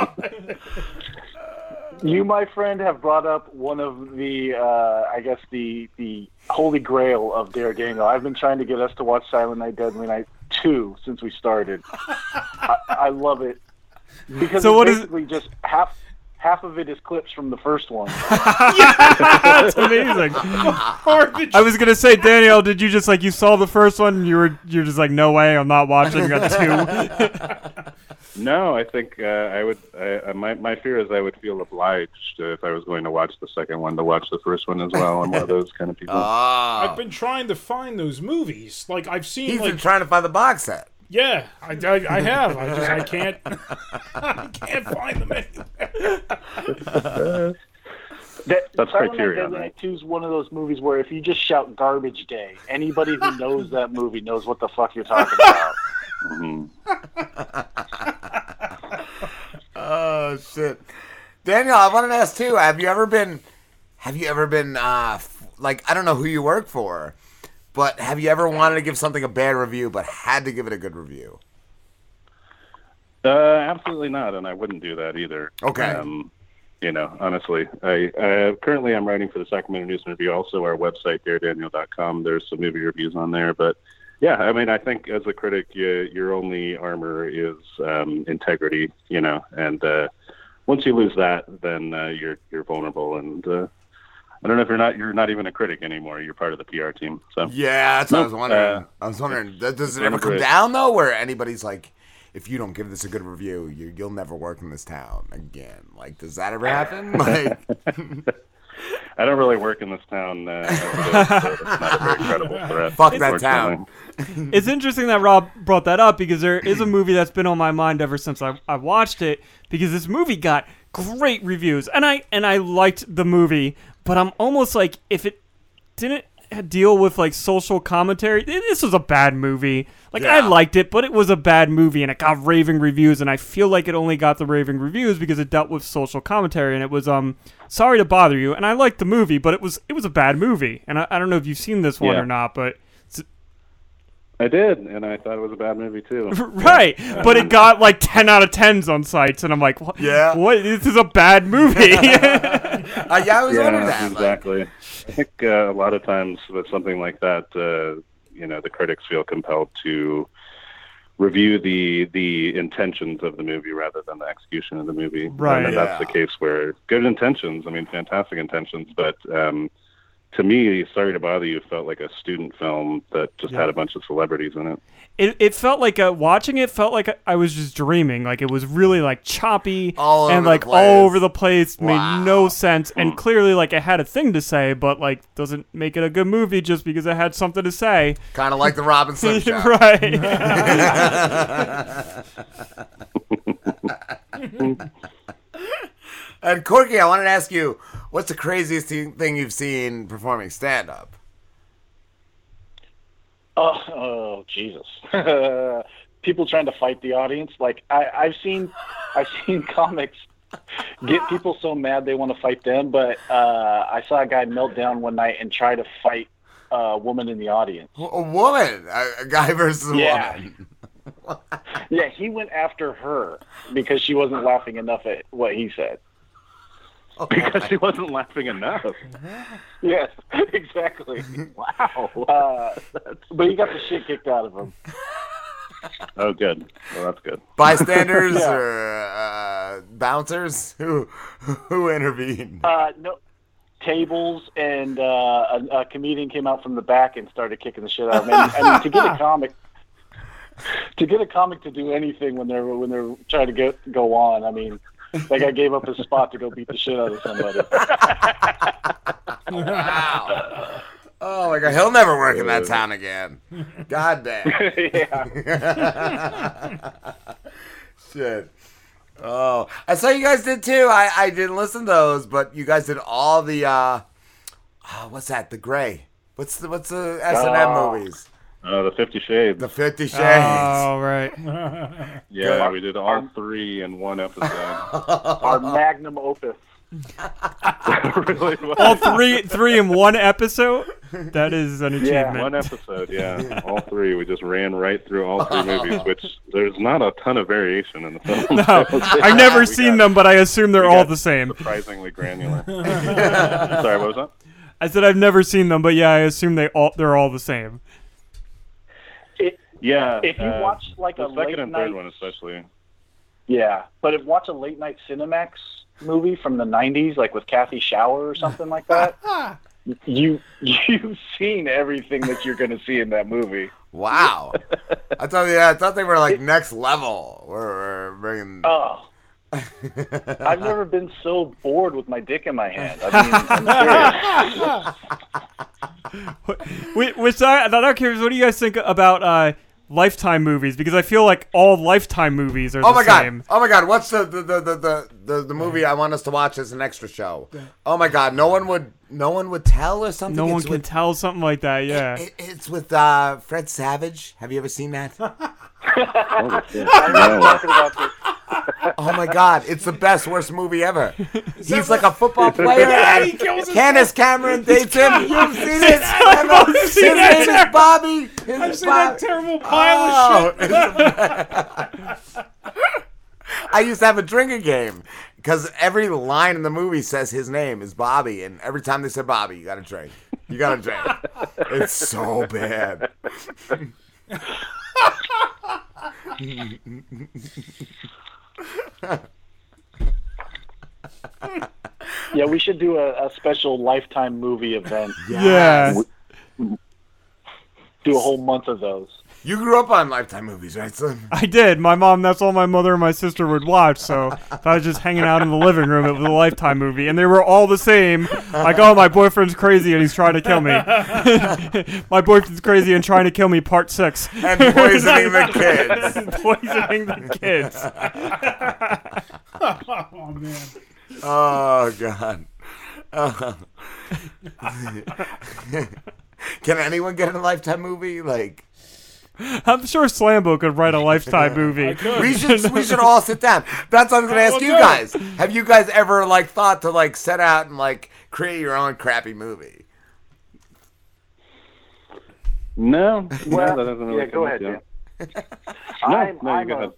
You, my friend, have brought up one of the, uh, I guess the the holy grail of Dare Daniel. I've been trying to get us to watch Silent Night, Deadly Night two since we started. I, I love it because
So
it's
what is-
basically just half half of it is clips from the first one.
That's amazing. I was gonna say, Danielle, did you just like you saw the first one and you were you're just like, no way, I'm not watching. You got two.
No, I think uh, I would. I, I- my my fear is I would feel obliged uh, if I was going to watch the second one to watch the first one as well. I'm one of those kind of people.
I've been trying to find those movies. Like I've seen.
He's
like,
been trying to find the box set.
Yeah, I, I, I have. I just I can't. I can't find them anywhere.
That,
That's
Silent
Criterion,
Night,
right?
2 is one of those movies where if you just shout "garbage day," anybody who knows that movie knows what the fuck you're talking about.
oh shit, Daniel, I wanted to ask too. Have you ever been? Have you ever been? Uh, f- like I don't know who you work for, but have you ever wanted to give something a bad review but had to give it a good review?
Uh, absolutely not, and I wouldn't do that either.
Okay.
Um, you know, honestly, I uh, currently I'm writing for the Sacramento News and Review, also our website daredaniel.com. There's some movie reviews on there, but yeah, I mean, I think as a critic, you, your only armor is um, integrity, you know, and uh, once you lose that, then uh, you're you're vulnerable, and uh, I don't know if you're not you're not even a critic anymore. You're part of the PR team. So
Yeah, that's what I was wondering.
uh,
I was wondering, does- does it ever come
critic.
down though, where anybody's like, if you don't give this a good review, you, you'll never work in this town again? Like, does that ever happen? Like,
I don't really work in this town. Uh, so it's not a very credible threat.
Fuck that
unfortunately.
it's interesting that Rob brought that up because there is a movie that's been on my mind ever since I, I watched it because this movie got great reviews and I and I liked the movie, but I'm almost like if it didn't deal with like social commentary, this was a bad movie. Like I liked it, but it was a bad movie and it got raving reviews and I feel like it only got the raving reviews because it dealt with social commentary and it was um sorry to bother you and I liked the movie, but it was it was a bad movie. And I, I don't know if you've seen this one
Yeah.
or not, but
I did, and I thought it was a bad movie too.
right, but it got like ten out of tens on sites, and I'm like, what?
Yeah.
what? This is a bad movie.
uh, yeah, I was wondering that. like-
exactly. I think uh, a lot of times with something like that, uh, you know, the critics feel compelled to review the the intentions of the movie rather than the execution of the movie.
Right.
And that's the case where good intentions. I mean, fantastic intentions, but um, to me, Sorry to Bother You felt like a student film that just
Yeah.
had a bunch of celebrities in it.
it it felt like uh, watching it felt like I was just dreaming. Like it was really like choppy
All
and like all over the place.
Wow.
Made no sense, and clearly like it had a thing to say, but like doesn't make it a good movie just because it had something to say.
Kind of like the Rob and Slim show.
right.
and Corky, I wanted to ask you, what's the craziest thing you've seen performing stand up?
Oh, oh Jesus! people trying to fight the audience. Like I, I've seen, I've seen comics get people so mad they want to fight them. But uh, I saw a guy melt down one night and try to fight a woman in the audience.
A woman, a, a guy versus a
Yeah.
woman.
Yeah, he went after her because she wasn't laughing enough at what he said.
Because she wasn't laughing enough.
Yes, exactly. Wow. Uh, but he got the shit kicked out of him.
Oh, good. Well, that's good.
Bystanders
Yeah.
or uh, bouncers who who intervened?
Uh, no tables, and uh, a, a comedian came out from the back and started kicking the shit out of him. I mean, to get a comic, to get a comic to do anything when they're when they're trying to get go on, I mean, that guy gave up his spot to go beat the shit out of somebody.
wow. Oh my god, he'll never work in that town again. God damn. Shit. Oh, I saw you guys did too. I, I didn't listen to those, but you guys did all the uh, oh, what's that? The Gray. What's the what's the S and M
Oh.
movies?
Uh, the Fifty Shades.
The Fifty Shades.
Oh right.
Yeah, we did all three in one episode.
Our magnum opus.
really.
All three, three in one episode. That is an achievement.
Yeah, One episode, yeah. all three. We just ran right through all three movies, which there's not a ton of variation in the film.
No, I've never seen them, but I assume they're all the same.
Surprisingly granular. Sorry, what was that?
I said I've never seen them, but yeah, I assume they all they're all the same.
Yeah.
If you
uh,
watch, like,
the
a
second
late
and third
night-
one, especially.
Yeah, but if watch a late night Cinemax movie from the '90s, like with Kathy Shower or something like that, you you've seen everything that you're going to see in that movie.
Wow. I thought, yeah, I thought they were like next level. We're, we're bringing.
Oh. I've never been so bored with my dick in my hand. I mean, I'm serious.
Wh- Which I, I'm not curious. What do you guys think about uh, Lifetime movies? Because I feel like all Lifetime movies are
Oh
the
my god!
same.
Oh my god! What's the the, the, the, the, the movie I want us to watch as an extra show? Oh my god! No one would no one would tell or something.
No one
It's
can tell something like that. Yeah.
It, it's with uh, Fred Savage. Have you ever seen that? oh my god! It's the best worst movie ever. He's like a football player.
Yeah,
and
he
Candace. Cameron dates him. You've seen it.
I've
His
seen
name
that
is
terrible-
Bobby. His
I've seen
Bob-
that terrible pile
Oh,
of shit.
I used to have a drinking game because every line in the movie says his name is Bobby, and every time they said Bobby, you got to drink. You got to drink. it's so bad.
yeah, we should do a, a special Lifetime movie event.
Yeah.
W- Do a whole month of those.
You grew up on Lifetime movies, right, son?
I did. My mom, that's all my mother and my sister would watch. So if I was just hanging out in the living room, it was a Lifetime movie. And they were all the same. Like, oh, my boyfriend's crazy and he's trying to kill me. my boyfriend's crazy and trying to kill me, part six.
And poisoning the kids.
poisoning the kids.
oh man.
Oh God. Uh, Can anyone get in a Lifetime movie? Like,
I'm sure Slambo could write a Lifetime movie.
we should we should all sit down. That's what I'm gonna ask you
good.
guys. Have you guys ever like thought to like set out and like create your own crappy movie?
No,
Well,
no, that doesn't really
yeah, go ahead,
up
Dan.
yet.
I'm,
no, you
I'm
go
a,
ahead.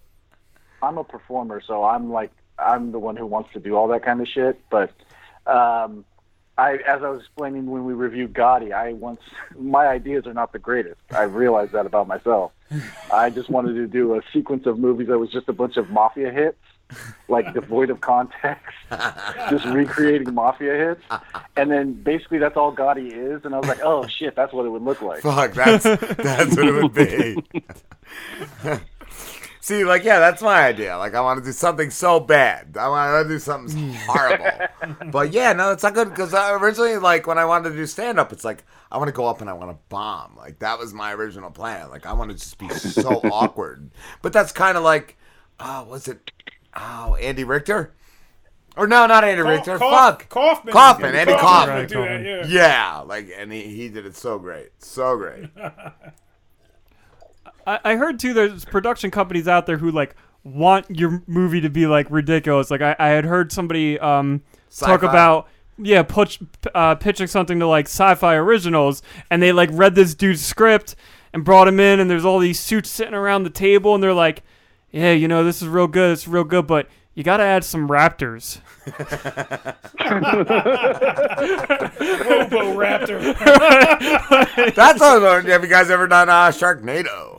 I'm a performer, so I'm like I'm the one who wants to do all that kind of shit. But um, I, as I was explaining when we reviewed Gotti, I once my ideas are not the greatest. I realized that about myself. I just wanted to do a sequence of movies that was just a bunch of mafia hits, like devoid of context, just recreating mafia hits, and then basically that's all Gotti is. And I was like, oh shit, that's what it would look like.
Fuck, that's that's what it would be. See, like, yeah, that's my idea. Like, I want to do something so bad. I want to do something horrible. but yeah, no, it's not good because originally, like, when I wanted to do stand up, it's like I want to go up and I want to bomb. Like that was my original plan. Like I want to just be so awkward. But that's kind of like, oh, was it? Oh, Andy Richter. Or no, not Andy Richter.
Kauf-
Fuck.
Kaufman.
Kaufman.
Yeah,
Andy
Kaufman
Kaufman.
would that, yeah.
yeah, like, and he, he did it so great. So great.
I, I heard too. There's production companies out there who like want your movie to be like ridiculous. Like I, I had heard somebody um talk about yeah pitch, uh, pitching something to like sci-fi originals, and they like read this dude's script and brought him in, and there's all these suits sitting around the table, and they're like, yeah, you know, this is real good. It's real good, but you got to add some raptors.
Robo Raptor.
That's what I learned. Have you guys ever done uh, Sharknado?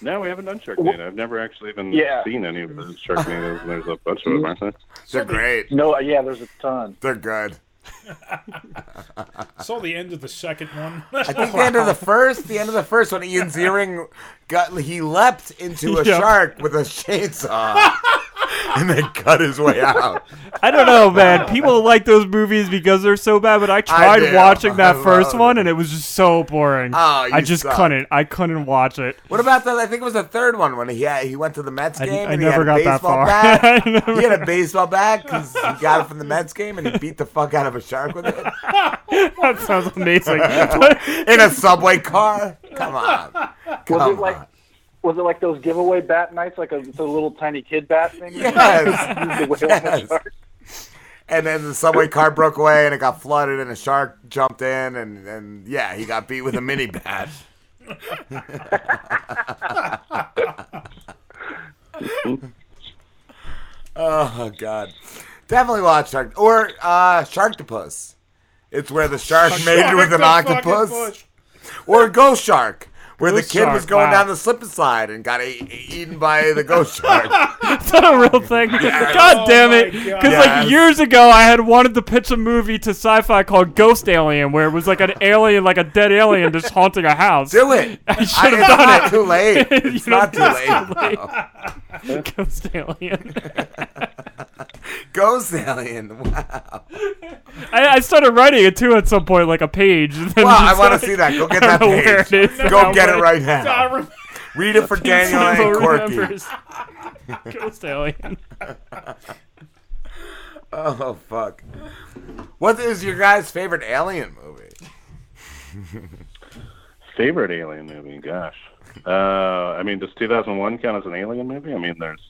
No, we haven't done Sharknado. I've never actually even
Yeah.
seen any of the Sharknadoes. There's a bunch of them, aren't there?
They're great.
No, yeah, there's a ton.
They're good.
Saw the end of the second one.
I think the end of the first, the end of the first when Ian Ziering got he leapt into a
Yeah.
shark with a chainsaw and then cut his way out.
I don't know, man. People like those movies because they're so bad, but I tried
do.
watching that
I
first
love
one and it was just so boring.
Oh, you
I just
suck.
couldn't. I couldn't watch it.
What about the? I think it was the third one when he had, he went to the Mets
I-
game
I
and
never
he had a
got that
baseball
far.
bat.
I never-
He had a baseball bat because he got it from the Mets game and he beat the fuck out of a shark with it
that sounds amazing.
in a subway car. Come on,
Was
come
it like
on.
Was it like those giveaway bat nights, like a, the little tiny kid bat thing?
Yes.
The whale and the
Yes. And then the subway car broke away and it got flooded and a shark jumped in and, and yeah, he got beat with a mini bat. oh god. Definitely watch Shark or uh Sharktopus. It's where the shark made with an
Shark the fucking
octopus.
bush.
Or Ghost Shark, where
Ghost
the kid was going
wow.
down the slip and slide and got e- eaten by the ghost shark.
Is that a real thing?
Yes.
God oh damn it!
Oh my
Because
God.
like years ago, I had wanted to pitch a movie to sci-fi called Ghost Alien, where it was like an alien, like a dead alien, just haunting a house.
Do it.
I
I-
should have done
not
it.
too late.
You
It's
know,
not too
it's
late.
too late. Ghost Alien.
Ghost alien. Wow.
I, I started writing it too at some point, like a page. and then
Well, I
just,
want
like,
to see that. Go get that
don't know where
page.
it is
Go
now,
get it right now. Read it for Daniel and
Sambo
Corky.
Ghost Alien.
Oh fuck. What is your guys' favorite alien movie?
Favorite alien movie? Gosh. Uh, I mean, does 2001 count as an alien movie? I mean, there's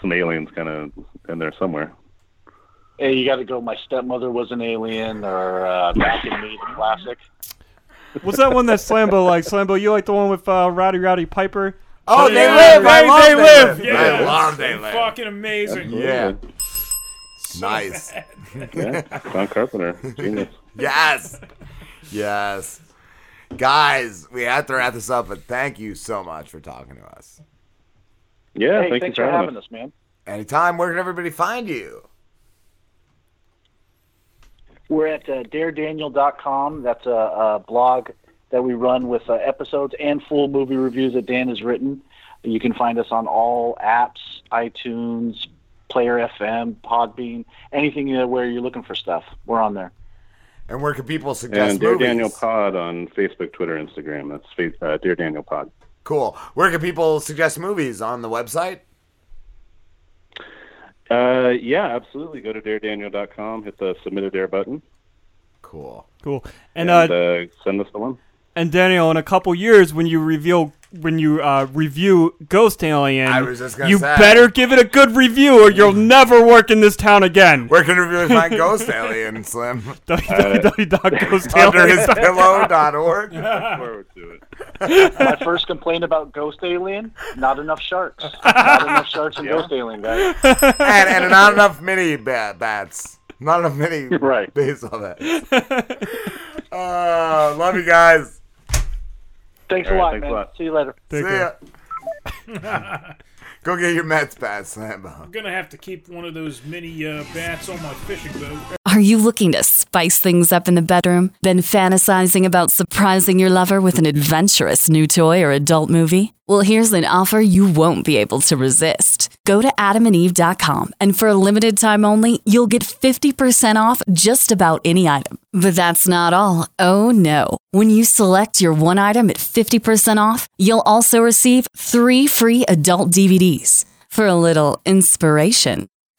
some aliens kind of in there somewhere.
Hey, you got to go. My stepmother was an alien, or uh, Back in Me, the classic.
What's that one that Slambo like? Slambo, you like the one with uh, Rowdy Roddy Piper?
Oh,
But
They Live! I
They,
love
they
They
live.
Live.
Yeah.
I love They Live.
Fucking amazing.
Yeah. Nice.
Yeah, John Carpenter, genius.
Yes. Yes. Guys, we have to wrap this up, but thank you so much for talking to us.
Yeah,
hey,
thank
thanks
you
for
for
having
us.
us, man.
Anytime, where can everybody find you?
We're at uh, daredaniel.com. That's a, a blog that we run with uh, episodes and full movie reviews that Dan has written. You can find us on all apps, iTunes, Player FM, Podbean, anything uh, where you're looking for stuff. We're on there.
And where can people suggest
And Dare
movies?
Daniel Pod on Facebook, Twitter, Instagram. That's uh, Dare Daniel Pod.
Cool. Where can people suggest movies on the website?
Uh, yeah, absolutely. Go to daredaniel.com, hit the submit a dare button,
Cool.
Cool. And,
and,
uh,
uh, send us the one.
And Daniel, in a couple years, when you reveal when you uh, review Ghost Alien,
I was just gonna
you
say.
better give it a good review, or you'll never work in this town again.
Where can review find Ghost Alien, Slim?
www.ghostaliens.org.
Forward to it.
My first complaint about Ghost Alien: not enough sharks. Not enough sharks in
Yeah.
Ghost Alien, guys.
and, and not enough mini ba- bats. Not enough mini
right.
baseball bats. uh, love you guys.
Thanks
All
a
right,
lot,
thanks
man.
a lot.
See you later.
See ya. Go get your Mets bats, Lambo.
I'm gonna have to keep one of those mini uh, bats on my fishing boat.
Are you looking to spice things up in the bedroom? Been fantasizing about surprising your lover with an adventurous new toy or adult movie? Well, here's an offer you won't be able to resist. Go to adamandeve.com and for a limited time only, you'll get 50% off just about any item. But that's not all. Oh no. When you select your one item at 50% off, you'll also receive three free adult DVDs for a little inspiration.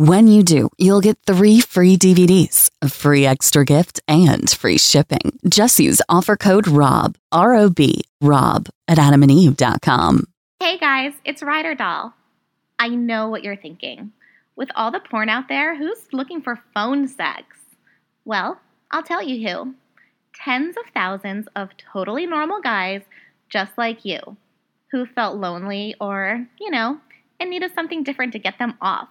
When you do, you'll get three free DVDs, a free extra gift, and free shipping. Just use offer code ROB, R O B, ROB at adamandeve.com.
Hey guys, it's Ryder Doll. I know what you're thinking. With all the porn out there, who's looking for phone sex? Well, I'll tell you who. Tens of thousands of totally normal guys just like you who felt lonely or, you know, and needed something different to get them off.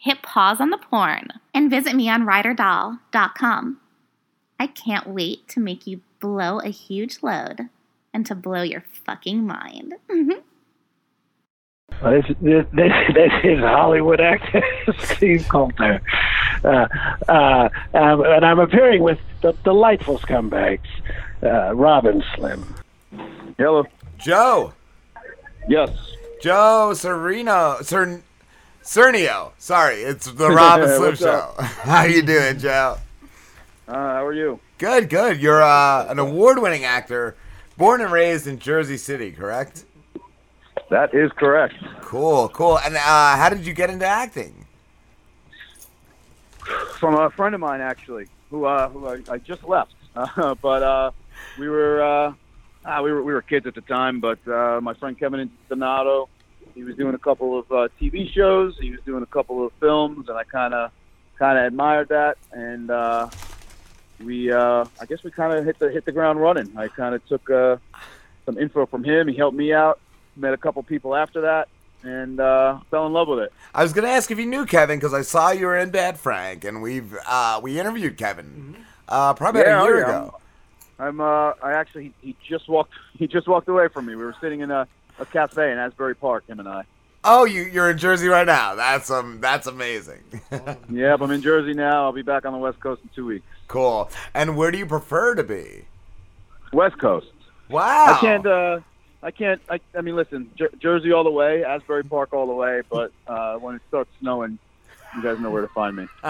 Hit pause on the porn and visit me on ryderdoll.com. I can't wait to make you blow a huge load and to blow your fucking mind.
Well, this, this, this, this is Hollywood actor Steve Coulter. Uh, uh, um, and I'm appearing with the delightful scumbags, uh, Rob and Slim.
Hello. Joe.
Yes.
Joe Sereno. Cern, Sernio. Sorry, it's the Rob and Slim Show. How you doing, Joe?
Uh, how are you?
Good, good. You're uh, an award-winning actor, born and raised in Jersey City, correct?
That is correct.
Cool, cool. And uh, how did you get into acting?
From a friend of mine, actually, who uh, who I, I just left. Uh, but uh, we were uh, ah, we were we were kids at the time. But uh, my friend Kevin Donato, he was doing a couple of uh, TV shows. He was doing a couple of films, and I kind of kind of admired that. And uh, we, uh, I guess, we kind of hit the hit the ground running. I kind of took uh, some info from him. He helped me out. Met a couple people after that, and uh, fell in love with it.
I was going to ask if you knew Kevin because I saw you were in Bad Frank, and we've uh, we interviewed Kevin uh, probably
Yeah,
about a
oh,
year
yeah.
ago.
I'm uh I actually he, he just walked he just walked away from me. We were sitting in a, a cafe in Asbury Park, him and I.
Oh, you you're in Jersey right now. That's um that's amazing.
Yeah, but I'm in Jersey now. I'll be back on the West Coast in two weeks.
cool. And where do you prefer to be?
West Coast.
Wow.
I can't uh I can't I I mean listen, Jer- Jersey all the way, Asbury Park all the way, but uh when it starts snowing, you guys know where to find me.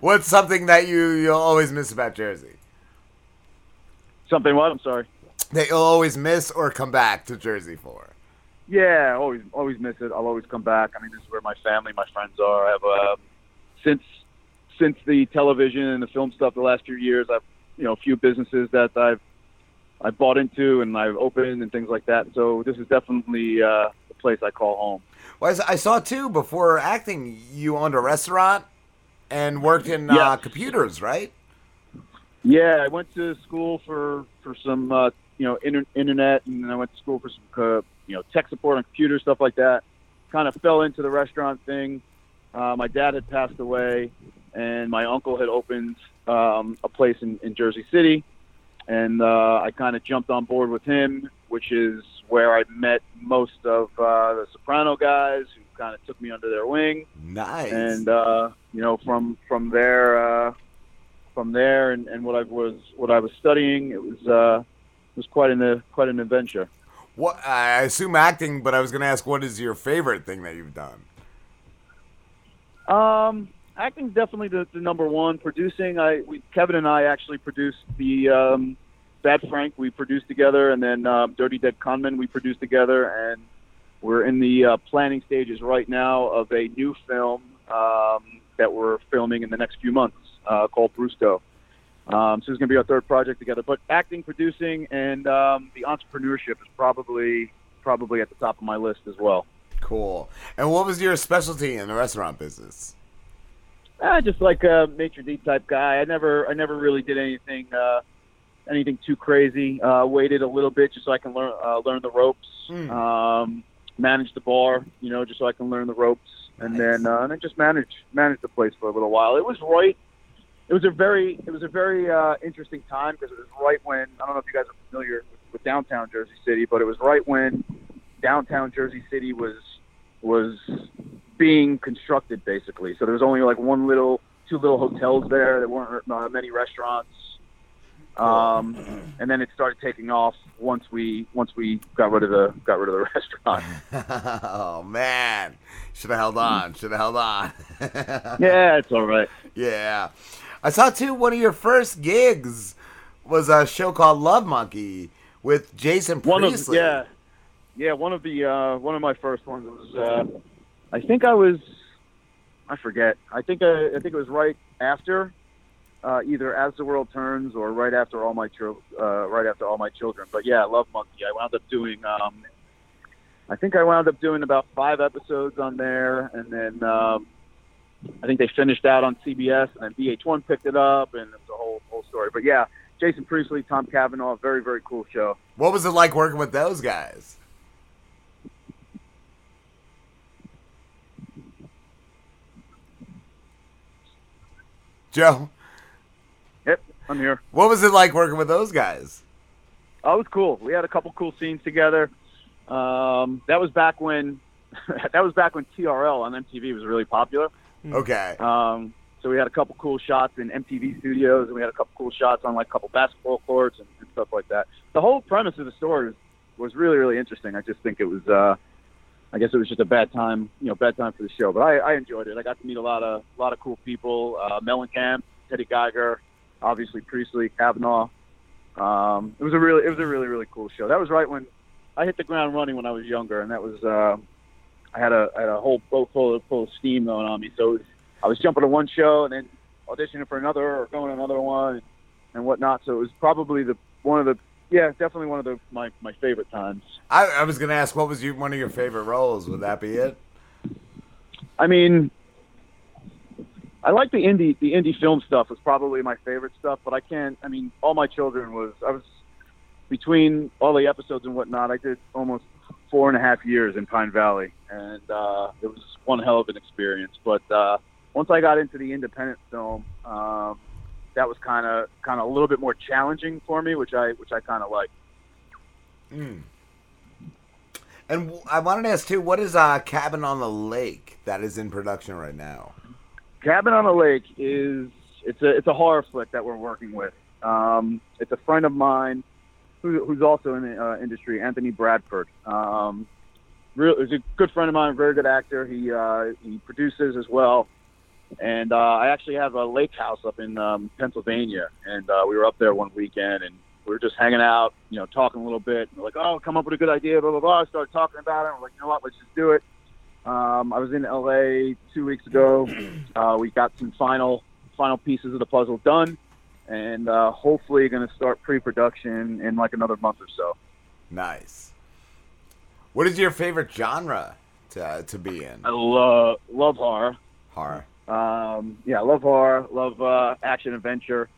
What's something that you you'll always miss about Jersey?
Something what? I'm sorry.
That you'll always miss or come back to Jersey for?
Yeah, always always miss it. I'll always come back. I mean, this is where my family, my friends are. I have uh, since since the television and the film stuff the last few years, I've you know a few businesses that I've I bought into and I've opened and things like that. So this is definitely uh, the place I call home.
Well, I saw too before acting. You owned a restaurant and worked in uh, computers, right?
Yeah, I went to school for for some uh, you know inter- internet, and then I went to school for some uh, you know tech support on computers, stuff like that. Kind of fell into the restaurant thing. Uh, my dad had passed away, and my uncle had opened um, a place in, in Jersey City, and uh, I kind of jumped on board with him, which is where I met most of uh, the Soprano guys, who kind of took me under their wing.
Nice.
And uh, you know, from from there, uh, from there, and, and what I was what I was studying, it was uh, was quite an quite an adventure.
What I assume acting, but I was going to ask, what is your favorite thing that you've done?
Um, acting's definitely the, the number one. Producing, I we, Kevin and I actually produced the um, Bad Frank. We produced together, and then um, Dirty Dead Conman we produced together, and we're in the uh, planning stages right now of a new film um, that we're filming in the next few months uh, called Brusco. Um, so it's going to be our third project together. But acting, producing, and um, the entrepreneurship is probably probably at the top of my list as well.
Cool. And what was your specialty in the restaurant business?
Uh, just like a maitre d type guy. I never, I never really did anything, uh, anything too crazy. Uh, waited a little bit just so I can learn, uh, learn the ropes. Um, manage the bar, you know, just so I can learn the ropes, and then, uh, and then just manage, manage the place for a little while. It was right. It was a very, it was a very uh, interesting time because it was right when I don't know if you guys are familiar with, with downtown Jersey City, but it was right when downtown Jersey City was was being constructed basically. So there was only like one little, two little hotels there. There weren't uh, many restaurants. Um, and then it started taking off once we once we got rid of the got rid of the restaurant.
oh man, should have held on. Should have held on.
Yeah, it's all right.
Yeah, I saw too. One of your first gigs was a show called Love Monkey with Jason
One of
Priestley.
yeah, yeah. One of the uh, one of my first ones was uh, I think I was I forget. I think uh, I think it was right after uh, either As the World Turns or right after All My Chil- uh, right after All My Children. But yeah, Love Monkey. I wound up doing. Um, I think I wound up doing about five episodes on there, and then um, I think they finished out on CBS, and then VH1 picked it up, and it was a whole whole story. But yeah, Jason Priestley, Tom Cavanagh, very very cool show.
What was it like working with those guys? Joe.
Yep. I'm here.
What was it like working with those guys?
Oh, it was cool. We had a couple cool scenes together. Um, that was back when that was back when TRL on MTV was really popular.
Okay.
Um, so we had a couple cool shots in MTV studios, and we had a couple cool shots on like a couple basketball courts and, and stuff like that. The whole premise of the story was, was really, really interesting. I just think it was, uh, I guess it was just a bad time, you know, bad time for the show. But I, I enjoyed it. I got to meet a lot of, a lot of cool people. Uh, Mellencamp, Teddy Geiger, obviously Priestley, Cavanagh. Um, it was a really, it was a really, really cool show. That was right when I hit the ground running when I was younger, and that was, uh, I had a, I had a whole boat full of, full of steam going on me. So was, I was jumping to one show and then auditioning for another or going to another one and, and whatnot. So it was probably the one of the yeah, definitely one of the my, my favorite times.
I, I was gonna ask, what was you, one of your favorite roles? Would that be it?
I mean, I like the indie the indie film stuff was probably my favorite stuff, but I can't. I mean, all my children was I was between all the episodes and whatnot. I did almost four and a half years in Pine Valley, and uh, it was one hell of an experience. But uh, once I got into the independent film, um, that was kind of kind of a little bit more challenging for me, which I which I kind of like.
Mm. And I wanted to ask too, what is uh, Cabin on the Lake that is in production right now?
Cabin on the Lake is it's a it's a horror flick that we're working with. Um, it's a friend of mine who, who's also in the uh, industry, Anthony Bradford. Um, real, he's a good friend of mine, very good actor. He uh, he produces as well, and uh, I actually have a lake house up in um, Pennsylvania, and uh, we were up there one weekend, and we were just hanging out, you know, talking a little bit. And we're like, oh, come up with a good idea, blah blah blah. I started talking about it. We're like, you know what, let's just do it. Um, I was in LA two weeks ago. Uh, we got some final final pieces of the puzzle done, and uh, hopefully going to start pre-production in like another month or so.
Nice. What is your favorite genre to to be in?
I love love horror.
Horror.
Um, yeah, love horror. Love uh, action adventure.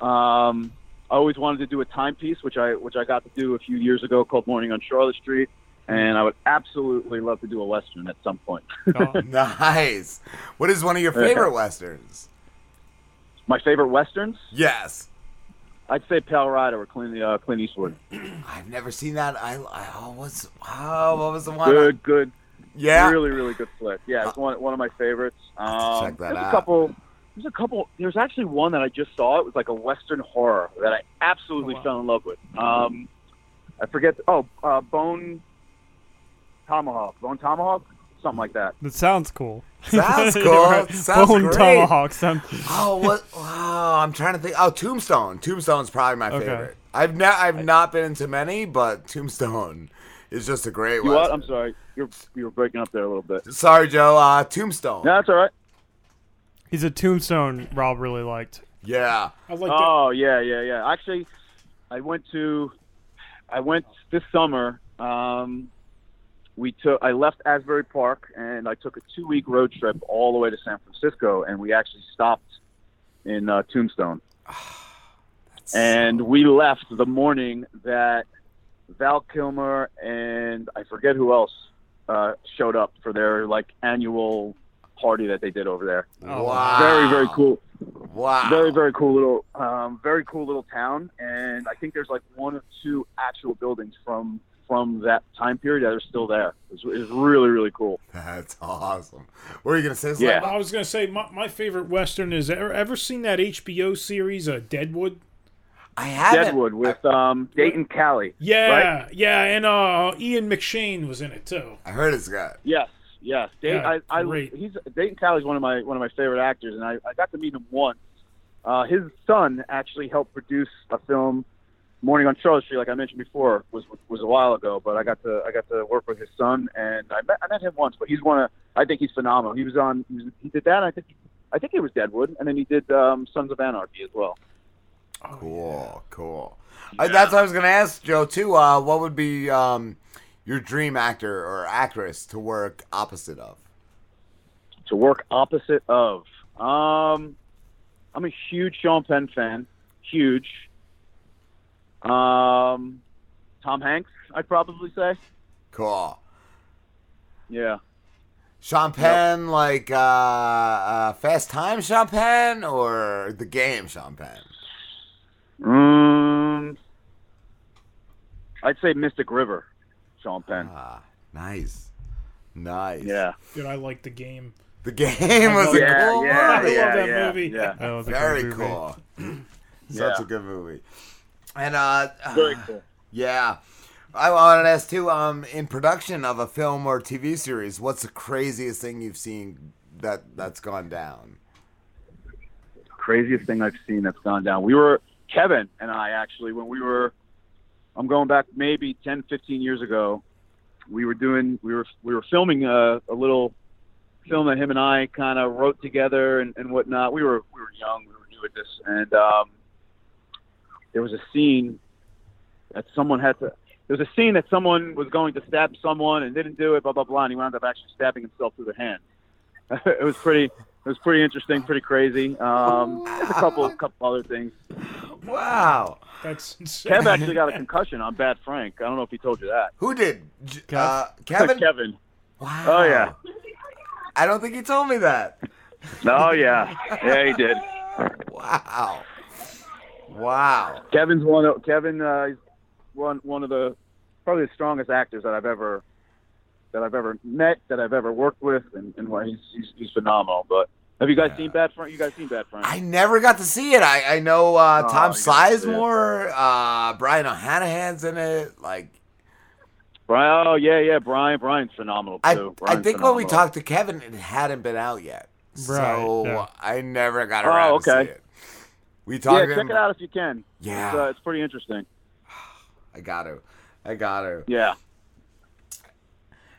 Um, I always wanted to do a timepiece, which I which I got to do a few years ago, called Morning on Charlotte Street. And I would absolutely love to do a western at some point.
nice. What is one of your favorite westerns?
My favorite westerns?
Yes.
I'd say Pale Rider or Clint, uh, Clint Eastwood.
I've never seen that. I, I oh, oh, what was the one?
Good, good.
Yeah?
Really, really good flick. Yeah, it's one one of my favorites. Um,
check that
there's
out.
a couple. There's a couple. There's actually one that I just saw. It was like a western horror that I absolutely fell in love with. Um, I forget. Oh, uh, Bone Tomahawk. Bone Tomahawk. Something like that.
That sounds cool.
Sounds
You're
cool.
right.
Sounds
Bone
great.
tomahawk. Sound-
Oh, what? Oh, I'm trying to think. Oh, Tombstone. Tombstone's probably my
Okay.
favorite. I've not I've not been into many, but Tombstone is just a great
You
one.
what? I'm sorry. You're you were breaking up there a little bit.
Sorry, Joe. Uh, Tombstone.
No, that's all right.
He's a tombstone Rob really liked.
Yeah.
I like
oh yeah, yeah, yeah. Actually, I went to, I went this summer. Um, we took, I left Asbury Park and I took a two-week road trip all the way to San Francisco, and we actually stopped in uh, Tombstone. and we left the morning that Val Kilmer and I forget who else uh, showed up for their like annual party that they did over there.
Wow.
Very very cool.
Wow.
Very very cool little um, very cool little town, and I think there's like one or two actual buildings from from that time period that are still there. It's, it's really really cool.
That's awesome. What are you gonna say?
Yeah.
I was gonna say my, my favorite western is ever, ever seen that HBO series, uh, Deadwood.
I haven't.
Deadwood with um, Dayton Callie.
Yeah,
right?
yeah, and uh, Ian McShane was in it too.
I heard it's got.
Yes, yes. Dayton,
Yeah,
I, I,
great.
he's Dayton Callie's one of my one of my favorite actors, and I, I got to meet him once. Uh, his son actually helped produce a film, Morning on Charlotte Street, like I mentioned before, was was a while ago. But I got to I got to work with his son, and I met I met him once. But he's one of I think he's phenomenal. He was on he, was, he did that. And I think I think it was Deadwood, and then he did um, Sons of Anarchy as well.
Cool, cool. Uh, that's what I was gonna ask Joe too. Uh, what would be um, your dream actor or actress to work opposite of?
to work opposite of. Um, I'm a huge Sean Penn fan. Huge. Um, Tom Hanks, I'd probably say.
Cool.
Yeah.
Sean Penn, like uh, uh, Fast Time Sean Penn, or the game Sean Penn?
Um, I'd say Mystic River, Sean Penn.
Ah, nice, nice.
Yeah.
Dude, I like the game.
The game was a
Yeah,
cool
yeah,
movie.
yeah,
I love that
yeah,
movie.
yeah.
That was a
Very
movie.
cool. Such
Yeah.
a good movie. And uh,
Very cool.
Yeah. I wanted to ask too, um, in production of a film or TV series, what's the craziest thing you've seen that that's gone down?
craziest thing I've seen that's gone down. We were Kevin and I actually when we were I'm going back maybe 10 15 years ago. We were doing we were we were filming a, a little film that him and I kind of wrote together and, and whatnot. We were we were young, we were new at this, and um, there was a scene that someone had to. There was a scene that someone was going to stab someone and didn't do it, blah blah blah, and he wound up actually stabbing himself through the hand. it was pretty. It was pretty interesting, pretty crazy. Um, there's a couple, couple other things.
Wow.
That's insane.
Kev actually got a concussion on Bad Frank. I don't know if he told you that.
Who did? J- Uh, Kevin?
Kevin.
Wow.
Oh yeah.
I don't think he told me that.
Oh yeah. Yeah, he did.
Wow. Wow.
Kevin's one of Kevin. Uh, he's one one of the probably the strongest actors that I've ever that I've ever met, that I've ever worked with, and, and why he's, he's he's phenomenal. But have you guys seen Bad Frank? You guys seen Bad Frank?
I never got to see it. I, I know uh,
Oh,
Tom
you gotta see it.
Sizemore, uh, Brian O'Hanahan's in it. Like,
Brian. Oh yeah, yeah. Brian. Brian's phenomenal
I,
too.
I
Brian's
think when we talked to Kevin, it hadn't been out yet. so
yeah.
I never got
Oh,
around to
okay.
see it. We talked
Yeah, check it out if you can.
Yeah.
it's, uh, it's pretty interesting.
I got to. I got to.
Yeah.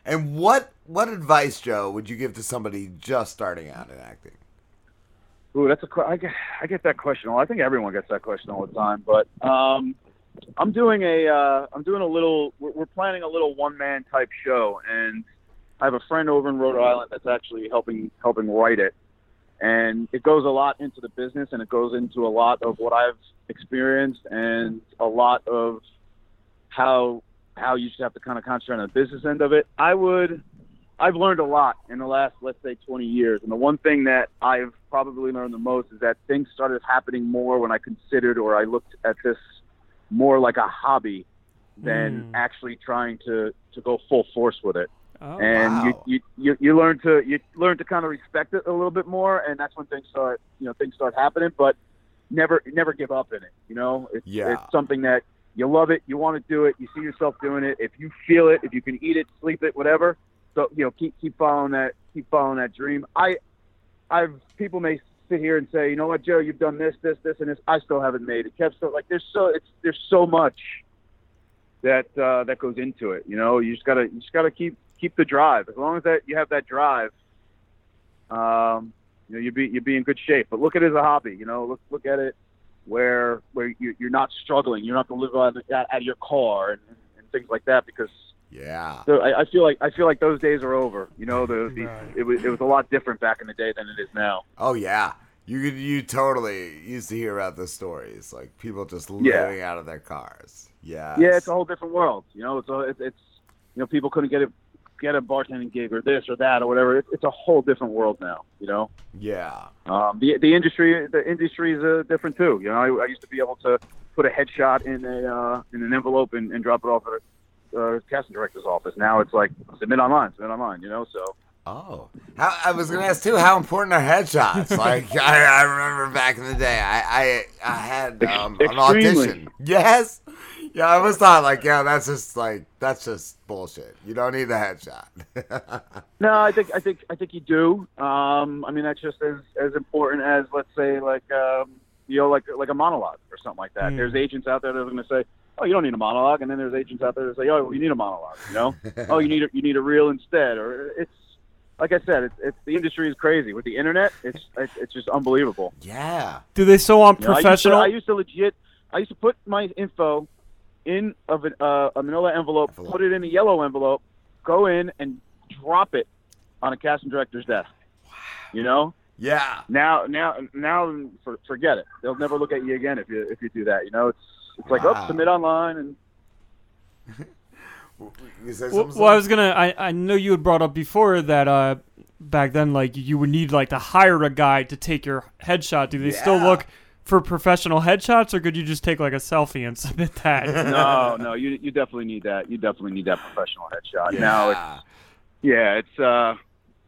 And what what advice, Joe, would you give to somebody just starting out in acting?
Ooh, that's a I get I get that question. all I think everyone gets that question all the time. But um, I'm doing a uh, I'm doing a little. We're, we're planning a little one man type show, and I have a friend over in Rhode Island that's actually helping helping write it. And it goes a lot into the business, and it goes into a lot of what I've experienced, and a lot of how how you should have to kind of concentrate on the business end of it. I would I've learned a lot in the last, let's say, 20 years. And the one thing that I've probably learned the most is that things started happening more when I considered or I looked at this more like a hobby than mm. actually trying to, to go full force with it.
Oh,
and
wow.
you, you, you, learn to you learn to kind of respect it a little bit more, and that's when things start you know things start happening. But never never give up in it. You know, it's,
Yeah.
it's something that you love it, you want to do it, you see yourself doing it. If you feel it, if you can eat it, sleep it, whatever. So you know, keep keep following that keep following that dream. I I've people may sit here and say, you know what, Joe, you've done this, this, this, and this. I still haven't made it. Kev, still like there's so it's there's so much that uh, that goes into it. You know, you just gotta you just gotta keep keep the drive. As long as that you have that drive, um, you know, you'd be you'd be in good shape. But look at it as a hobby. You know, look look at it where where you, you're not struggling. You don't have to live out of, out of your car and, and things like that because
Yeah.
so I, I feel like I feel like those days are over. You know, the, the it was it was a lot different back in the day than it is now.
Oh yeah. You you totally used to hear about the stories, like people just
Yeah.
living out of their cars. Yeah.
Yeah, it's a whole different world. You know, it's a, it's, it's you know people couldn't get a get a bartending gig or this or that or whatever. It's, it's a whole different world now. You know.
Yeah.
Um, the the industry the industry is uh, different too. You know, I, I used to be able to put a headshot in a uh, in an envelope and, and drop it off at a uh, casting director's office. Now it's like submit online, submit online. You know, so
Oh, how, I was gonna ask too. How important are headshots? Like I, I remember back in the day, I I, I had um, an audition. Yes. Yeah, I was thought like, yeah, that's just like that's just bullshit. You don't need the headshot.
no, I think I think I think you do. Um, I mean, that's just as as important as let's say like um, you know like like a monologue or something like that.
Mm.
There's agents out there that are going to say. Oh, you don't need a monologue, and then there's agents out there that say, "Oh, well, you need a monologue. You know, oh, you need a, you need a reel instead, or it's like I said, it's, it's the industry is crazy with the internet. It's it's, it's just unbelievable.
Yeah.
Do they still want
You know, I used to-
professional?
I used, to, legit. I used to put my info in of an, uh, a Manila envelope, put it in a yellow envelope, go in and drop it on a casting director's desk. Wow. You know.
Yeah.
Now, now, now, for, forget it. They'll never look at you again if you if you do that. You know, it's it's like
Wow.
oh, submit online and
Well,
something?
well, I was gonna. I, I know you had brought up before that uh, back then, like you would need like to hire a guy to take your headshot. Do they still look for professional headshots, or could you just take like a selfie and submit that?
no, no, you you definitely need that. You definitely need that professional headshot. Now it's yeah, it's uh,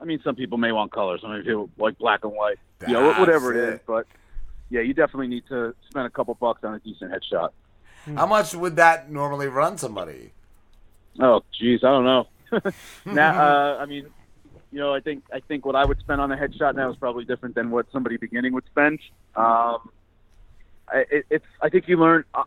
I mean, some people may want color, some people like black and white, you know, whatever it
it.
is. But yeah, you definitely need to spend a couple bucks on a decent headshot.
How much would that normally run somebody?
Oh, geez, I don't know. now, uh, I mean, you know, I think I think what I would spend on a headshot now is probably different than what somebody beginning would spend. Um, I, it, it's I think you learn uh,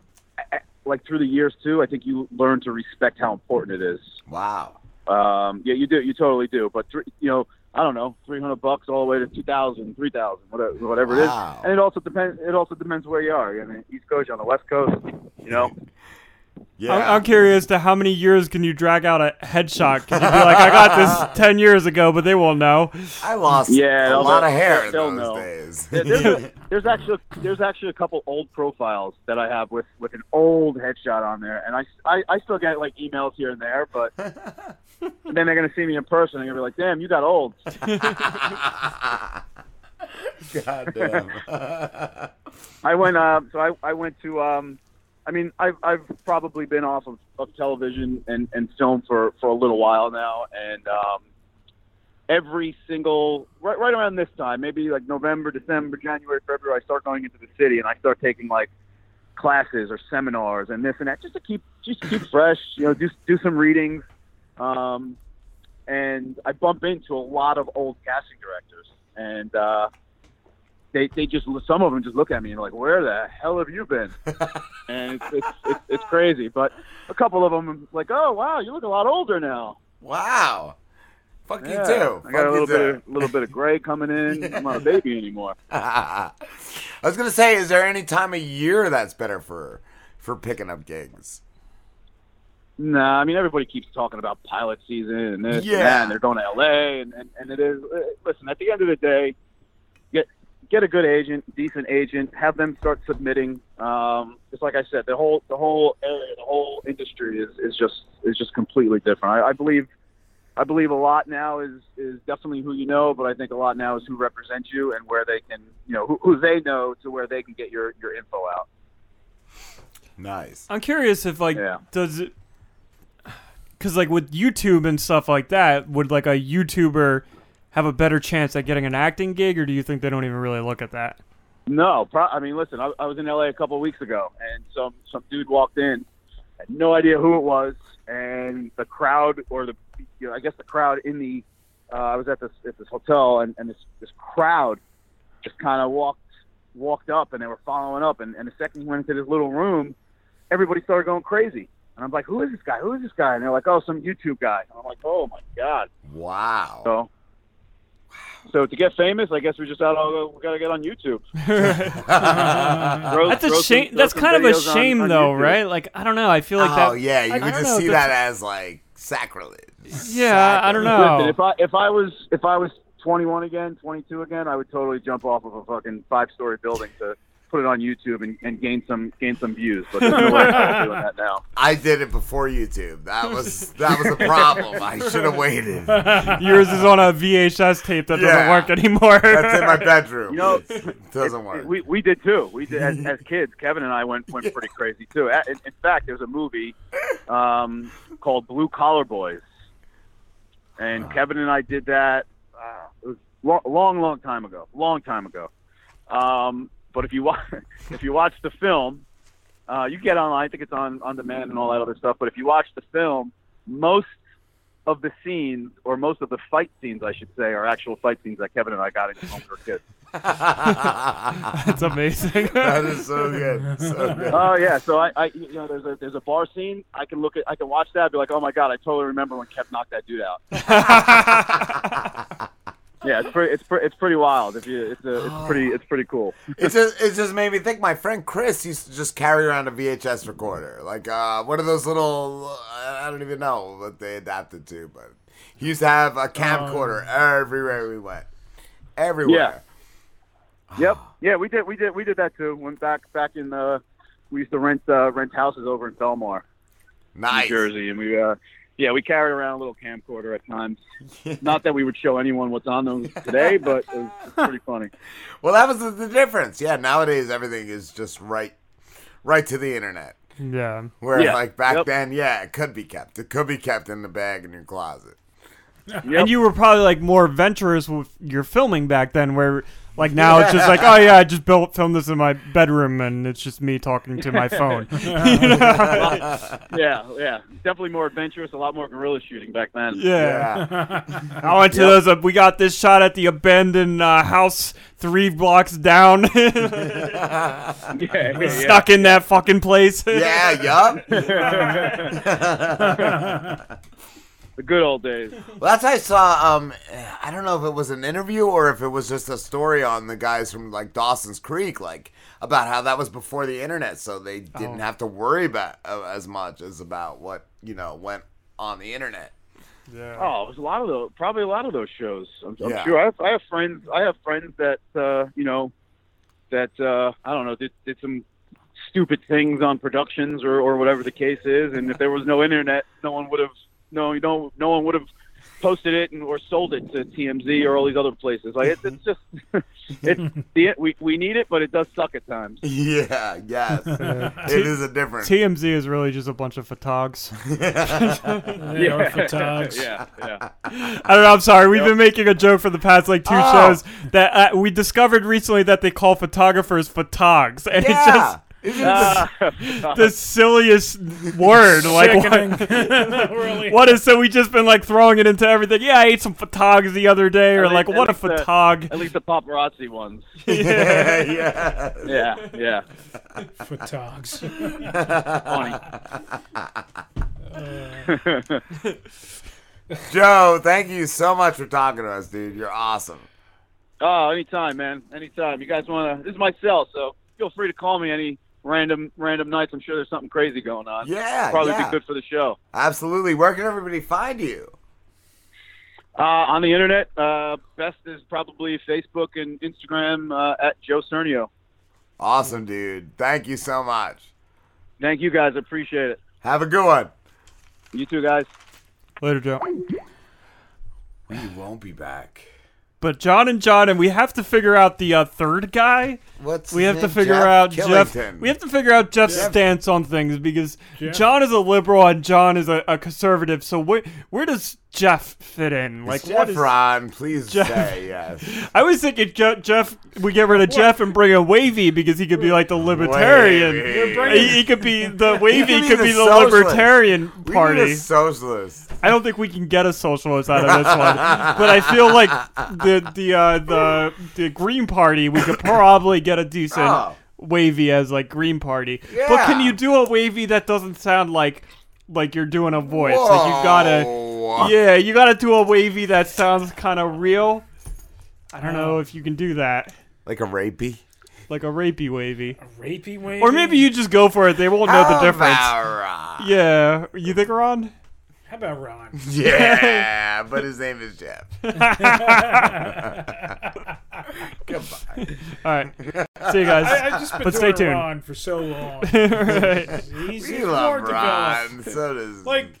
like through the years too. I think you learn to respect how important it is.
Wow.
Um, yeah, you do. You totally do. But three, you know, I don't know, three hundred bucks all the way to 2,000, 3,000, whatever, whatever it is.
Wow.
And it also depends. It also depends where you are. I mean, East Coast, you're on the West Coast. You know.
I'm, I'm curious to how many years can you drag out a headshot? Can you be like, I got this ten years ago, but they won't know.
I lost
yeah,
a
they'll-
lot of hair in
they'll
those
know.
days.
There- there's, a, there's actually there's actually a couple old profiles that I have with with an old headshot on there, and I, I, I still get like emails here and there, but then they're gonna see me in person and they're gonna be like, "Damn, you got old."
God damn.
I went uh, so I, I went to um I mean I've I've probably been off of, of television and, and film for, for a little while now and um every single right right around this time, maybe like November, December, January, February, I start going into the city and I start taking like classes or seminars and this and that just to keep just keep fresh, you know, do do some readings. Um and I bump into a lot of old casting directors and uh they they just some of them just look at me and like, where the hell have you been? and it's it's, it's it's crazy. But a couple of them like, oh wow, you look a lot older now.
Wow. Fuck
Yeah,
you too.
I got
Fuck
a little bit of, little bit of gray coming in. I'm not a baby anymore.
I was gonna say, is there any time of year that's better for for picking up gigs?
Nah, I mean everybody keeps talking about pilot season and this and
Yeah.
that, and they're going to LA, and, and, and it is. uh, Listen, at the end of the day, get get a good agent, decent agent, have them start submitting. Um, just like I said, the whole the whole area, the whole industry is, is just is just completely different. I, I believe I believe a lot now is is definitely who you know, but I think a lot now is who represents you and where they can, you know, who, who they know to where they can get your your info out.
Nice.
I'm curious if like does it because like with YouTube and stuff like that, would like a YouTuber have a better chance at getting an acting gig, or do you think they don't even really look at that?
No, pro- I mean, listen, I, I was in LA a couple of weeks ago, and some some dude walked in, had no idea who it was, and the crowd, or the, you know, I guess the crowd in the, uh, I was at this at this hotel, and, and this this crowd just kind of walked walked up, and they were following up, and, and the second he went into this little room, everybody started going crazy, and I'm like, who is this guy? Who is this guy? And they're like, oh, some YouTube guy. And I'm like, oh my god.
Wow.
So. So to get famous, I guess we just gotta we gotta get on YouTube. Throw-
that's
throw
a shame.
throw
That's kind of a shame,
on
though,
YouTube.
right? Like I don't know. I feel like oh, that.
oh yeah, you
I
would
don't
just
know
see that as like sacrilege.
Yeah, I don't know.
Listen, if I if I was if I was 21 again, 22 again, I would totally jump off of a fucking five story building to put it on YouTube and, and gain some gain some views. But there's no way I'm doing that now.
I did it before YouTube. That was that was a problem. I should have waited.
Yours is on a VHS tape that doesn't
Yeah.
work anymore.
That's in my bedroom.
You know,
It doesn't
it-
work.
We we did too. We did as, as kids. Kevin and I went went pretty crazy too. In, in fact, there's a movie um, called Blue Collar Boys, and Kevin and I did that. Uh, it was long, long, long time ago. Long time ago. Um, but if you watch if you watch the film, uh, you get online. I think it's on on demand and all that other stuff. But if you watch the film, most of the scenes, or most of the fight scenes, I should say, are actual fight scenes that Kevin and I got into when we were kids.
That's amazing.
that is so good. So good.
Oh yeah, so I, I, you know, there's a there's a bar scene. I can look at, I can watch that, and be like, oh my god, I totally remember when Kev knocked that dude out. Yeah, it's pretty, it's pretty, it's pretty wild. If you, it's a, it's pretty, it's pretty cool.
It just it just made me think. My friend Chris used to just carry around a VHS recorder, like uh, one of those little. I don't even know what they adapted to, but he used to have a camcorder everywhere we went. Everywhere. Yeah.
Yep. Yeah, we did, we did, we did that too. Went back, back in the, we used to rent, uh, rent houses over in Belmar,
Nice.
New Jersey, and we, uh, yeah, we carried around a little camcorder at times. Not that we would show anyone what's on them today, but it was pretty funny.
Well, that was the, the difference. Yeah, nowadays everything is just right, right to the internet.
Yeah.
Where
Yeah.
like back
Yep.
then, yeah, it could be kept. It could be kept in the bag in your closet.
And you were probably like more adventurous with your filming back then, where like now it's just like, oh yeah, I just built filmed this in my bedroom, and it's just me talking to my phone.
Yeah, yeah, definitely more adventurous. A lot more guerrilla shooting back then.
Yeah. I went to those. Uh, we got this shot at the abandoned uh, house three blocks down.
yeah,
Stuck in that fucking place.
Yeah,
yup. The good old days.
Well, that's how I saw. Um, I don't know if it was an interview or if it was just a story on the guys from like Dawson's Creek, like about how that was before the internet, so they didn't
Oh.
have to worry about uh, as much as about what you know went on the internet.
Yeah.
Oh, it was a lot of those. Probably a lot of those shows. I'm, I'm
Yeah.
sure. I have, I have friends. I have friends that uh, you know that uh, I don't know did, did some stupid things on productions or, or whatever the case is. And if there was no internet, no one would have no you know no one would have posted it and or sold it to TMZ or all these other places. Like it's, it's just it's the we we need it, but it does suck at times.
Yeah, yes, it is a difference.
TMZ is really just a bunch of photogs.
They are photogs. Yeah, yeah.
I don't know. I'm sorry. We've been making a joke for the past like two
Oh.
shows that uh, we discovered recently that they call photographers photogs, and
Yeah.
it's just.
Isn't Ah,
the silliest word, like
Sickening.
what,
Really.
what is so we just been like throwing it into everything. Yeah, I ate some photogs the other day, or
At
like
least-
what a
at least the-
photog.
At least the paparazzi ones.
Yeah,
yeah,
yeah, yeah.
Photogs. Funny.
Joe, thank you so much for talking to us, dude. You're awesome.
Oh, anytime, man. Anytime. You guys want to? This is my cell, so feel free to call me any random random nights. I'm sure there's something crazy going on.
Yeah,
probably
yeah.
be good for the show.
Absolutely. Where can everybody find you?
Uh, on the internet, uh, best is probably Facebook and Instagram uh, at Joe Sernio.
Awesome, dude. Thank you so much.
Thank you guys. Appreciate it.
Have a good one.
You too, guys.
Later, Joe.
We won't be back.
But John and John, and we have to figure out the uh, third guy.
What's
we
his
have to figure
Jeff
out Jeff. We have to figure out Jeff's
Jeff-
stance on things because
Jeff-
John is a liberal and John is a, a conservative. So where where does Jeff fit in? Like
Is
what
Jeff
is
Ron? Please
Jeff-
say yes.
I was thinking Je- Jeff. We get rid of Jeff and bring in Wavy because he could be like the libertarian.
Wavy.
He,
bringing-
he could be the Wavy.
could be
could
the
be the
socialist.
libertarian
We need
party.
a socialist.
I don't think we can get a socialist out of this one, but I feel like the the uh, the the Green Party we could probably get a decent
Oh.
wavy as like Green Party. But can you do a wavy that doesn't sound like like you're doing a voice? Like you gotta, yeah, you gotta do a wavy that sounds kind of real. I don't know if you can do that.
Like a rapey.
Like a rapey wavy.
A Rapey wavy.
Or maybe you just go for it. They won't know the difference.
about
Yeah, you think Ron?
How about Ron?
Yeah, but his name is Jeff. Goodbye.
All right. See you guys.
I, I just been
but stay tuned.
Ron for so long.
Right.
He's,
We love Ron. So does
like,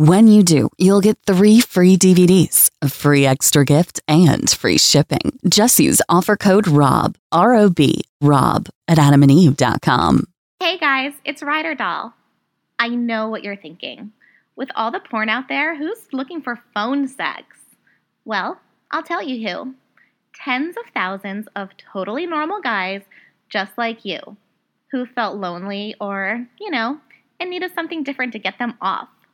When you do, you'll get three free DVDs, a free extra gift, and free shipping. Just use offer code ROB, R O B, ROB at adamandeve.com.
Hey guys, it's Ryder Doll. I know what you're thinking. With all the porn out there, who's looking for phone sex? Well, I'll tell you who. Tens of thousands of totally normal guys just like you, who felt lonely or, you know, and needed something different to get them off.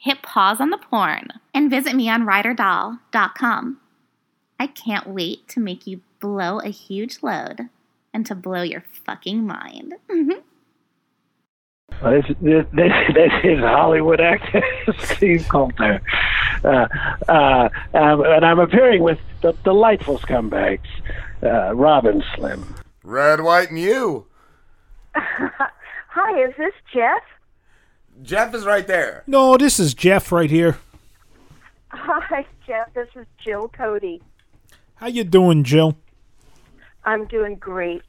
Hit pause on the porn and visit me on ryderdoll.com. I can't wait to make you blow a huge load and to blow your fucking mind.
Well, this, this, this, this is Hollywood actor Steve Coulter. Uh, uh, um, and I'm appearing with the delightful scumbags, uh, Rob and Slim.
Red, white, and you.
Hi, is this Jeff?
Jeff is right there.
No, this is Jeff right here.
Hi, Jeff. This is Jill Cody.
How you doing, Jill?
I'm doing great.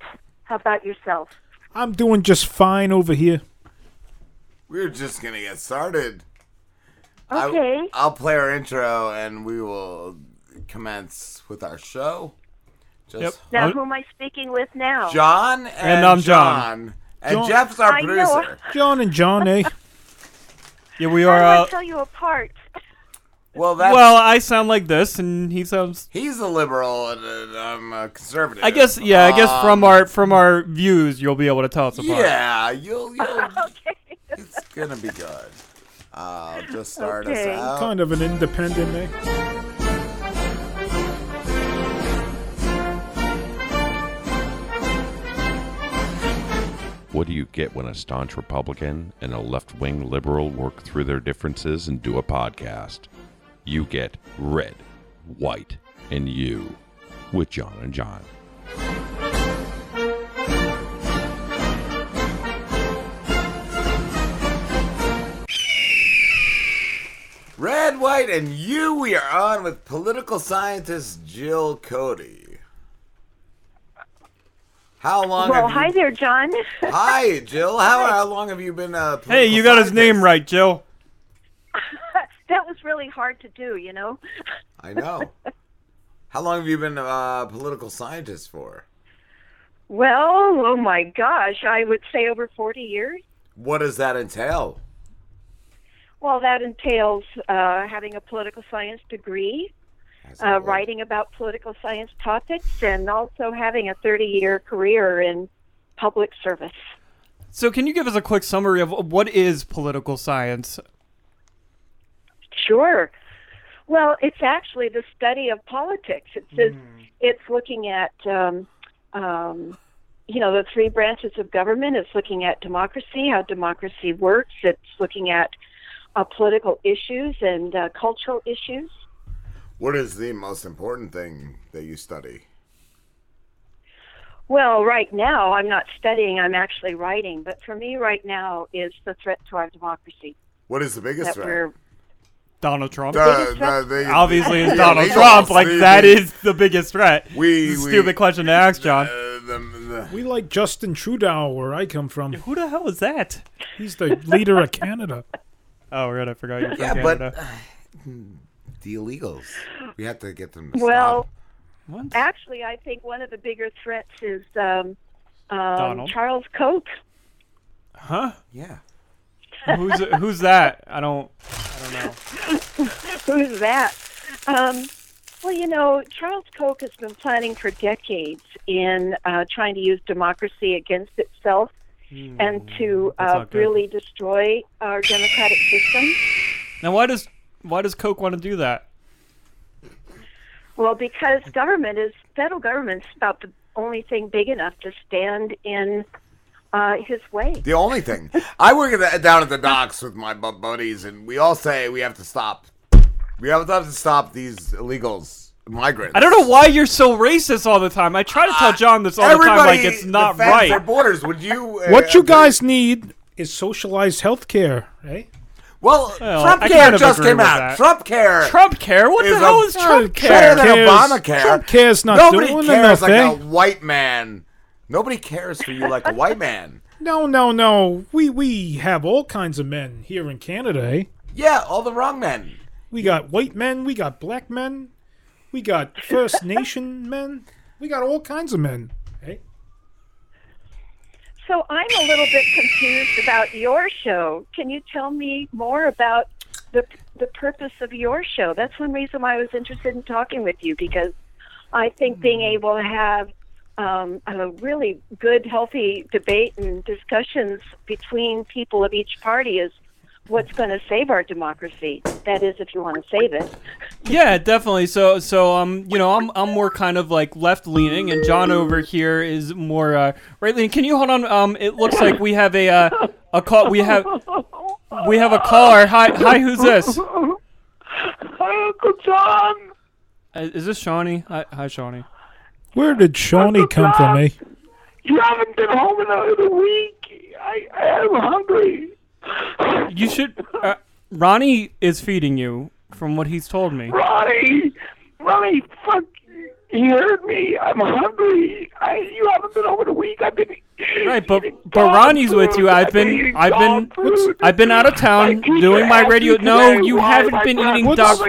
How about yourself?
I'm doing just fine over here.
We're just gonna get started.
Okay.
I, will play our intro and we will commence with our show. Just
Now, who am I speaking with now?
John and,
And I'm John.
And
John-
Jeff's our
I know.
producer.
John and John, eh?
Yeah, we
How
are.
do I
Uh,
tell you apart?
Well, that's
well, I sound like this, and he sounds.
he's a liberal and uh, I'm a conservative.
I guess, yeah. I guess from
Um,
our from our views, you'll be able to tell us apart.
Yeah, you'll, you'll okay. it's gonna be good. I'll just start
Okay.
us out.
Kind of an independent, eh?
What do you get when a staunch Republican and a left wing liberal work through their differences and do a podcast? You get Red, White, and You with John and John.
Red, white, and you. We are on with political scientist Jill Cody. How long?
Well,
have you...
hi there, John.
Hi, Jill. How, how long have you been? Uh,
Hey, you got his name right, Jill.
that was really hard to do, you know.
I know. How long have you been a uh, political scientist for?
Well, oh my gosh, I would say over 40 years.
What does that entail?
Well, that entails uh, having a political science degree, uh, writing about political science topics, and also having a 30 year career in public service.
So, can you give us a quick summary of what is political science?
Sure. Well, it's actually the study of politics. It says it's looking at, um, um, you know, the three branches of government. It's looking at democracy, how democracy works. It's looking at uh, political issues and uh, cultural issues.
What is the most important thing that you study?
Well, right now I'm not studying, I'm actually writing. But for me, right now, is the threat to our democracy.
What is the biggest threat?
we're
Donald Trump.
The- the- the-
Obviously, it's Donald
illegals,
Trump. Like
the-
that
the-
biggest threat.
We-
It's
we-
stupid question to ask, John.
We like Justin Trudeau where I come from.
Who the hell is that?
He's the leader of Canada.
Oh, right. I forgot you're from
yeah, but
Canada. Uh, hmm.
The illegals. We have to get them to
well,
stop.
actually, I think one of the bigger threats is um, um, Charles Koch.
Huh?
Yeah.
who's who's that? I don't. I don't know.
Who's that? Um, well, you know, Charles Koch has been planning for decades in uh, trying to use democracy against itself and to uh, really destroy our democratic system.
Now, why does why does Koch want to do that?
Well, because government is federal government's about the only thing big enough to stand in uh, his way.
The only thing I work at the, down at the docks with my bu- buddies, and we all say we have to stop. We have to stop these illegals, migrants.
I don't know why you're so racist all the time. I try to tell John this all the time, like it's not right.
Their borders. Would you? uh,
What you guys need is socialized health care, eh?
Well,
Well,
Trump
I
Care just came out.
that.
Trump Care.
Trump Care? What the
is
hell is Trump
better
Care?
than
cares-
Obamacare.
Trump care's not
Nobody
doing
cares
enough,
like a white man. Nobody cares for you like a white man.
No, no, no. We we have all kinds of men here in Canada, eh?
Yeah, all the wrong men.
We got white men, we got black men, we got First Nation men, we got all kinds of men.
So I'm a little bit confused about your show. Can you tell me more about the the purpose of your show? That's one reason why I was interested in talking with you because I think being able to have um, a really good, healthy debate and discussions between people of each party is what's going to save our democracy. That is, if you want to save it.
Yeah, definitely. So, so um, you know, I'm I'm more kind of like left leaning, and John over here is more uh, right leaning. Can you hold on? Um, it looks like we have a uh, a call. We have we have a caller. Hi, hi. Who's this?
Hi, Uncle John.
Uh, Is this Shawnee? Hi, hi, Shawnee.
Where did Shawnee come from, eh?
You haven't been home in a, in a week. I, I am hungry.
You should. Uh, Ronnie is feeding you, from what he's told me.
Ronnie, Ronnie, fuck. You heard me. I'm hungry. I, you haven't been over a week. I've been.
Right, but but Ronnie's with you. I've been I've been I've been out of town doing my radio. No, you haven't been eating dog.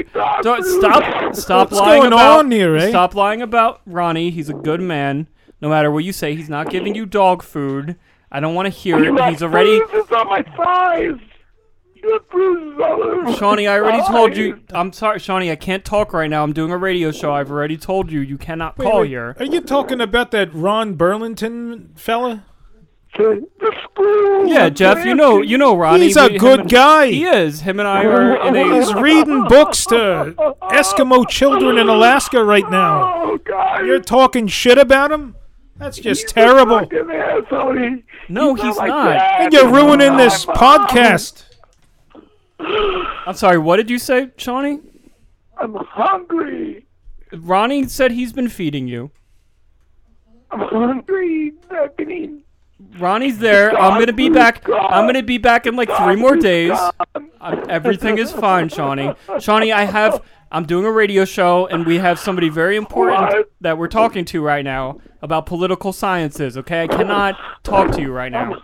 Don't- Stop stop
What's
lying
going
about
on here, eh?
Stop lying about Ronnie. He's a good man. No matter what you say, he's not giving you dog food. I don't want to hear
You
it.
got
He's already
bruises on my thighs. You have bruises all over.
Shawnee, I already
my
told you. I'm sorry, Shawnee. I can't talk right now. I'm doing a radio show. I've already told you. You cannot
Wait,
call
wait,
here.
Are you talking about that Ron Burlington fella?
Yeah, Jeff. You know, you know Ronnie.
He's a
We-
good
and-
guy.
He is. Him and I are in a.
He's reading books to Eskimo children in Alaska right now.
Oh God!
You're talking shit about him? That's just terrible.
Fucking asshole.
No,
He's
he's
not like
not.
that.
And you're ruining this podcast.
I'm sorry. What did you say, Shawnee?
I'm hungry.
Ronnie said he's been feeding you.
I'm hungry. I've been eating.
Ronnie's there. I'm gonna be back. I'm gonna be back in like three more days. I'm, everything is fine, Shawnee. Shawnee, I have. I'm doing a radio show, and we have somebody very important that we're talking to right now about political sciences. Okay, I cannot talk to you right now.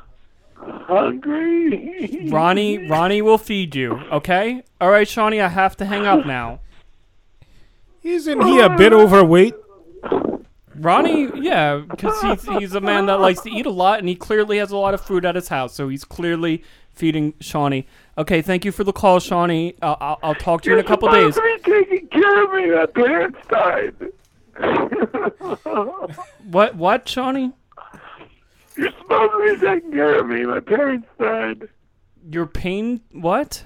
i Hungry.
Ronnie, Ronnie will feed you. Okay. All right, Shawnee. I have to hang up now.
Isn't he a bit overweight?
Ronnie, yeah, because he's, he's a man that likes to eat a lot, and he clearly has a lot of food at his house, so he's clearly feeding Shawnee. Okay, thank you for the call, Shawnee. I'll, I'll, I'll talk to you in a couple days.
supposed to be taking care of me. My parents died.
What, what, Shawnee?
You're supposed to be taking care of me. My parents died.
Your pain, what?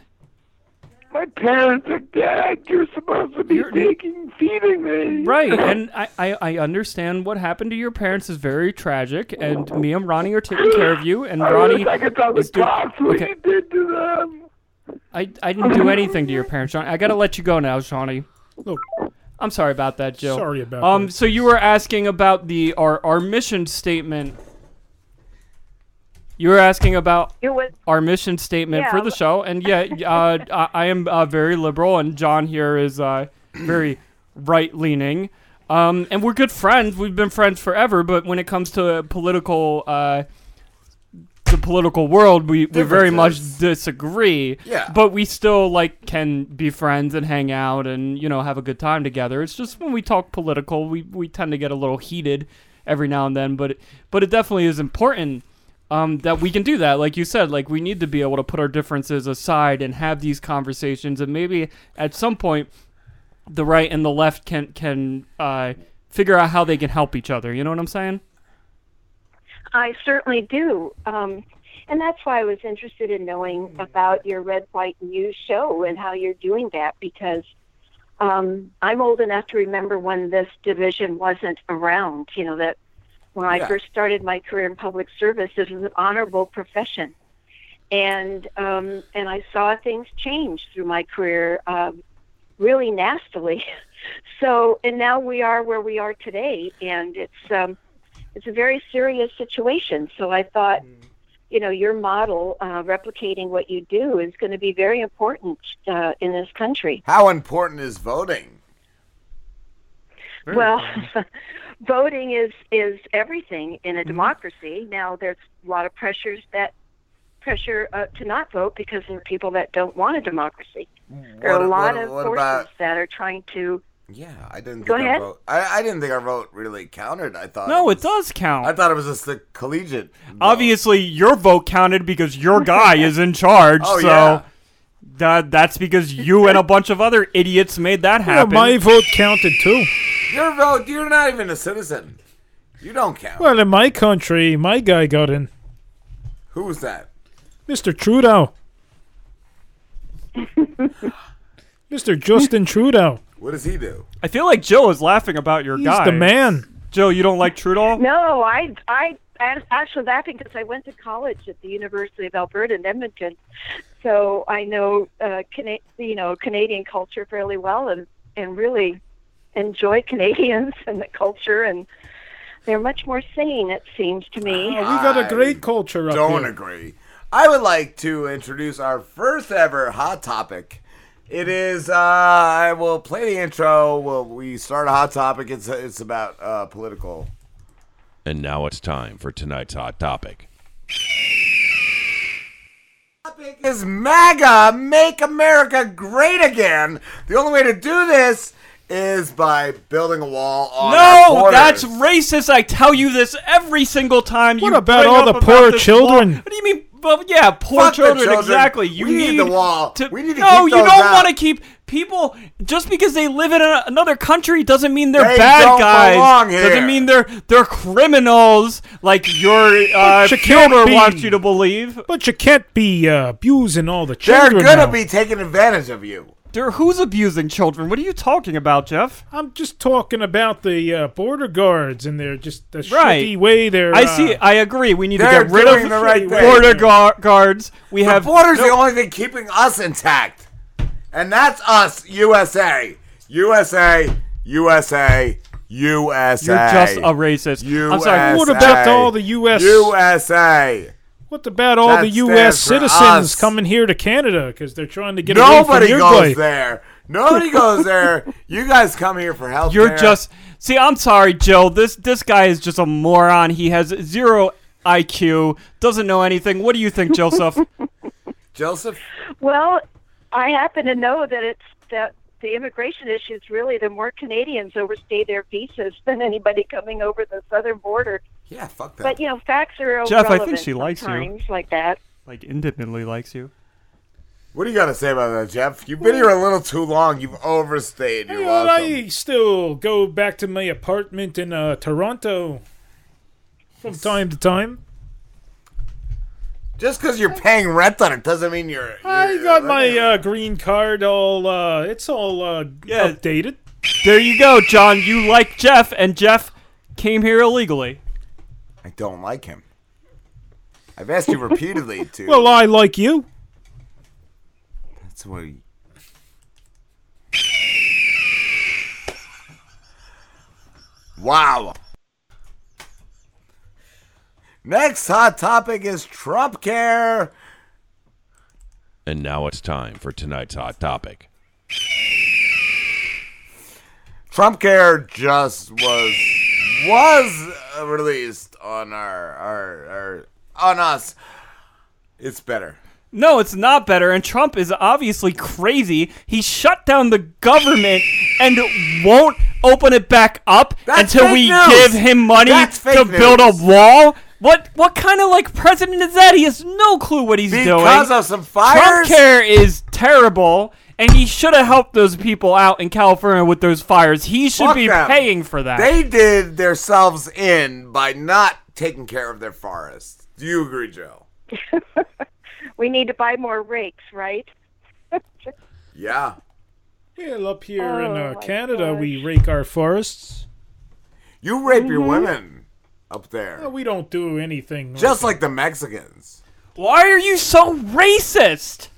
My parents are dead. You're supposed to be taking, feeding me.
Right, and I, I, I understand what happened to your parents is very tragic, and me and Ronnie are taking care of you, and
I
Ronnie
I could tell the
is doing.
cops what
Okay,
you did to them.
I, I didn't do anything to your parents, Shawnee. I gotta let you go now, Shawnee.
Look,
I'm sorry about that, Joe.
Sorry about
um,
that.
so you were asking about the our our mission statement. You were asking about
It was
our mission statement for the show, and yeah, uh, I, I am uh, very liberal, and John here is uh, very right leaning. Um, and we're good friends. We've been friends forever. But when it comes to political, uh, the political world, we, we very much disagree.
Yeah.
But we still like can be friends and hang out and you know have a good time together. It's just when we talk political, we, we tend to get a little heated every now and then. But it, but it definitely is important um, that we can do that. Like you said, like we need to be able to put our differences aside and have these conversations, and maybe at some point, the right and the left can can uh, figure out how they can help each other. You know what I'm saying?
I certainly do. Um, and that's why I was interested in knowing about your Red, White, News show and how you're doing that because um, I'm old enough to remember when this division wasn't around. You know, that when I
Yeah.
first started my career in public service, it was an honorable profession. And um, and I saw things change through my career um, really nastily. So and now we are where we are today, and it's um, it's a very serious situation. So I thought, you know, your model uh, replicating what you do is going to be very important uh, in this country.
How important is voting?
well, voting is is everything in
Mm-hmm.
a democracy. Now there's a lot of pressures that pressure uh, to not vote because there are people that don't want a democracy. There are a lot
what-
of
what
forces
about-
that are trying to.
Yeah, I didn't.
Go
think
ahead.
Our vote, I, I didn't think our vote really counted. I thought.
No,
it,
it does count.
I thought it was just the collegiate.
Obviously, your vote counted because your guy is in charge.
Oh,
so
yeah.
That that's because you and a bunch of other idiots made that happen.
Yeah,
happen.
my vote counted too.
Your vote. You're not even a citizen. You don't count.
Well, in my country, my guy got in.
Who was that?
Mr. Trudeau. Mr. Justin Trudeau.
What does he do?
I feel like Jill is laughing about your
He's
guy.
He's the man.
Jill, you don't like Trudeau?
No, I I I'm actually laughing because I went to college at the University of Alberta in Edmonton, so I know uh, Cana- you know Canadian culture fairly well, and and really enjoy Canadians and the culture, and they're much more sane. It seems to me.
Oh, we got a great culture up
Don't
here.
agree. I would like to introduce our first ever hot topic. It is. Uh, I will play the intro. Well, we start a hot topic. It's it's about uh, political.
And now it's time for tonight's hot topic.
Topic Is MAGA make America great again? The only way to do this is by building a wall on our
No,
borders.
that's racist. I tell you this every single time.
What
you
about
bring
all
up
the
about
poor
this
children?
What do you mean? Well, yeah, poor
Fuck
children,
children.
Exactly. You
We need the wall.
To,
We need to
no,
keep
you don't want to keep people just because they live in a, another country doesn't mean they're
They
bad
don't
guys.
here.
Doesn't mean they're they're criminals like your uh,
But you can't
Fielder
be-
wants you to believe.
But you can't be uh, abusing all the children.
They're gonna
now.
be taking advantage of you.
There, who's abusing children? What are you talking about, Jeff?
I'm just talking about the uh, border guards and their just the
Right.
shitty way they're.
I
uh,
see. I agree. We need to get rid of
the right
border guard guards. We
the
have
border's
no-
the only thing keeping us intact, and that's us, USA, USA, USA, USA.
You're just a racist.
USA.
I'm sorry.
What about all the U.S.
USA.
What about all
That
the U.S. citizens
us.
coming here to Canada because they're trying to get
Nobody
away from your
goes
guy?
there. Nobody goes there. You guys come here for health.
You're just see. I'm sorry, Joe. This this guy is just a moron. He has zero IQ. Doesn't know anything. What do you think, Joseph?
Joseph.
Well, I happen to know that it's that the immigration issues really the more Canadians overstay their visas than anybody coming over the southern border.
Yeah, fuck that.
But you know, facts are over.
Jeff, I think she likes you.
sometimes like that.
like intimately likes you.
What do you got to say about that, Jeff? You've been here a little too long. You've overstayed. You're
Hey, well,
welcome.
I still go back to my apartment in uh, Toronto from time to time.
Just because you're paying rent on it doesn't mean you're.
I got my uh, green card all. Uh, it's all uh,
Yeah.
updated.
There you go, John. You like Jeff, and Jeff came here illegally.
I don't like him. I've asked you repeatedly to.
Well, I like you.
That's what. He... Wow. Next hot topic is Trump care.
And now it's time for tonight's hot topic.
Trump care just was was uh, released on our our, our on us. It's better.
No, it's not better. And Trump is obviously crazy. He shut down the government and won't open it back up
That's
until we
news.
give him money to build a wall. What what kind of like president is that? He has no clue what he's doing.
Because of some
Trump care is terrible, and he should have helped those people out in California with those fires. He should
Fuck
be
them.
paying for that.
They did themselves in by not taking care of their forests. Do you agree, Joe?
We need to buy more rakes, right?
Yeah.
Well, up here in
Oh,
uh,
my
Canada, we rake our forests.
You rape your
Mm-hmm.
women up there.
Well, we don't do anything.
Just like the Mexicans.
Why are you so racist?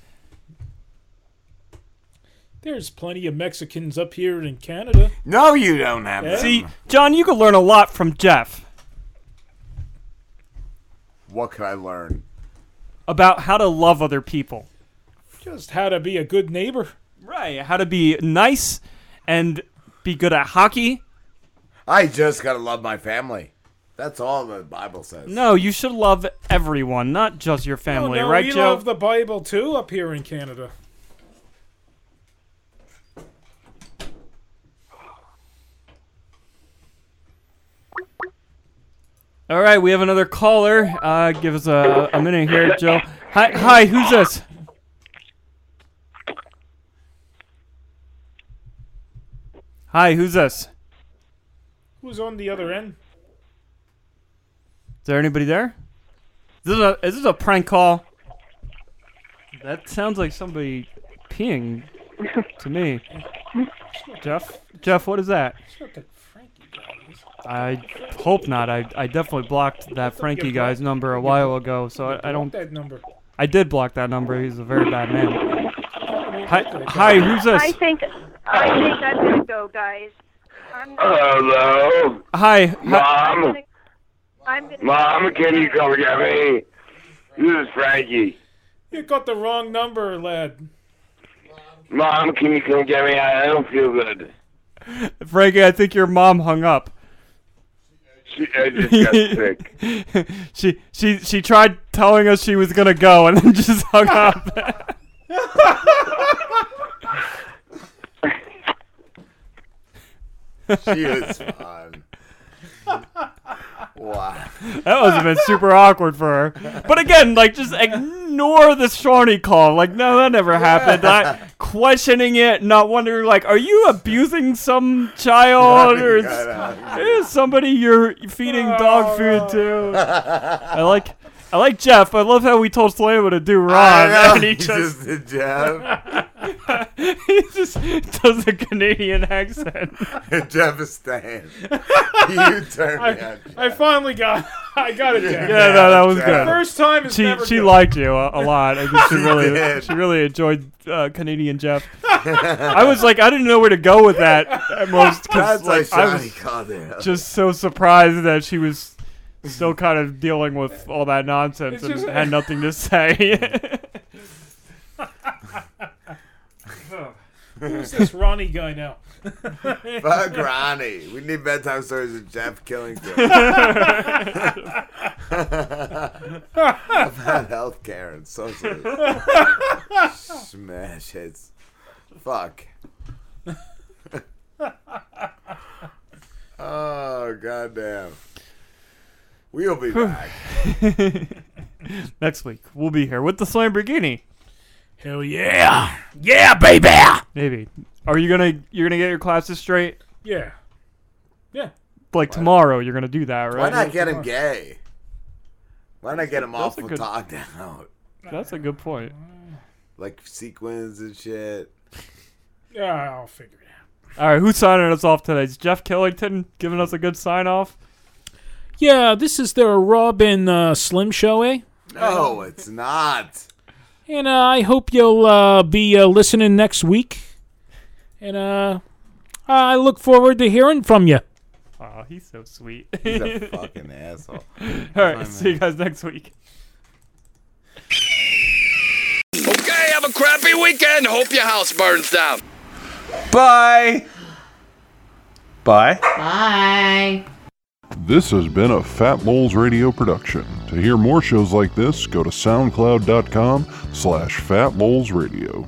There's plenty of Mexicans up here in Canada.
No, you don't have
Yeah.
them.
See, John, you could learn a lot from Jeff
What could I learn?
about how to love other people.
Just how to be a good neighbor.
Right, how to be nice and be good at hockey.
I just gotta love my family. That's all the Bible says.
No, you should love everyone, not just your family,
no, no,
right,
we
Joe?
love the Bible too up here in Canada.
All right, we have another caller. Uh, give us a, a minute here, Joe. Hi, hi, who's this? Hi, who's this?
Who's on the other end?
Is there anybody there? Is this a is this a prank call? That sounds like somebody peeing to me. Jeff, Jeff, what is that? I hope not. I, I definitely blocked that Frankie guy's number a while ago, so I, I don't.
that number.
I did block that number. He's a very bad man. Hi, hi, who's this?
I think I think I'm gonna go, guys. I'm
Hello?
Hi, hi.
Mom?
I'm gonna
Mom, can you come get me? This is Frankie.
You got the wrong number, lad.
Mom, can you come get me? I don't feel good.
Frankie, I think your mom hung up.
She, I just got sick.
she she she tried telling us she was gonna go and then just hung up.
She was fun. Wow.
That must have been super awkward for her. But again, like just ignore the Shawnee call. Like, no, that never happened. Not questioning it, not wondering, like, are you abusing some child or is, is somebody you're feeding dog food to? I like. I like Jeff. I love how we told Slambo to do Ron, and he just,
did Jeff.
he just does the Canadian accent.
Jeff is staying. You turned me
I,
on.
I finally got I got it
Jeff.
Yeah,
no, that was
The
good.
First time is
she
never
she
good.
liked you a, a lot. I think she really
did.
she really enjoyed uh, Canadian Jeff. I was like, I didn't know where to go with that at most.
That's why
like, I was just so surprised that she was still kind of dealing with all that nonsense
It's
and
just-
had nothing to say.
Who's this Ronnie guy now?
Fuck Ronnie. We need bedtime stories of Jeff Killington. About healthcare and social smash hits. Fuck. oh goddamn. We'll be back.
Next week we'll be here with the Lamborghini.
Hell yeah.
Yeah, baby.
Maybe. Are you gonna you're gonna get your classes straight?
Yeah. Yeah.
Like tomorrow, you're gonna do that, right?
Why not get him gay? Why not get him
That's
off
a
with
good-
talk down?
That's a good point.
Like sequins and shit.
Yeah, I'll figure it out.
All right, who's signing us off today? Is Jeff Killington giving us a good sign off?
Yeah, this is their Rob and uh, Slim Show, eh?
No, it's not.
And uh, I hope you'll uh, be uh, listening next week. And uh, I look forward to hearing from you.
Oh, he's so sweet.
He's a fucking asshole.
All right, see you guys next week.
Okay, have a crappy weekend. Hope your house burns down.
Bye. Bye.
Bye.
This has been a Fat Moles Radio production. To hear more shows like this, go to soundcloud.com slash fatmolesradio.